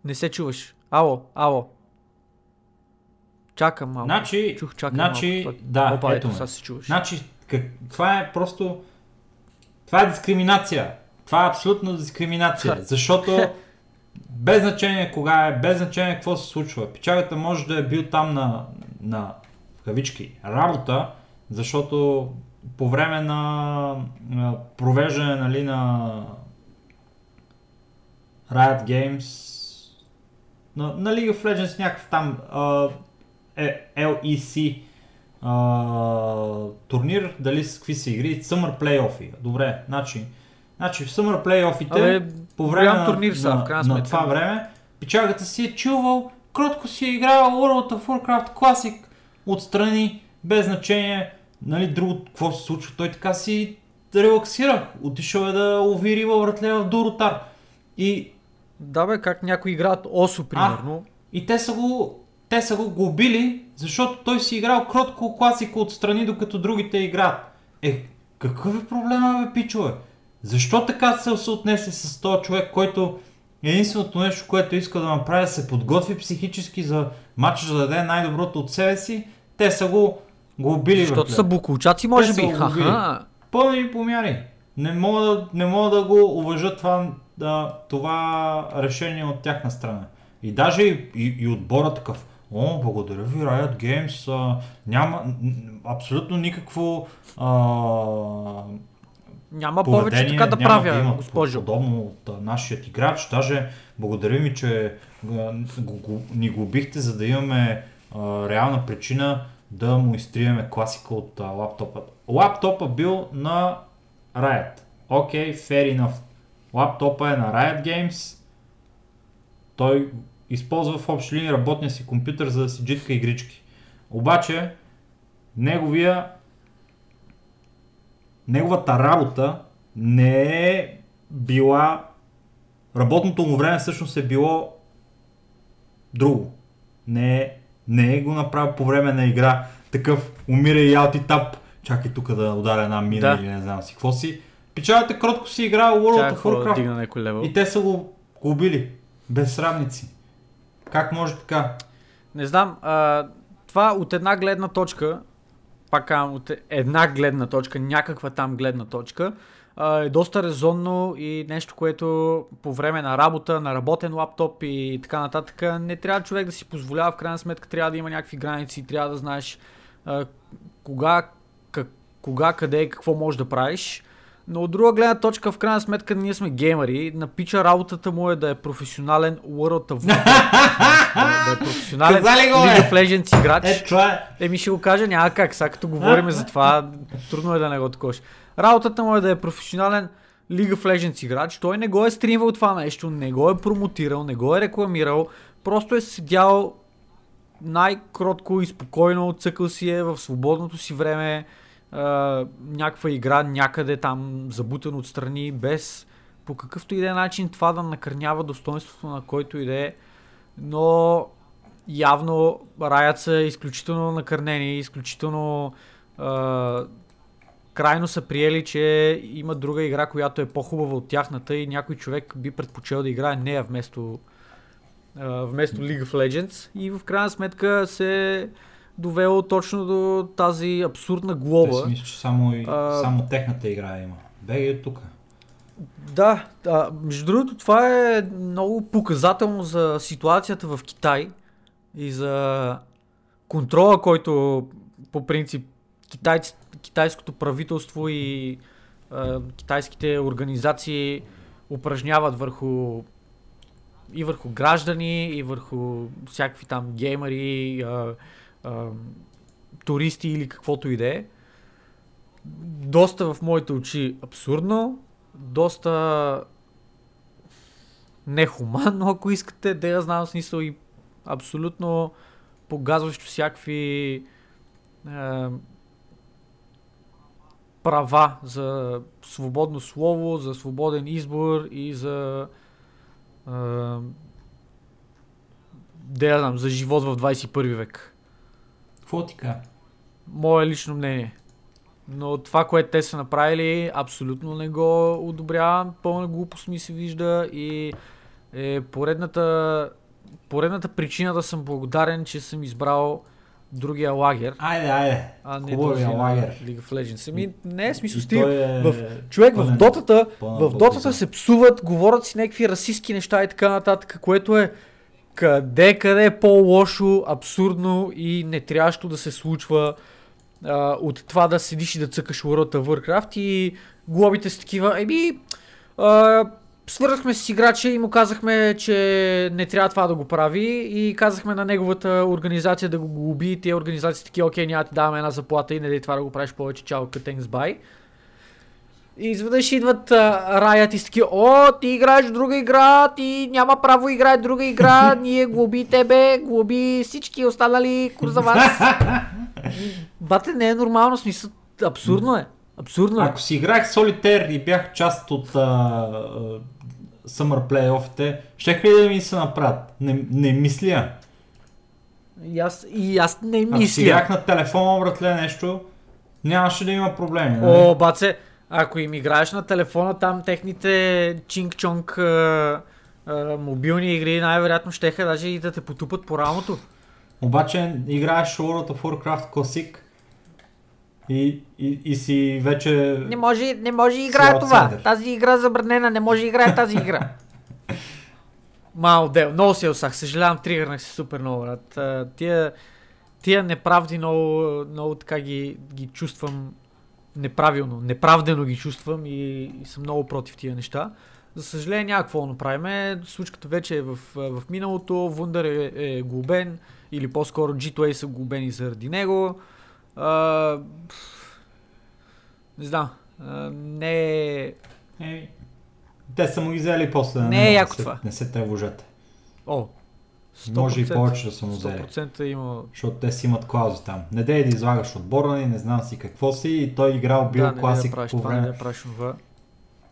не се чуваш. Ало, ало. Чакам малко. Значи, Чух, чакам значи, малко. да, Опа, ето ето, сега се чуваш. Значи, как, това е просто... Това е дискриминация. Това е абсолютно дискриминация. Защото без значение кога е, без значение какво се случва. Печагата може да е бил там на, на кавички, работа, защото по време на, на провеждане нали, на Riot Games на, на League of Legends някакъв там а, е, LEC а, турнир, дали с какви са игри, Summer Playoff. Добре, значи, значи в Summer Playoff-ите по време на, турнир са, на, на това време, печагата си е чувал, кротко си е играл World of Warcraft Classic отстрани, без значение, нали, друго, какво се случва, той така си релаксира, отишъл е да лови риба вратле в Доротар. И Да бе, как някои играят Осо, примерно. и те са го, те са го губили, защото той си играл кротко класика отстрани, докато другите играят. Е, какъв е проблема, бе, пичове? Защо така се се отнесе с този човек, който единственото нещо, което иска да направи, е да се подготви психически за матча, да даде най-доброто от себе си, те са го, го убили. Защото бе, са буклучаци, може Те би. Пълни помяри. Не мога да, не мога да го уважа това, да, това решение от тяхна страна. И даже и, и, и отбора такъв. О, благодаря ви, Riot Games. А, няма абсолютно никакво а, Няма повече така да правя, да има госпожо. подобно от а, нашият играч. Даже благодаря ми, че а, го, го, ни го убихте, за да имаме а, реална причина да му изтриеме класика от а, лаптопа. Лаптопа бил на Riot. Окей, okay, fair enough. Лаптопа е на Riot Games. Той използва в общи линии работния си компютър, за да си джитка игрички. Обаче, неговия неговата работа не е била работното му време всъщност е било друго. Не е, не е го направил по време на игра такъв умира и алти тап. Чакай тук да ударя една мина Да. или не знам си какво си. Печалата кротко си играл World of Warcraft дигна някой левел. и те са го, го убили. Безсрамници. Как може така? Не знам, а, това от една гледна точка, пак от една гледна точка, някаква там гледна точка, а, е доста резонно и нещо, което по време на работа, на работен лаптоп и така нататък, не трябва човек да си позволява, в крайна сметка трябва да има някакви граници, трябва да знаеш а, кога, как, кога, къде и какво можеш да правиш. Но от друга гледна точка, в крайна сметка, ние сме геймери. На пича работата му е да е професионален World of Warcraft. да е професионален! League of Legends играч. Е, това е. Еми ще го кажа, няма как. Сега като говорим за това, трудно е да не го таковаш. Работата му е да е професионален League of Legends играч. Той не го е стримвал това нещо, не го е промотирал, не го е рекламирал. Просто е седял най-кротко и спокойно, цъкал си е в свободното си време, а, някаква игра някъде там забутан отстрани, без по какъвто и да е начин това да накърнява достоинството на който и да е. Но явно Riot са изключително накърнени, изключително а, крайно са приели, че има друга игра, която е по-хубава от тяхната и някой човек би предпочел да играе нея вместо, а, вместо League of Legends и в крайна сметка се довело точно до тази абсурдна глоба. си мисля, че само, и, А, само техната игра има. Беги е тук. Да, а, между другото това е много показателно за ситуацията в Китай и за контрола, който по принцип китайц, китайското правителство и а, китайските организации упражняват върху и върху граждани, и върху всякакви там геймери, а, туристи или каквото и да е. Доста в моите очи абсурдно, доста нехуманно, ако искате, да я знам смисъл и абсолютно погазващо всякакви е, права за свободно слово, за свободен избор и за е, да я знам, за живот в 21 век. Какво ти кажа? Мое лично мнение. Но това, което те са направили, абсолютно не го одобрявам. Пълна глупост ми се вижда и е поредната, поредната причина да съм благодарен, че съм избрал другия лагер, Айде, айде. а не този лагер. League of Legends. Ами, не е смисъл И стига. той е в- Човек, в пълен- дотата, пълна в дотата да. се псуват, говорят си някакви расистски неща и така нататък, което е къде, къде е по-лошо, абсурдно и не трябващо да се случва а, от това да седиш и да цъкаш World of Warcraft и глобите са такива, еми, а, свързахме с играча и му казахме, че не трябва това да го прави и казахме на неговата организация да го глоби и тия организации такива, окей, няма ти даваме една заплата и не дай това да го правиш повече, чао, thanks, bye. И изведнъж идват а, Riot и са такива, о, ти играеш друга игра, ти няма право играе друга игра, ние глоби тебе, глоби всички останали курс за вас. Бате, не е нормално, смисъл, абсурдно е. Абсурдно е. Ако си играх Солитер и бях част от а, а, Summer плейофите, щех ли да ми се направят? Не, не мисля. И аз, и аз не Ако си мисля. играх на телефона, братле, нещо, нямаше да има проблеми. нали? О, баце, ако им играеш на телефона, там техните чинг-чонг а, а, мобилни игри най-вероятно щеха даже и да те потупат по рамото. Обаче играеш World of Warcraft Classic и, и, и си вече... Не може, не може играе това. Тази игра е забранена, не може да играе тази игра. Мал дел, много се усах, съжалявам, тригърнах се супер много, брат. Тия, тия неправди много, много така ги, ги чувствам неправилно, неправдено ги чувствам и, и съм много против тия неща. За съжаление няма какво направим. Случката вече е в, в миналото, Вундър е, е глобен или по-скоро G2A са глобени заради него. А, не знам. А, не е... Е, те са му ги взели после. Не нали, е яко не се, това. Не се тревожете. О, Може и 100%, повече да са му взели. 100% има... Защото те си имат клаузи там. Не дей да излагаш отбора ни, не знам си какво си и той играл бил да, класик да правиш по време. да правиш това.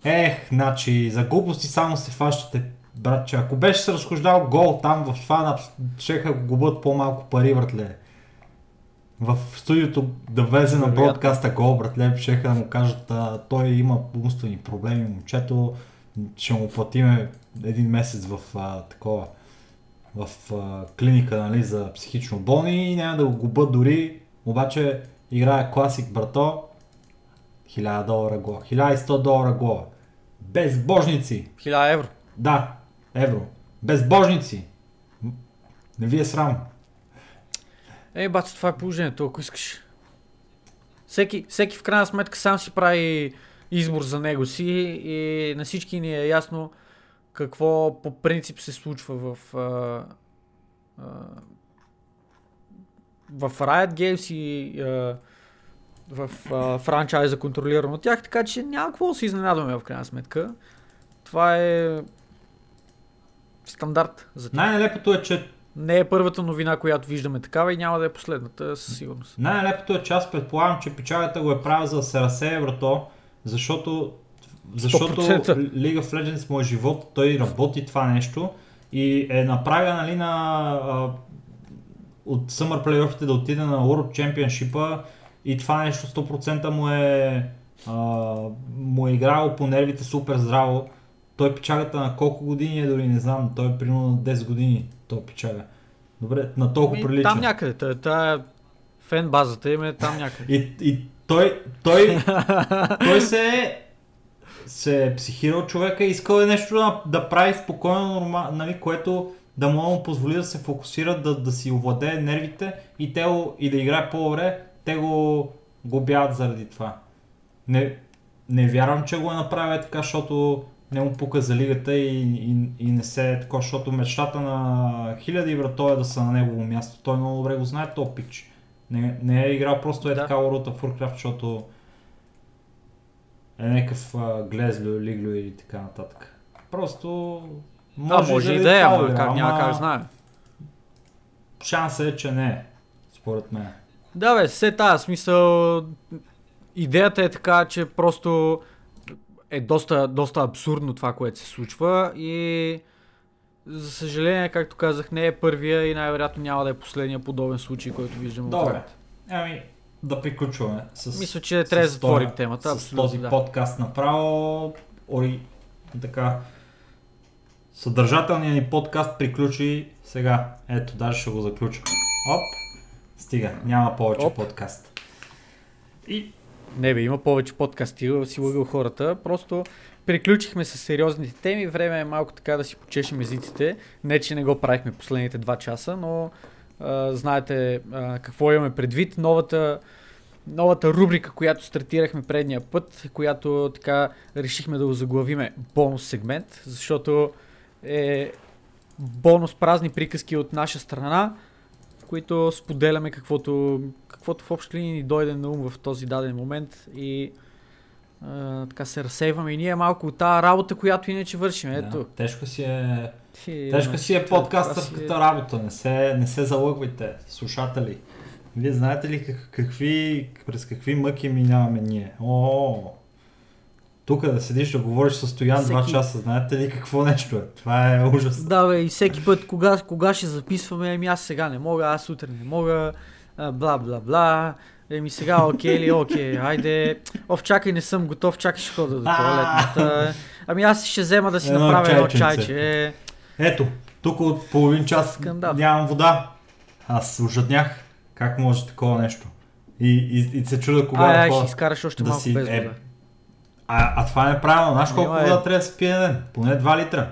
Ех, значи, за глупости само се фащате, братче. Ако беше се разхождал гол там в на- щеха го губят по-малко пари, братле. В студиото да влезе на бродкаста гол, братле, щеха да му кажат, а, той има умствени проблеми, момчето, ще му платиме един месец в а, такова, в а, клиника нали, за психично болни и няма да го губят дори, обаче играе класик, брато, 1000 долара глава, 1100 долара глава. Безбожници! 1000 евро. Да, евро. Безбожници! Не ви е срам. Ей, бац, това е положението, ако искаш. Всеки, всеки в крайна сметка сам си прави избор за него си и на всички ни е ясно какво по принцип се случва в, а, а, в Riot Games и а, в а, франчайза контролиран от тях, така че няма какво да се изненадваме в крайна сметка. Това е стандарт за тях. Най-нелепото е, че Не е първата новина, която виждаме такава и няма да е последната, със сигурност. най-нелепото е, че аз предполагам, че печалята го е правил за да се разсее, брато, защото защото 100%. League of Legends му е живот, той работи това нещо и е направя нали, на а, от Summer Playoff да отиде на World Championship и това нещо 100% му е а, му е играло по нервите супер здраво. Той печагата на колко години е дори не знам, той е примерно на 10 години, той печага. Добре, на толкова Ми, прилича. Там някъде, тая, тая фен базата им е там някъде. И, и той, той, той се е, се е психирал човека и искал е нещо да, да прави спокойно, норма, нали, което да му му позволи да се фокусира, да, да си овладее нервите и, те, и да играе по-добре, те го губят заради това. Не, не вярвам, че го е направил така, защото не му пука за лигата и, и, и не се е така, защото мечтата на хиляди вратове е да са на негово място. Той много добре го знае, то пич. Не, не е играл просто е Да. така World of Warcraft, защото е някакъв а, глезлю, лиглю или така нататък. Просто Да, може, може и заради да е, ама как, няма как знае. Шансът е, че не е, според мен. Да бе, все тази смисъл, идеята е така, че просто е доста, доста абсурдно това, което се случва и за съжаление, както казах, не е първия и най-вероятно няма да е последния подобен случай, който виждаме. от Добре. времето. Ами, да приключваме с, Мисля, че трябва да затворим темата. с този да. подкаст направо. Ори, така, съдържателният ни подкаст приключи сега. Ето, даже ще го заключа. Оп, стига, няма повече Оп. подкаст. И Не бе, има повече подкасти, си лъгал хората. Просто приключихме с сериозните теми. Време е малко така да си почешем езиците. Не, че не го правихме последните два часа, но а, знаете а, какво имаме предвид. Новата, новата рубрика, която стартирахме предния път, която така решихме да го заглавиме бонус сегмент, защото е бонус празни приказки от наша страна, в които споделяме каквото, каквото в общи линии ни дойде на ум в този даден момент и а, така се разсейваме и ние малко от тази работа, която иначе вършим. Ето. да, тежко си е, Ти, тежко си е подкастърската си е- работа. Не се, не се залъгвайте, слушатели. Вие знаете ли как, какви, през какви мъки минаваме ние? О, тук да седиш да говориш с Стоян Всеки- 2 часа, знаете ли какво нещо е? Това е ужас. Да, бе, и всеки път, кога, кога ще записваме, ами аз сега не мога, аз утре не мога, а, бла, бла, бла. Еми сега, окей ли, окей, айде. Оф, чакай, не съм готов, чакай, ще хода до туалетната. Ами аз ще взема да си направя едно чайче. Ето, тук от половин час Скандал. нямам вода. Аз ужаднях. Как може такова нещо? И, и, и се чуда кога Ай, е ай, ще изкараш още да малко си- без е, вода. А, а това е правилно. Знаеш колко Има е- вода трябва да се пие на ден? Поне 2 литра.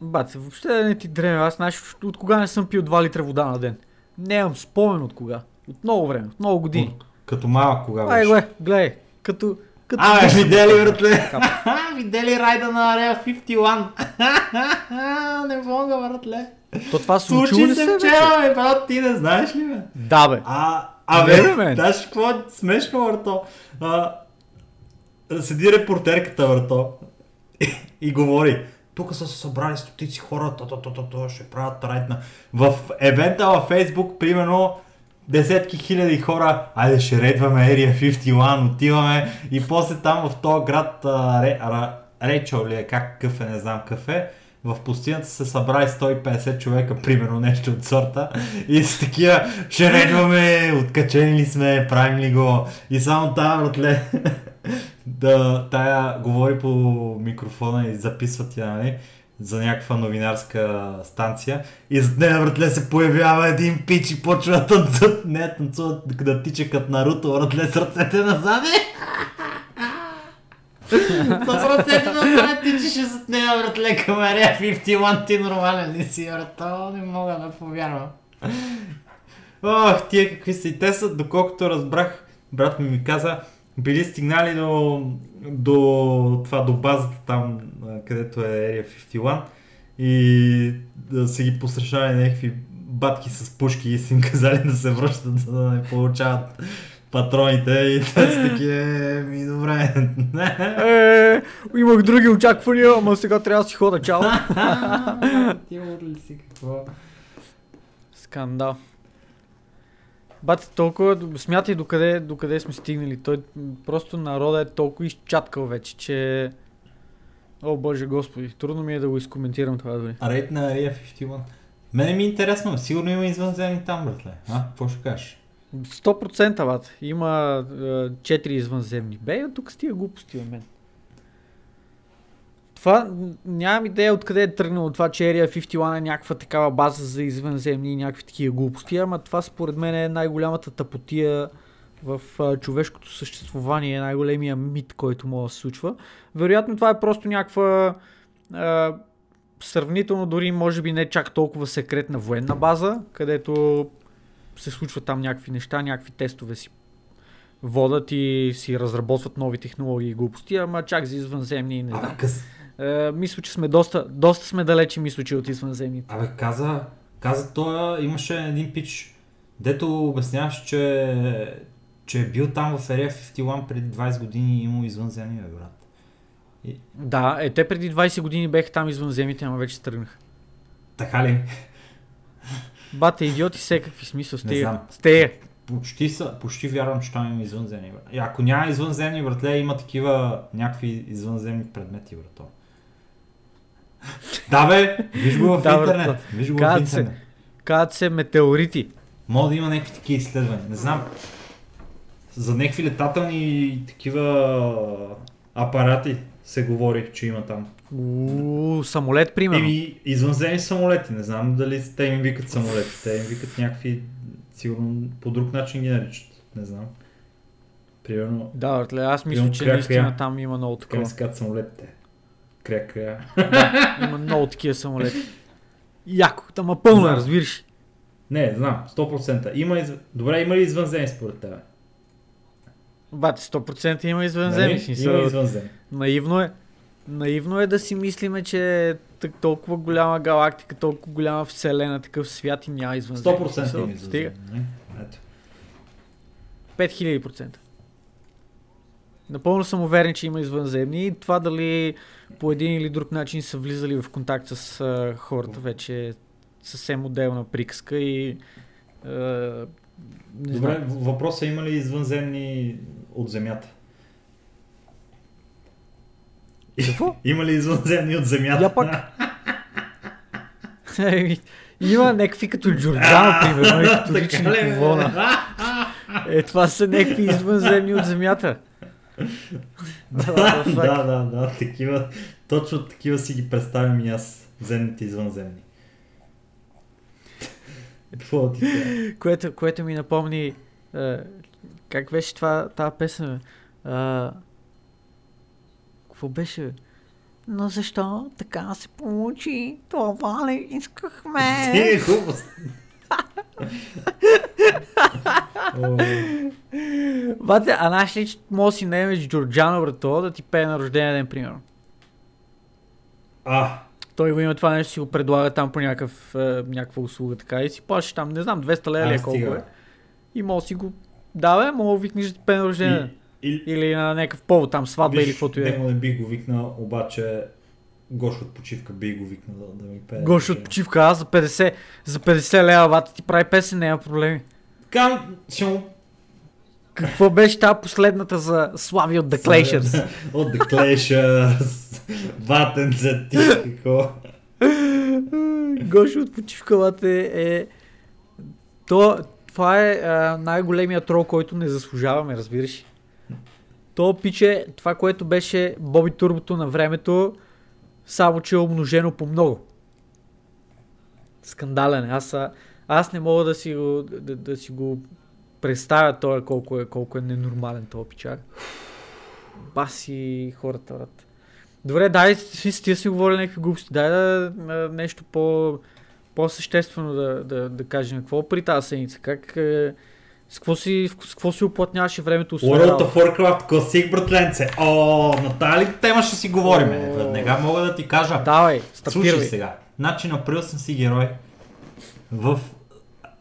Бате, въобще не ти дреме. Аз знаеш от кога не съм пил 2 литра вода на ден. Нямам спомен от кога. От много време, от много години. От- Като малък кога Ай, беше. гледай, гледай. Като... като А, бе, видели, братле? Видели райда на Арея 51? не мога, братле. То това Случи ли се вчера, бе, брат, ти не знаеш ли, бе? Да, бе. А, абе, бе, знаеш какво е смешно, върто? А, седи репортерката, върто, и, говори. Тук са се събрали стотици хора, то, то, то, то, то, ще правят райд на... В евента във Фейсбук, примерно, десетки хиляди хора, айде ще рейдваме Area 51, отиваме и после там в този град Рейчел ли е, как какъв е, не знам какъв е, в пустинята се събрали 150 човека, примерно нещо от сорта и с такива ще рейдваме, откачени ли сме, правим ли го и само тая братле да, тая говори по микрофона и записва тя, нали? За някаква новинарска станция. И зад нея, братле, се появява един пич и почва да танцуват, не танцуват, да тича като Наруто, братле, с ръцете назад. с ръцете назад тичаше зад нея, братле, Area 51, ти нормален ли си, брато, не мога да повярвам. Ох, тия какви са. И те са, доколкото разбрах, брат ми ми каза, били стигнали до, до това, до базата там, където е Area 51 и да са ги посрещали някакви батки с пушки и са им казали да се връщат, за да не получават патроните и те са таки, е, ми добре. Е, имах други очаквания, ама сега трябва да си хода чао. Ти ли си какво? Скандал. Бате, толкова, смятай докъде, докъде сме стигнали. Той просто народа е толкова изчаткал вече, че... О, боже господи, трудно ми е да го изкоментирам това дори. Рейд на Area 51. Мене ми е интересно, сигурно има извънземни там, братле. А, какво ще кажеш? 100% бат. Има е, 4 извънземни. Бе, тук стига глупости от мен. Това нямам идея откъде е тръгнало това, че Area 51 е някаква такава база за извънземни и някакви такива глупости, ама това според мен е най-голямата тъпотия в а, човешкото съществувание, най-големия мит, който може да се случва. Вероятно това е просто някаква а, сравнително дори може би не чак толкова секретна военна база, където се случват там някакви неща, някакви тестове си водат и си разработват нови технологии и глупости, ама чак за извънземни не знам. Къс... Е, мисля, че сме доста, доста сме далече, мисля, че от извънземните. Абе, каза, каза той, имаше един пич, дето обясняваш, че, че е бил там в Area 51 преди 20 години и имал извънземни, бе, брат. Да, е, те преди 20 години беха там извънземните, ама вече тръгнаха. Така ли? Бате, идиоти все какви смисъл сте. Сте. Почти, са, почти вярвам, че там има извънземни, брат. И ако няма извънземни, братле, има такива някакви извънземни предмети, брато. Да, бе, виж го в интернет. Виж го в интернет. Казват се метеорити. Мога да има някакви такива изследвания. Не знам. За някакви летателни такива апарати се говори, че има там. Уу, самолет, примерно. Еми, извънземни самолети. Не знам дали те им викат самолети. Те им викат някакви, сигурно по друг начин ги наричат. Не знам. Примерно, Да, аз мисля, че наистина там има много такова. ми се Кря, кря. Има много такива самолети. Яко, ама пълно, Знам. е, разбираш. Не, знам, 100%. Има из... Добре, има ли извънземни според тебе? Бате, 100% има извънземни. Нали? смисъл. Има извънземни. Наивно е. Наивно е да си мислиме, че так- толкова голяма галактика, толкова голяма вселена, такъв свят и няма извънземни. 100% Смисъл, има Стига. извънземни. Ето. 5000%. Напълно съм уверен, че има извънземни и това дали по един или друг начин са влизали в контакт с а, хората вече съвсем отделна приказка и а, не Добре, знам. въпросът е има ли извънземни от Земята? Какво? Има ли извънземни от земята? Я пак. Има някакви като Джорджано, примерно, и като лични. Е, това са някакви извънземни от земята. Да, да, да, да, такива, точно такива си ги представям и аз, земните извънземни. Какво ти което, което ми напомни е, как беше това, тази песен. А, какво беше? бе? Но защо така се получи? Това ли искахме? Ти е глупост. Бате, а знаеш ли, че може да си наемеш Джорджано, брато, да ти пее на рождения ден, примерно? А, Той го има това нещо, си го предлага там по някакъв, е, някаква услуга, така, и си плащаш там, не знам, 200 лева е колко е. И може си го... Да, бе, мога да викнеш да ти пее на рождения ден. Или на някакъв повод, там сватба или каквото е. него не бих го викнал, обаче Гош от почивка би го викнал да, да ми пее. Гош от почивка, аз за 50, за 50 лева, бата ти прави песен, няма проблеми. Така, ще му... Какво беше тази последната за Слави от The Clashers? От The Clashers. Ватенце ти, какво? Гош от почивка, бате, е... То, това е а, най-големият трол, който не заслужаваме, разбираш. То пиче, това, което беше Боби Турбото на времето, само че е умножено по много. Скандален. е. Аз, аз не мога да си го, да, да си го представя той колко е, колко е ненормален този пичак. Баси хората, брат. Добре, дай, си, ти си говорили някакви глупости. Дай да нещо по, по-съществено да, да, да кажем. Какво при тази седмица? Как, е, с какво си, с какво си оплътняваше времето? освен World of Warcraft Classic, братленце. О, на тази ли тема ще си говорим? О. Веднага мога да ти кажа. Давай, Слушай стартирай. сега. Значи направил съм си герой в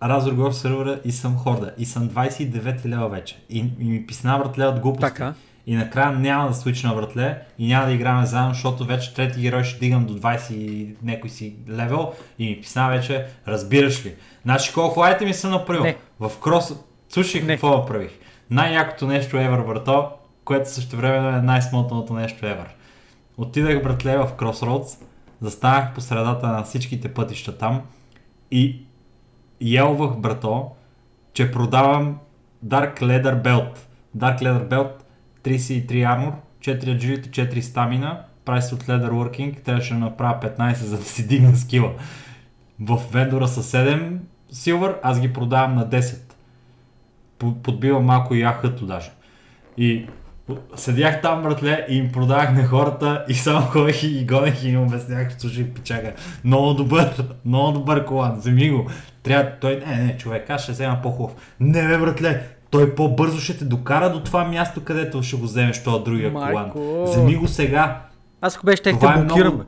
Разоргов сервера и съм хорда. И съм 29 лева вече. И, и ми писна братле от глупости. Така. И накрая няма да свична братле и няма да играме заедно, защото вече трети герой ще дигам до 20 и някой си левел и ми писна вече, разбираш ли. Значи колко лайта ми са направил? Не. В крос... Слушай Не. какво направих. Най-якото нещо ever, брато, което също време е най-смотаното нещо ever. Отидах, братле, в Crossroads, застанах по средата на всичките пътища там и елвах, брато, че продавам Dark Leather Belt. Dark Leather Belt, 33 armor, 4 agility, 4 стамина, прайс от Leather Working, трябваше да направя 15 за да си дигна скила. В вендора са 7 силвър, аз ги продавам на 10. По- Подбивам малко и яхато даже. И седях там, братле, и им продавах на хората и само ходех и гонех и им обяснях, слушай, пичага, много добър, много добър колан, вземи го. Трябва, той, не, не, човек, аз ще взема по-хубав. Не, бе, братле, той по-бързо ще те докара до това място, където ще го вземеш този другия колан. Майко. Вземи го сега. Аз ако беше, те е блокирам. много-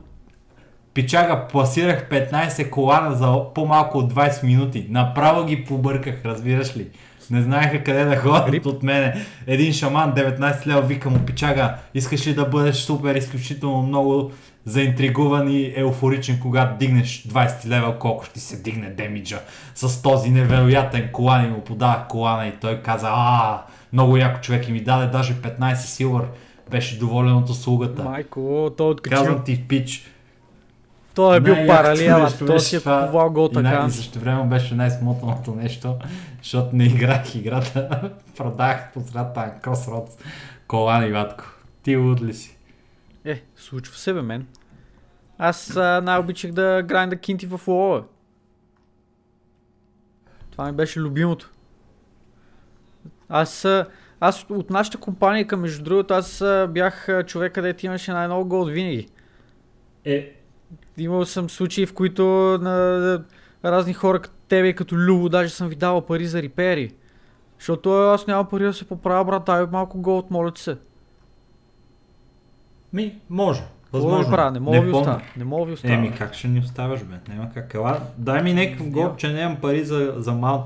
Пичага, пласирах 15 колана за по-малко от 20 минути. Направо ги побърках, разбираш ли? Не знаеха къде да ходят Рип. от мене. Един шаман, 19 лева, вика му, пичага, искаш ли да бъдеш супер, изключително много заинтригуван и еуфоричен, когато дигнеш 20 лева, колко ще се дигне демиджа с този невероятен колан и му подавах колана и той каза, а, много яко човек и ми даде даже 15 силвър. Беше доволен от услугата. Майко, той е откачил. Казвам ти, пич, Той е бил нещо той си е купувал гол така. и също време беше най-смотаното нещо, защото не играх играта. Продах по средата на Crossroads колан и ватко. Ти луд ли си? Е, случва се бе мен. Аз най-обичах да грайнда кинти в лола. Това ми беше любимото. Аз, а, аз от нашата компания, към между другото, аз а, бях човек, където имаше най-много гол от винаги. Е, Имал съм случаи, в които на, разни хора като тебе и като Любо, даже съм ви давал пари за репери. Защото аз нямам пари да се поправя, брат, дай малко гол от моля ти се. ми, може. Възможно. правя? Не мога да ви помня. оставя. Не мога да ви оставя. Еми, как ще ни оставяш, бе? Няма как. Ела, дай ми някакъв гол, че нямам пари за, за маунт.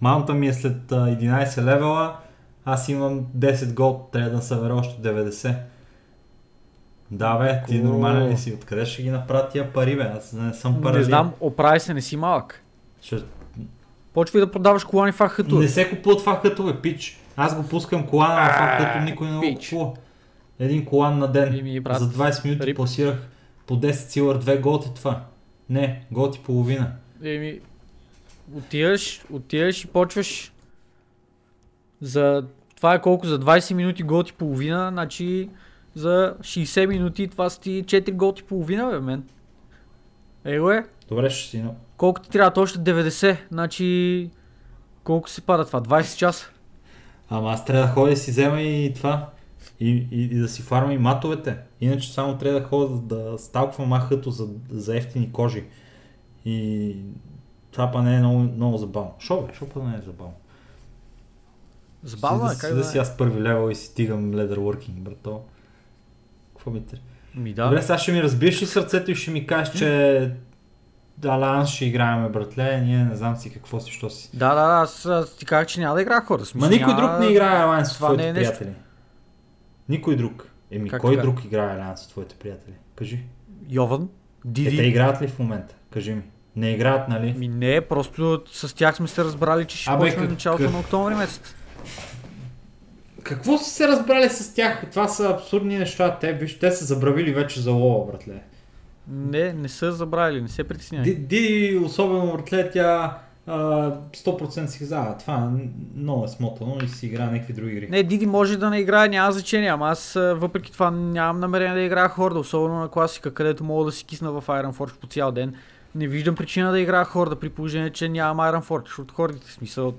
Маунта ми е след а, 11 левела, аз имам 10 гол, трябва да събера още 90. Да, бе, ти О. нормален ли си? Откъде ще ги направя тия пари, бе? Аз не съм паралия. Не знам, оправи се, не си малък. Ще... Почвай да продаваш колани в ахато. Не се купува това като, бе, пич. Аз го пускам колана в като никой не го купува. един колан на ден. Еми, брат, За 20 минути рип. пласирах по 10 силър, 2 голти това. Не, голти половина. Еми, отиваш, отиваш и почваш за... Това е колко? За 20 минути гол и половина, значи за 60 минути това са ти 4 гол и половина, бе, мен. Его е, Добре, ще си, колко ти трябва още 90, значи колко се пада това? 20 часа? Ама аз трябва да ходя да си взема и това. И, и, и да си фарма и матовете. Иначе само трябва да ходя да, да сталквам махато за, за ефтини кожи. И това па не е много, много забавно. Шо бе? Шо па не е забавно? Забавно е, как седа да си е? аз първи левел и си стигам leatherworking, брато. Какво ми? Ми да. Добре, сега ще ми разбиеш ли сърцето и ще ми кажеш, че Аланс ще играем, братле, ние не знам си какво си, що си. Да, да, да, аз, аз ти казах, че няма да игра хора. Ма никой няма- друг не играе Аланс с твоите не е нещо. приятели. Никой друг. Еми, Как кой така? друг играе Аланс с твоите приятели? Кажи. Йован, Е, те Диди. играят ли в момента? Кажи ми. Не играят, нали? Ми не, просто с тях сме се разбрали, че ще Абе, почнем как- началото на октомври месец. Какво са се разбрали с тях? Това са абсурдни неща. Те, виж, те са забравили вече за лова, братле. Не, не са забравили, не се притеснявай. Ди, Диди, особено, братле, тя а, 100% си каза, а, това е много е смотано и си играе някакви други игри. Не, Диди може да не играе, няма значение, ама аз въпреки това нямам намерение да играя хорда, особено на класика, където мога да си кисна в Iron Forge по цял ден. Не виждам причина да играя хорда, при положение, че нямам Iron Forge, защото хордите в смисъл.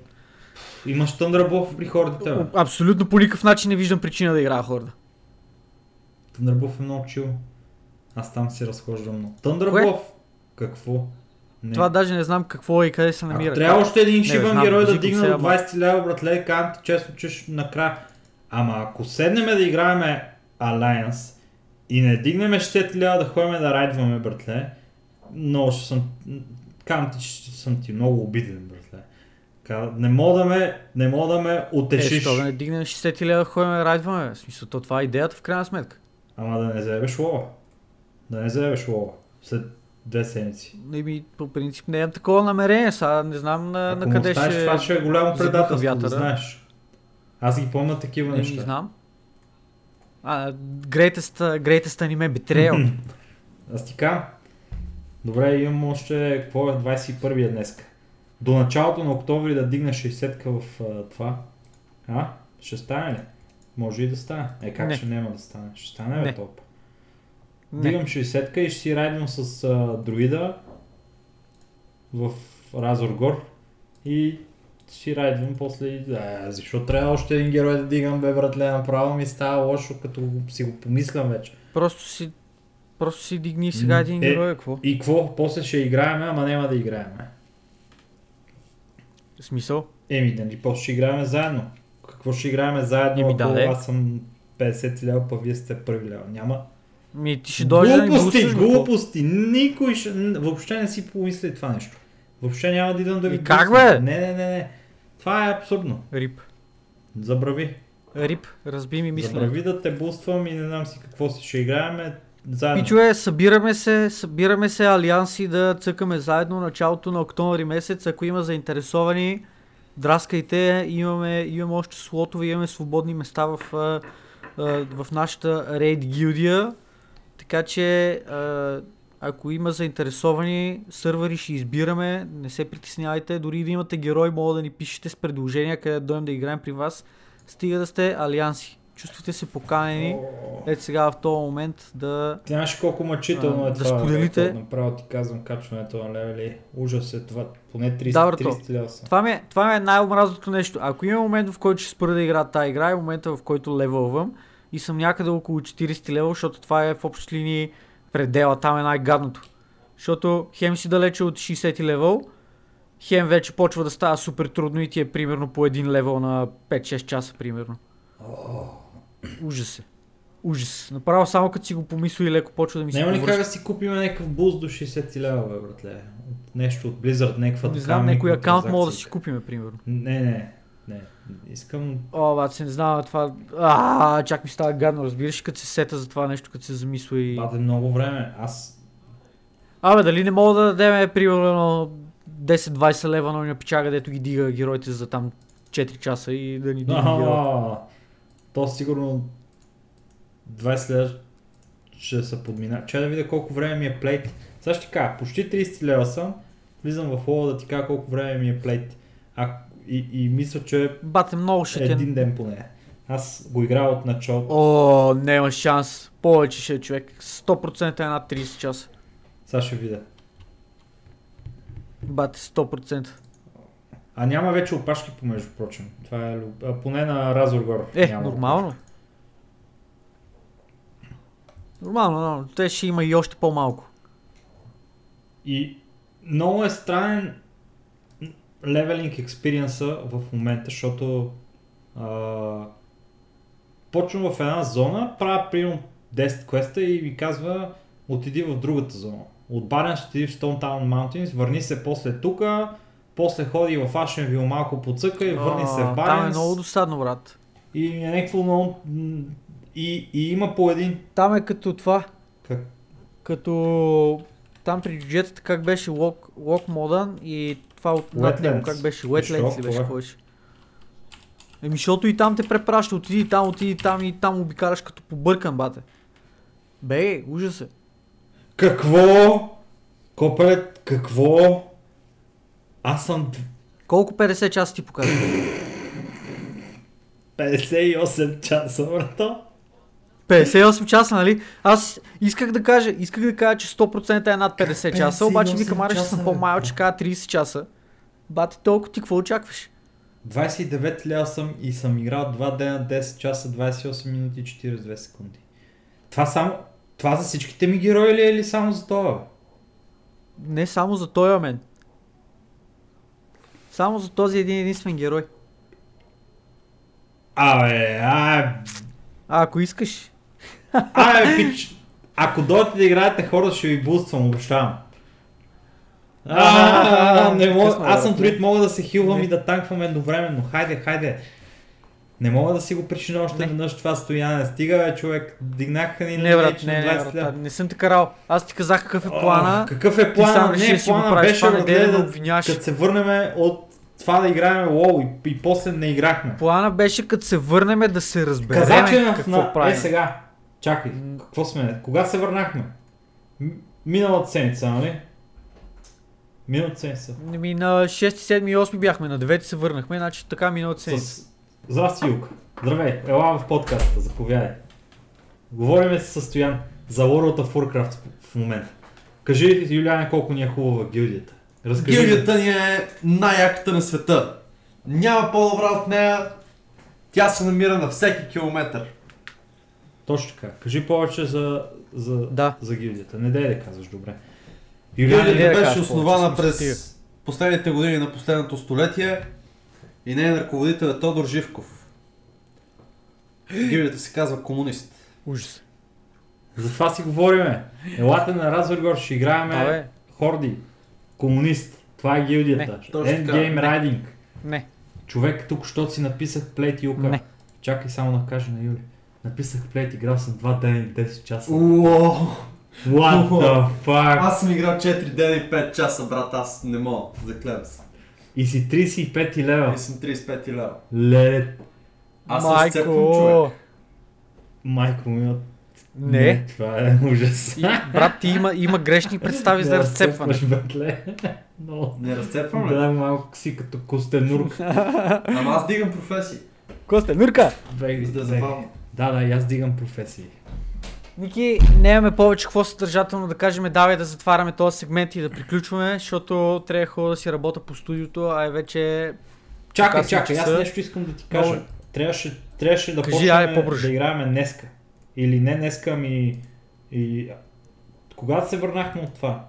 Имаш Тъндрабов при хордите, бе. Абсолютно по никакъв начин не виждам причина да играя хорда. Тъндрабов е много чил. Аз там си разхождам много. Тъндрабов? Какво? Не. Това даже не знам какво е и къде се намира. Ако трябва още един шибан герой да дигна ама- 20 лева, братле, казвам ти честно, че накрая. Ама ако седнем да играем Alliance и не дигнем 60 лева да ходим да райдваме, братле, много ще съм... Казвам ти, че съм ти много обиден, братле. Ка- Не мога да ме, не мога да ме Е, утешиш. що да не дигнем 60 лева, ходим райдваме. В смисъл, то това е идеята в крайна сметка. Ама да не заебеш лова. Да не заебеш лова. След две седмици. Еми, по принцип не имам такова намерение, сега не знам на, на Ако къде му оставиш, ще... това ще е голямо предателство, да знаеш. Аз ги помня такива Не, неща. не знам. А, greatest, greatest anime betrayal. Аз ти казвам. Добре, имам още, какво е, 21 днеска. До началото на октомври да дигна 60-ка в а, това. А? Ще стане ли? Може и да стане. Е, как Не. ще няма да стане? Ще стане, бе, Не. топ. не. Дигам 60-ка и ще си райдвам с а, друида в Разоргор и си райдвам после и... А, защо трябва още един герой да дигам, бе, братле, направо ми става лошо, като си го помислям вече. Просто си... Просто си дигни сега един е, герой, какво? И какво? После ще играем, ама няма да играем. В смисъл? Еми, нали, после ще играем заедно. Какво ще играем заедно, Еми, да, де. аз съм 50 лева, па вие сте първи лева? Няма. Ми, ти ще дойдеш да ни глупости, какво? глупости. Никой ще... Въобще не си помисли това нещо. Въобще няма да идвам да ви И как, бе? Не, не, не, не. Това е абсурдно. Рип. Забрави. Рип, разби ми мисленето. Забрави да те буствам и не знам си какво си ще играем заедно. Пичове, събираме се, събираме се алианси да цъкаме заедно началото на октомври месец. Ако има заинтересовани, драскайте. Имаме, имаме още слотове, имаме свободни места в, в нашата рейд гилдия. Така че, ако има заинтересовани, сървъри ще избираме. Не се притеснявайте. Дори да имате герой, мога да ни пишете с предложения, къде да дойдем да играем при вас. Стига да сте алианси. Чувствате се поканени. Ето сега в този момент да... Ти знаеш колко мъчително А, е да това. споделите. бе, Направо ти казвам качването на левели. Ужас е това. Поне 30, Да, брато. 30 лева са. Това ми, е, това ми е най-омразното нещо. Ако има момент, в който ще спра да игра тази игра, е момента, в който левелвам и съм някъде около 40 левел, защото това е в общи линии предела, там е най-гадното. Защото хем си далече от 60 левел, хем вече почва да става супер трудно и ти е примерно по един левел на 5-6 часа, примерно. Ужас е. Ужас. Направо само като си го помисля и леко почва да ми се Няма ли как да си купим някакъв буст до 60 лева, бе, братле? От Нещо от Blizzard, някаква Не знам, някой акаунт мога да си купиме, примерно. Не, не, не. Искам... О, бат, се не знам това. А, чак ми става гадно, разбираш, като се сета за това нещо, като се замисля и... Бате много време. Аз... Абе, дали не мога да дадем, примерно, 10-20 лева на уния пичага, дето ги дига героите за там 4 часа и да ни дига герой. То сигурно 20 лева ще се подмина. Че да видя колко време ми е плейт. Сега ще кажа, почти 30 лева съм. Влизам в лола да ти кажа колко време ми е плейт. А, и, и мисля, че Бате, много ще те... един ден поне. Аз го играя от началото. О, няма шанс. Повече ще е човек. 100% е над 30 часа. Сега ще видя. Бате, 100%. А няма вече опашки помежду прочим. Това е а, поне на Разоргор. Е, няма. нормално. Нормално, нормално. Те ще има и още по-малко. И много е странен левелинг експириенса в момента, защото а, почвам в една зона, правя примерно 10 квеста и ми казва отиди в другата зона. От Барен ще отиди в Stone Town Mountains, върни се после тука, после ходи в Ашенвил малко поцъка и върни се в А, Барен. Там е много досадно, брат. И е някакво много... И, и има по един... Там е като това. Как? Като там при джуджетата как беше лок, лок модан и това от над него как беше? Wetlands ли беше беше? Еми, защото и там те препраща, отиди там, отиди там и там обикараш като побъркан, бате. Бе, ужас е. Какво? Копелет, какво? Аз съм Колко 50 часа ти показва? 58 часа, брато. 58 часа, нали? Аз исках да кажа, исках да кажа, че 100% е над 50 часа, обаче 58 викам, аре ще съм кажа 30 часа. Бате, толкова ти какво очакваш? 29 ля съм и съм играл 2 дена, 10 часа, 28 минути и 42 секунди. Това само... Това за всичките ми герои ли е или само за това? Не само за този мен. Само за този един единствен герой. Абе, а, А ако искаш, Абе, пич, ако дойдете да играете хора, ще ви буствам, обещавам. А, не мога, Късно, аз съм дори мога да се хилвам и да танквам едновременно. Хайде, хайде. Не мога да си го причина още веднъж това стояне. Стига, бе, човек. Дигнаха ни не брат, не, не, 20 брат, не съм те карал. Аз ти казах какъв е О, плана. какъв е плана? Не, плана правиш. беше да гледа, като се върнем от това да играем лоу и, и после не играхме. Плана беше като се върнем да се разберем Каза, че какво на... правим. Е, сега. Чакай, какво сме? Кога се върнахме? Миналата седмица, нали? Миналата седмица. Ми на 6, 7 и 8 бяхме, на 9 се върнахме, значи така миналата седмица. С... Здрасти, Юг. Здравей, ела в подкаста, заповядай. Говориме с Стоян за World of Warcraft в момента. Кажи, Юлиане, колко ни е хубава гилдията. Разкажи. Гилдията ни е най-яката на света. Няма по-добра от нея. Тя се намира на всеки километър. Точно така. Кажи повече за, за, Да. за гилдията. Не дай да казваш, добре. Гилдията не да беше кажеш основана повече, през последните години на последното столетие и нейният ръководител е Тодор Живков. Гилдията се казва комунист. Ужас. За това си говориме. Елате на Разоргор, ще играеме Абе, хорди. Комунист. Това е гилдията. Endgame. Riding. не, Човек, тук що си написах плейт Юка. не. Чакай само да кажа на Юли. Написах плейт, играл съм 2 дена и 10 часа. Уоо! What the fuck? Аз съм играл 4 дена и 5 часа, брат, аз не мога, заклевам се. И си 35 лева. И съм 35 лева. Ле, Аз съм сцепвам човек. майко ми. Не. Това е ужас. И, брат, ти има, има грешни представи за разцепване. разцепваш, братле. Но. Не разцепвам ли? Да, малко си като костенурк. Ама аз дигам професии. Костя, Нурка! Бе, За да забавно. Да, да, и аз дигам професии. Ники, нямаме повече какво съдържателно да кажем, давай да затваряме този сегмент и да приключваме, защото трябва хубаво да си работя по студиото, а е вече... Чакай, чакай, аз часа. нещо искам да ти кажа. Много- Трябваше, трябваше да Кажи, почнем да играем днеска. Или не днеска, ами... И... Когато се върнахме от това?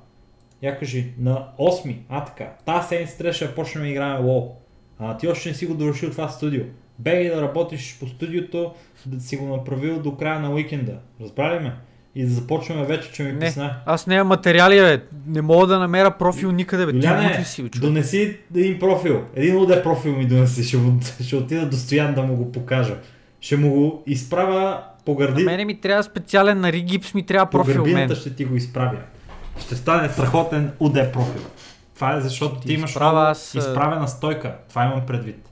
Я кажи, на 8, а така, тази седмица трябваше да почнем да играем WoW. А ти още не си го довършил това студио. Бегай да работиш по студиото, да си го направил до края на уикенда. Разбрали ме? И да започваме вече, че ми Не, писна. аз нямам материали, бе. Не мога да намеря профил никъде, бе. Ти Юляне, ли си, бе, донеси един профил. Един луден профил ми донеси. Ще, ще отида до Стоян да му го покажа. Ще му го изправя по На гърди. мене ми трябва специален на Ригипс, ми трябва По профил мен. гърбината ще ти го изправя. Ще стане страхотен УД профил. Това е защото ти ти имаш изправя аз, изправена стойка. Това имам предвид.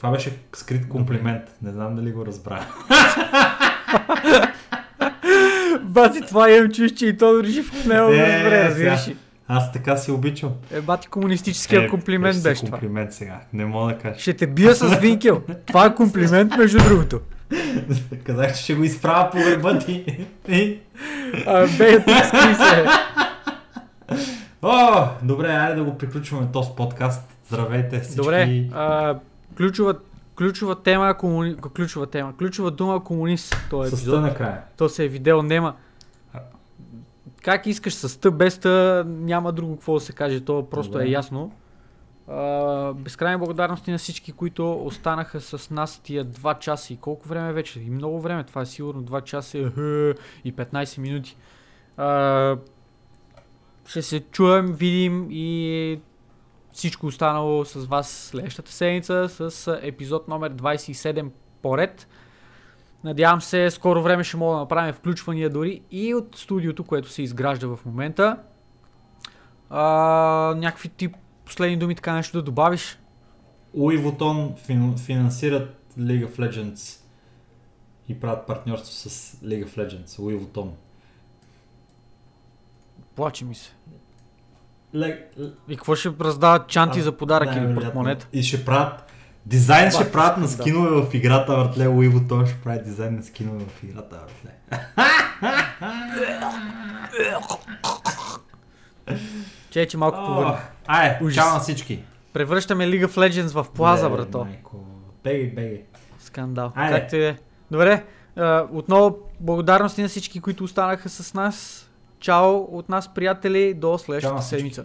Това беше скрит комплимент. Не знам дали го разбра. Бати, това имам чуш, че и Тодор Живков не го Е, разбере, разбираш? Аз така си обичам. Е, бати, комунистическия комплимент беше беше това. комплимент сега. Не мога да кажа. Ще те бия с винкел. Това е комплимент, между другото. Казах, че ще го изправя по гърба ти. Бе, скри се. О, добре, айде да го приключваме този подкаст. Здравейте всички. Добре, а, ключова, ключова тема, комуни... ключова тема, ключова дума комунист. То е С тъ епизод. накрая. То се е видео, нема. Как искаш с тъ, без тъ, няма друго какво да се каже, то просто Добре. е ясно. А, безкрайни благодарности на всички, които останаха с нас тия 2 часа и колко време вече? И много време, това е сигурно 2 часа е, и 15 минути. А, ще се чуем, видим и всичко останало с вас следващата седмица с епизод номер 27 поред. Надявам се, скоро време ще мога да направим включвания дори и от студиото, което се изгражда в момента. А, някакви ти последни думи, така нещо да добавиш? Луи Вутон фин, финансират League of Legends и правят партньорство с League of Legends. Луи Вутон. Плаче ми се. Лег... И какво ще раздават чанти А, за подарък или най-вероятно. портмонет? И ще правят Дизайн ще правят на да. скинове в играта, братле. Луи Вутон ще прави дизайн на скинове в играта, братле. Че, че малко повърна. Ужас. чао на всички. Превръщаме League of Legends в плаза, Леле, брато. Бегай, бегай. Скандал. Айде. Както и да е. Добре, отново благодарности на всички, които останаха с нас. Чао от нас, приятели, до следващата седмица.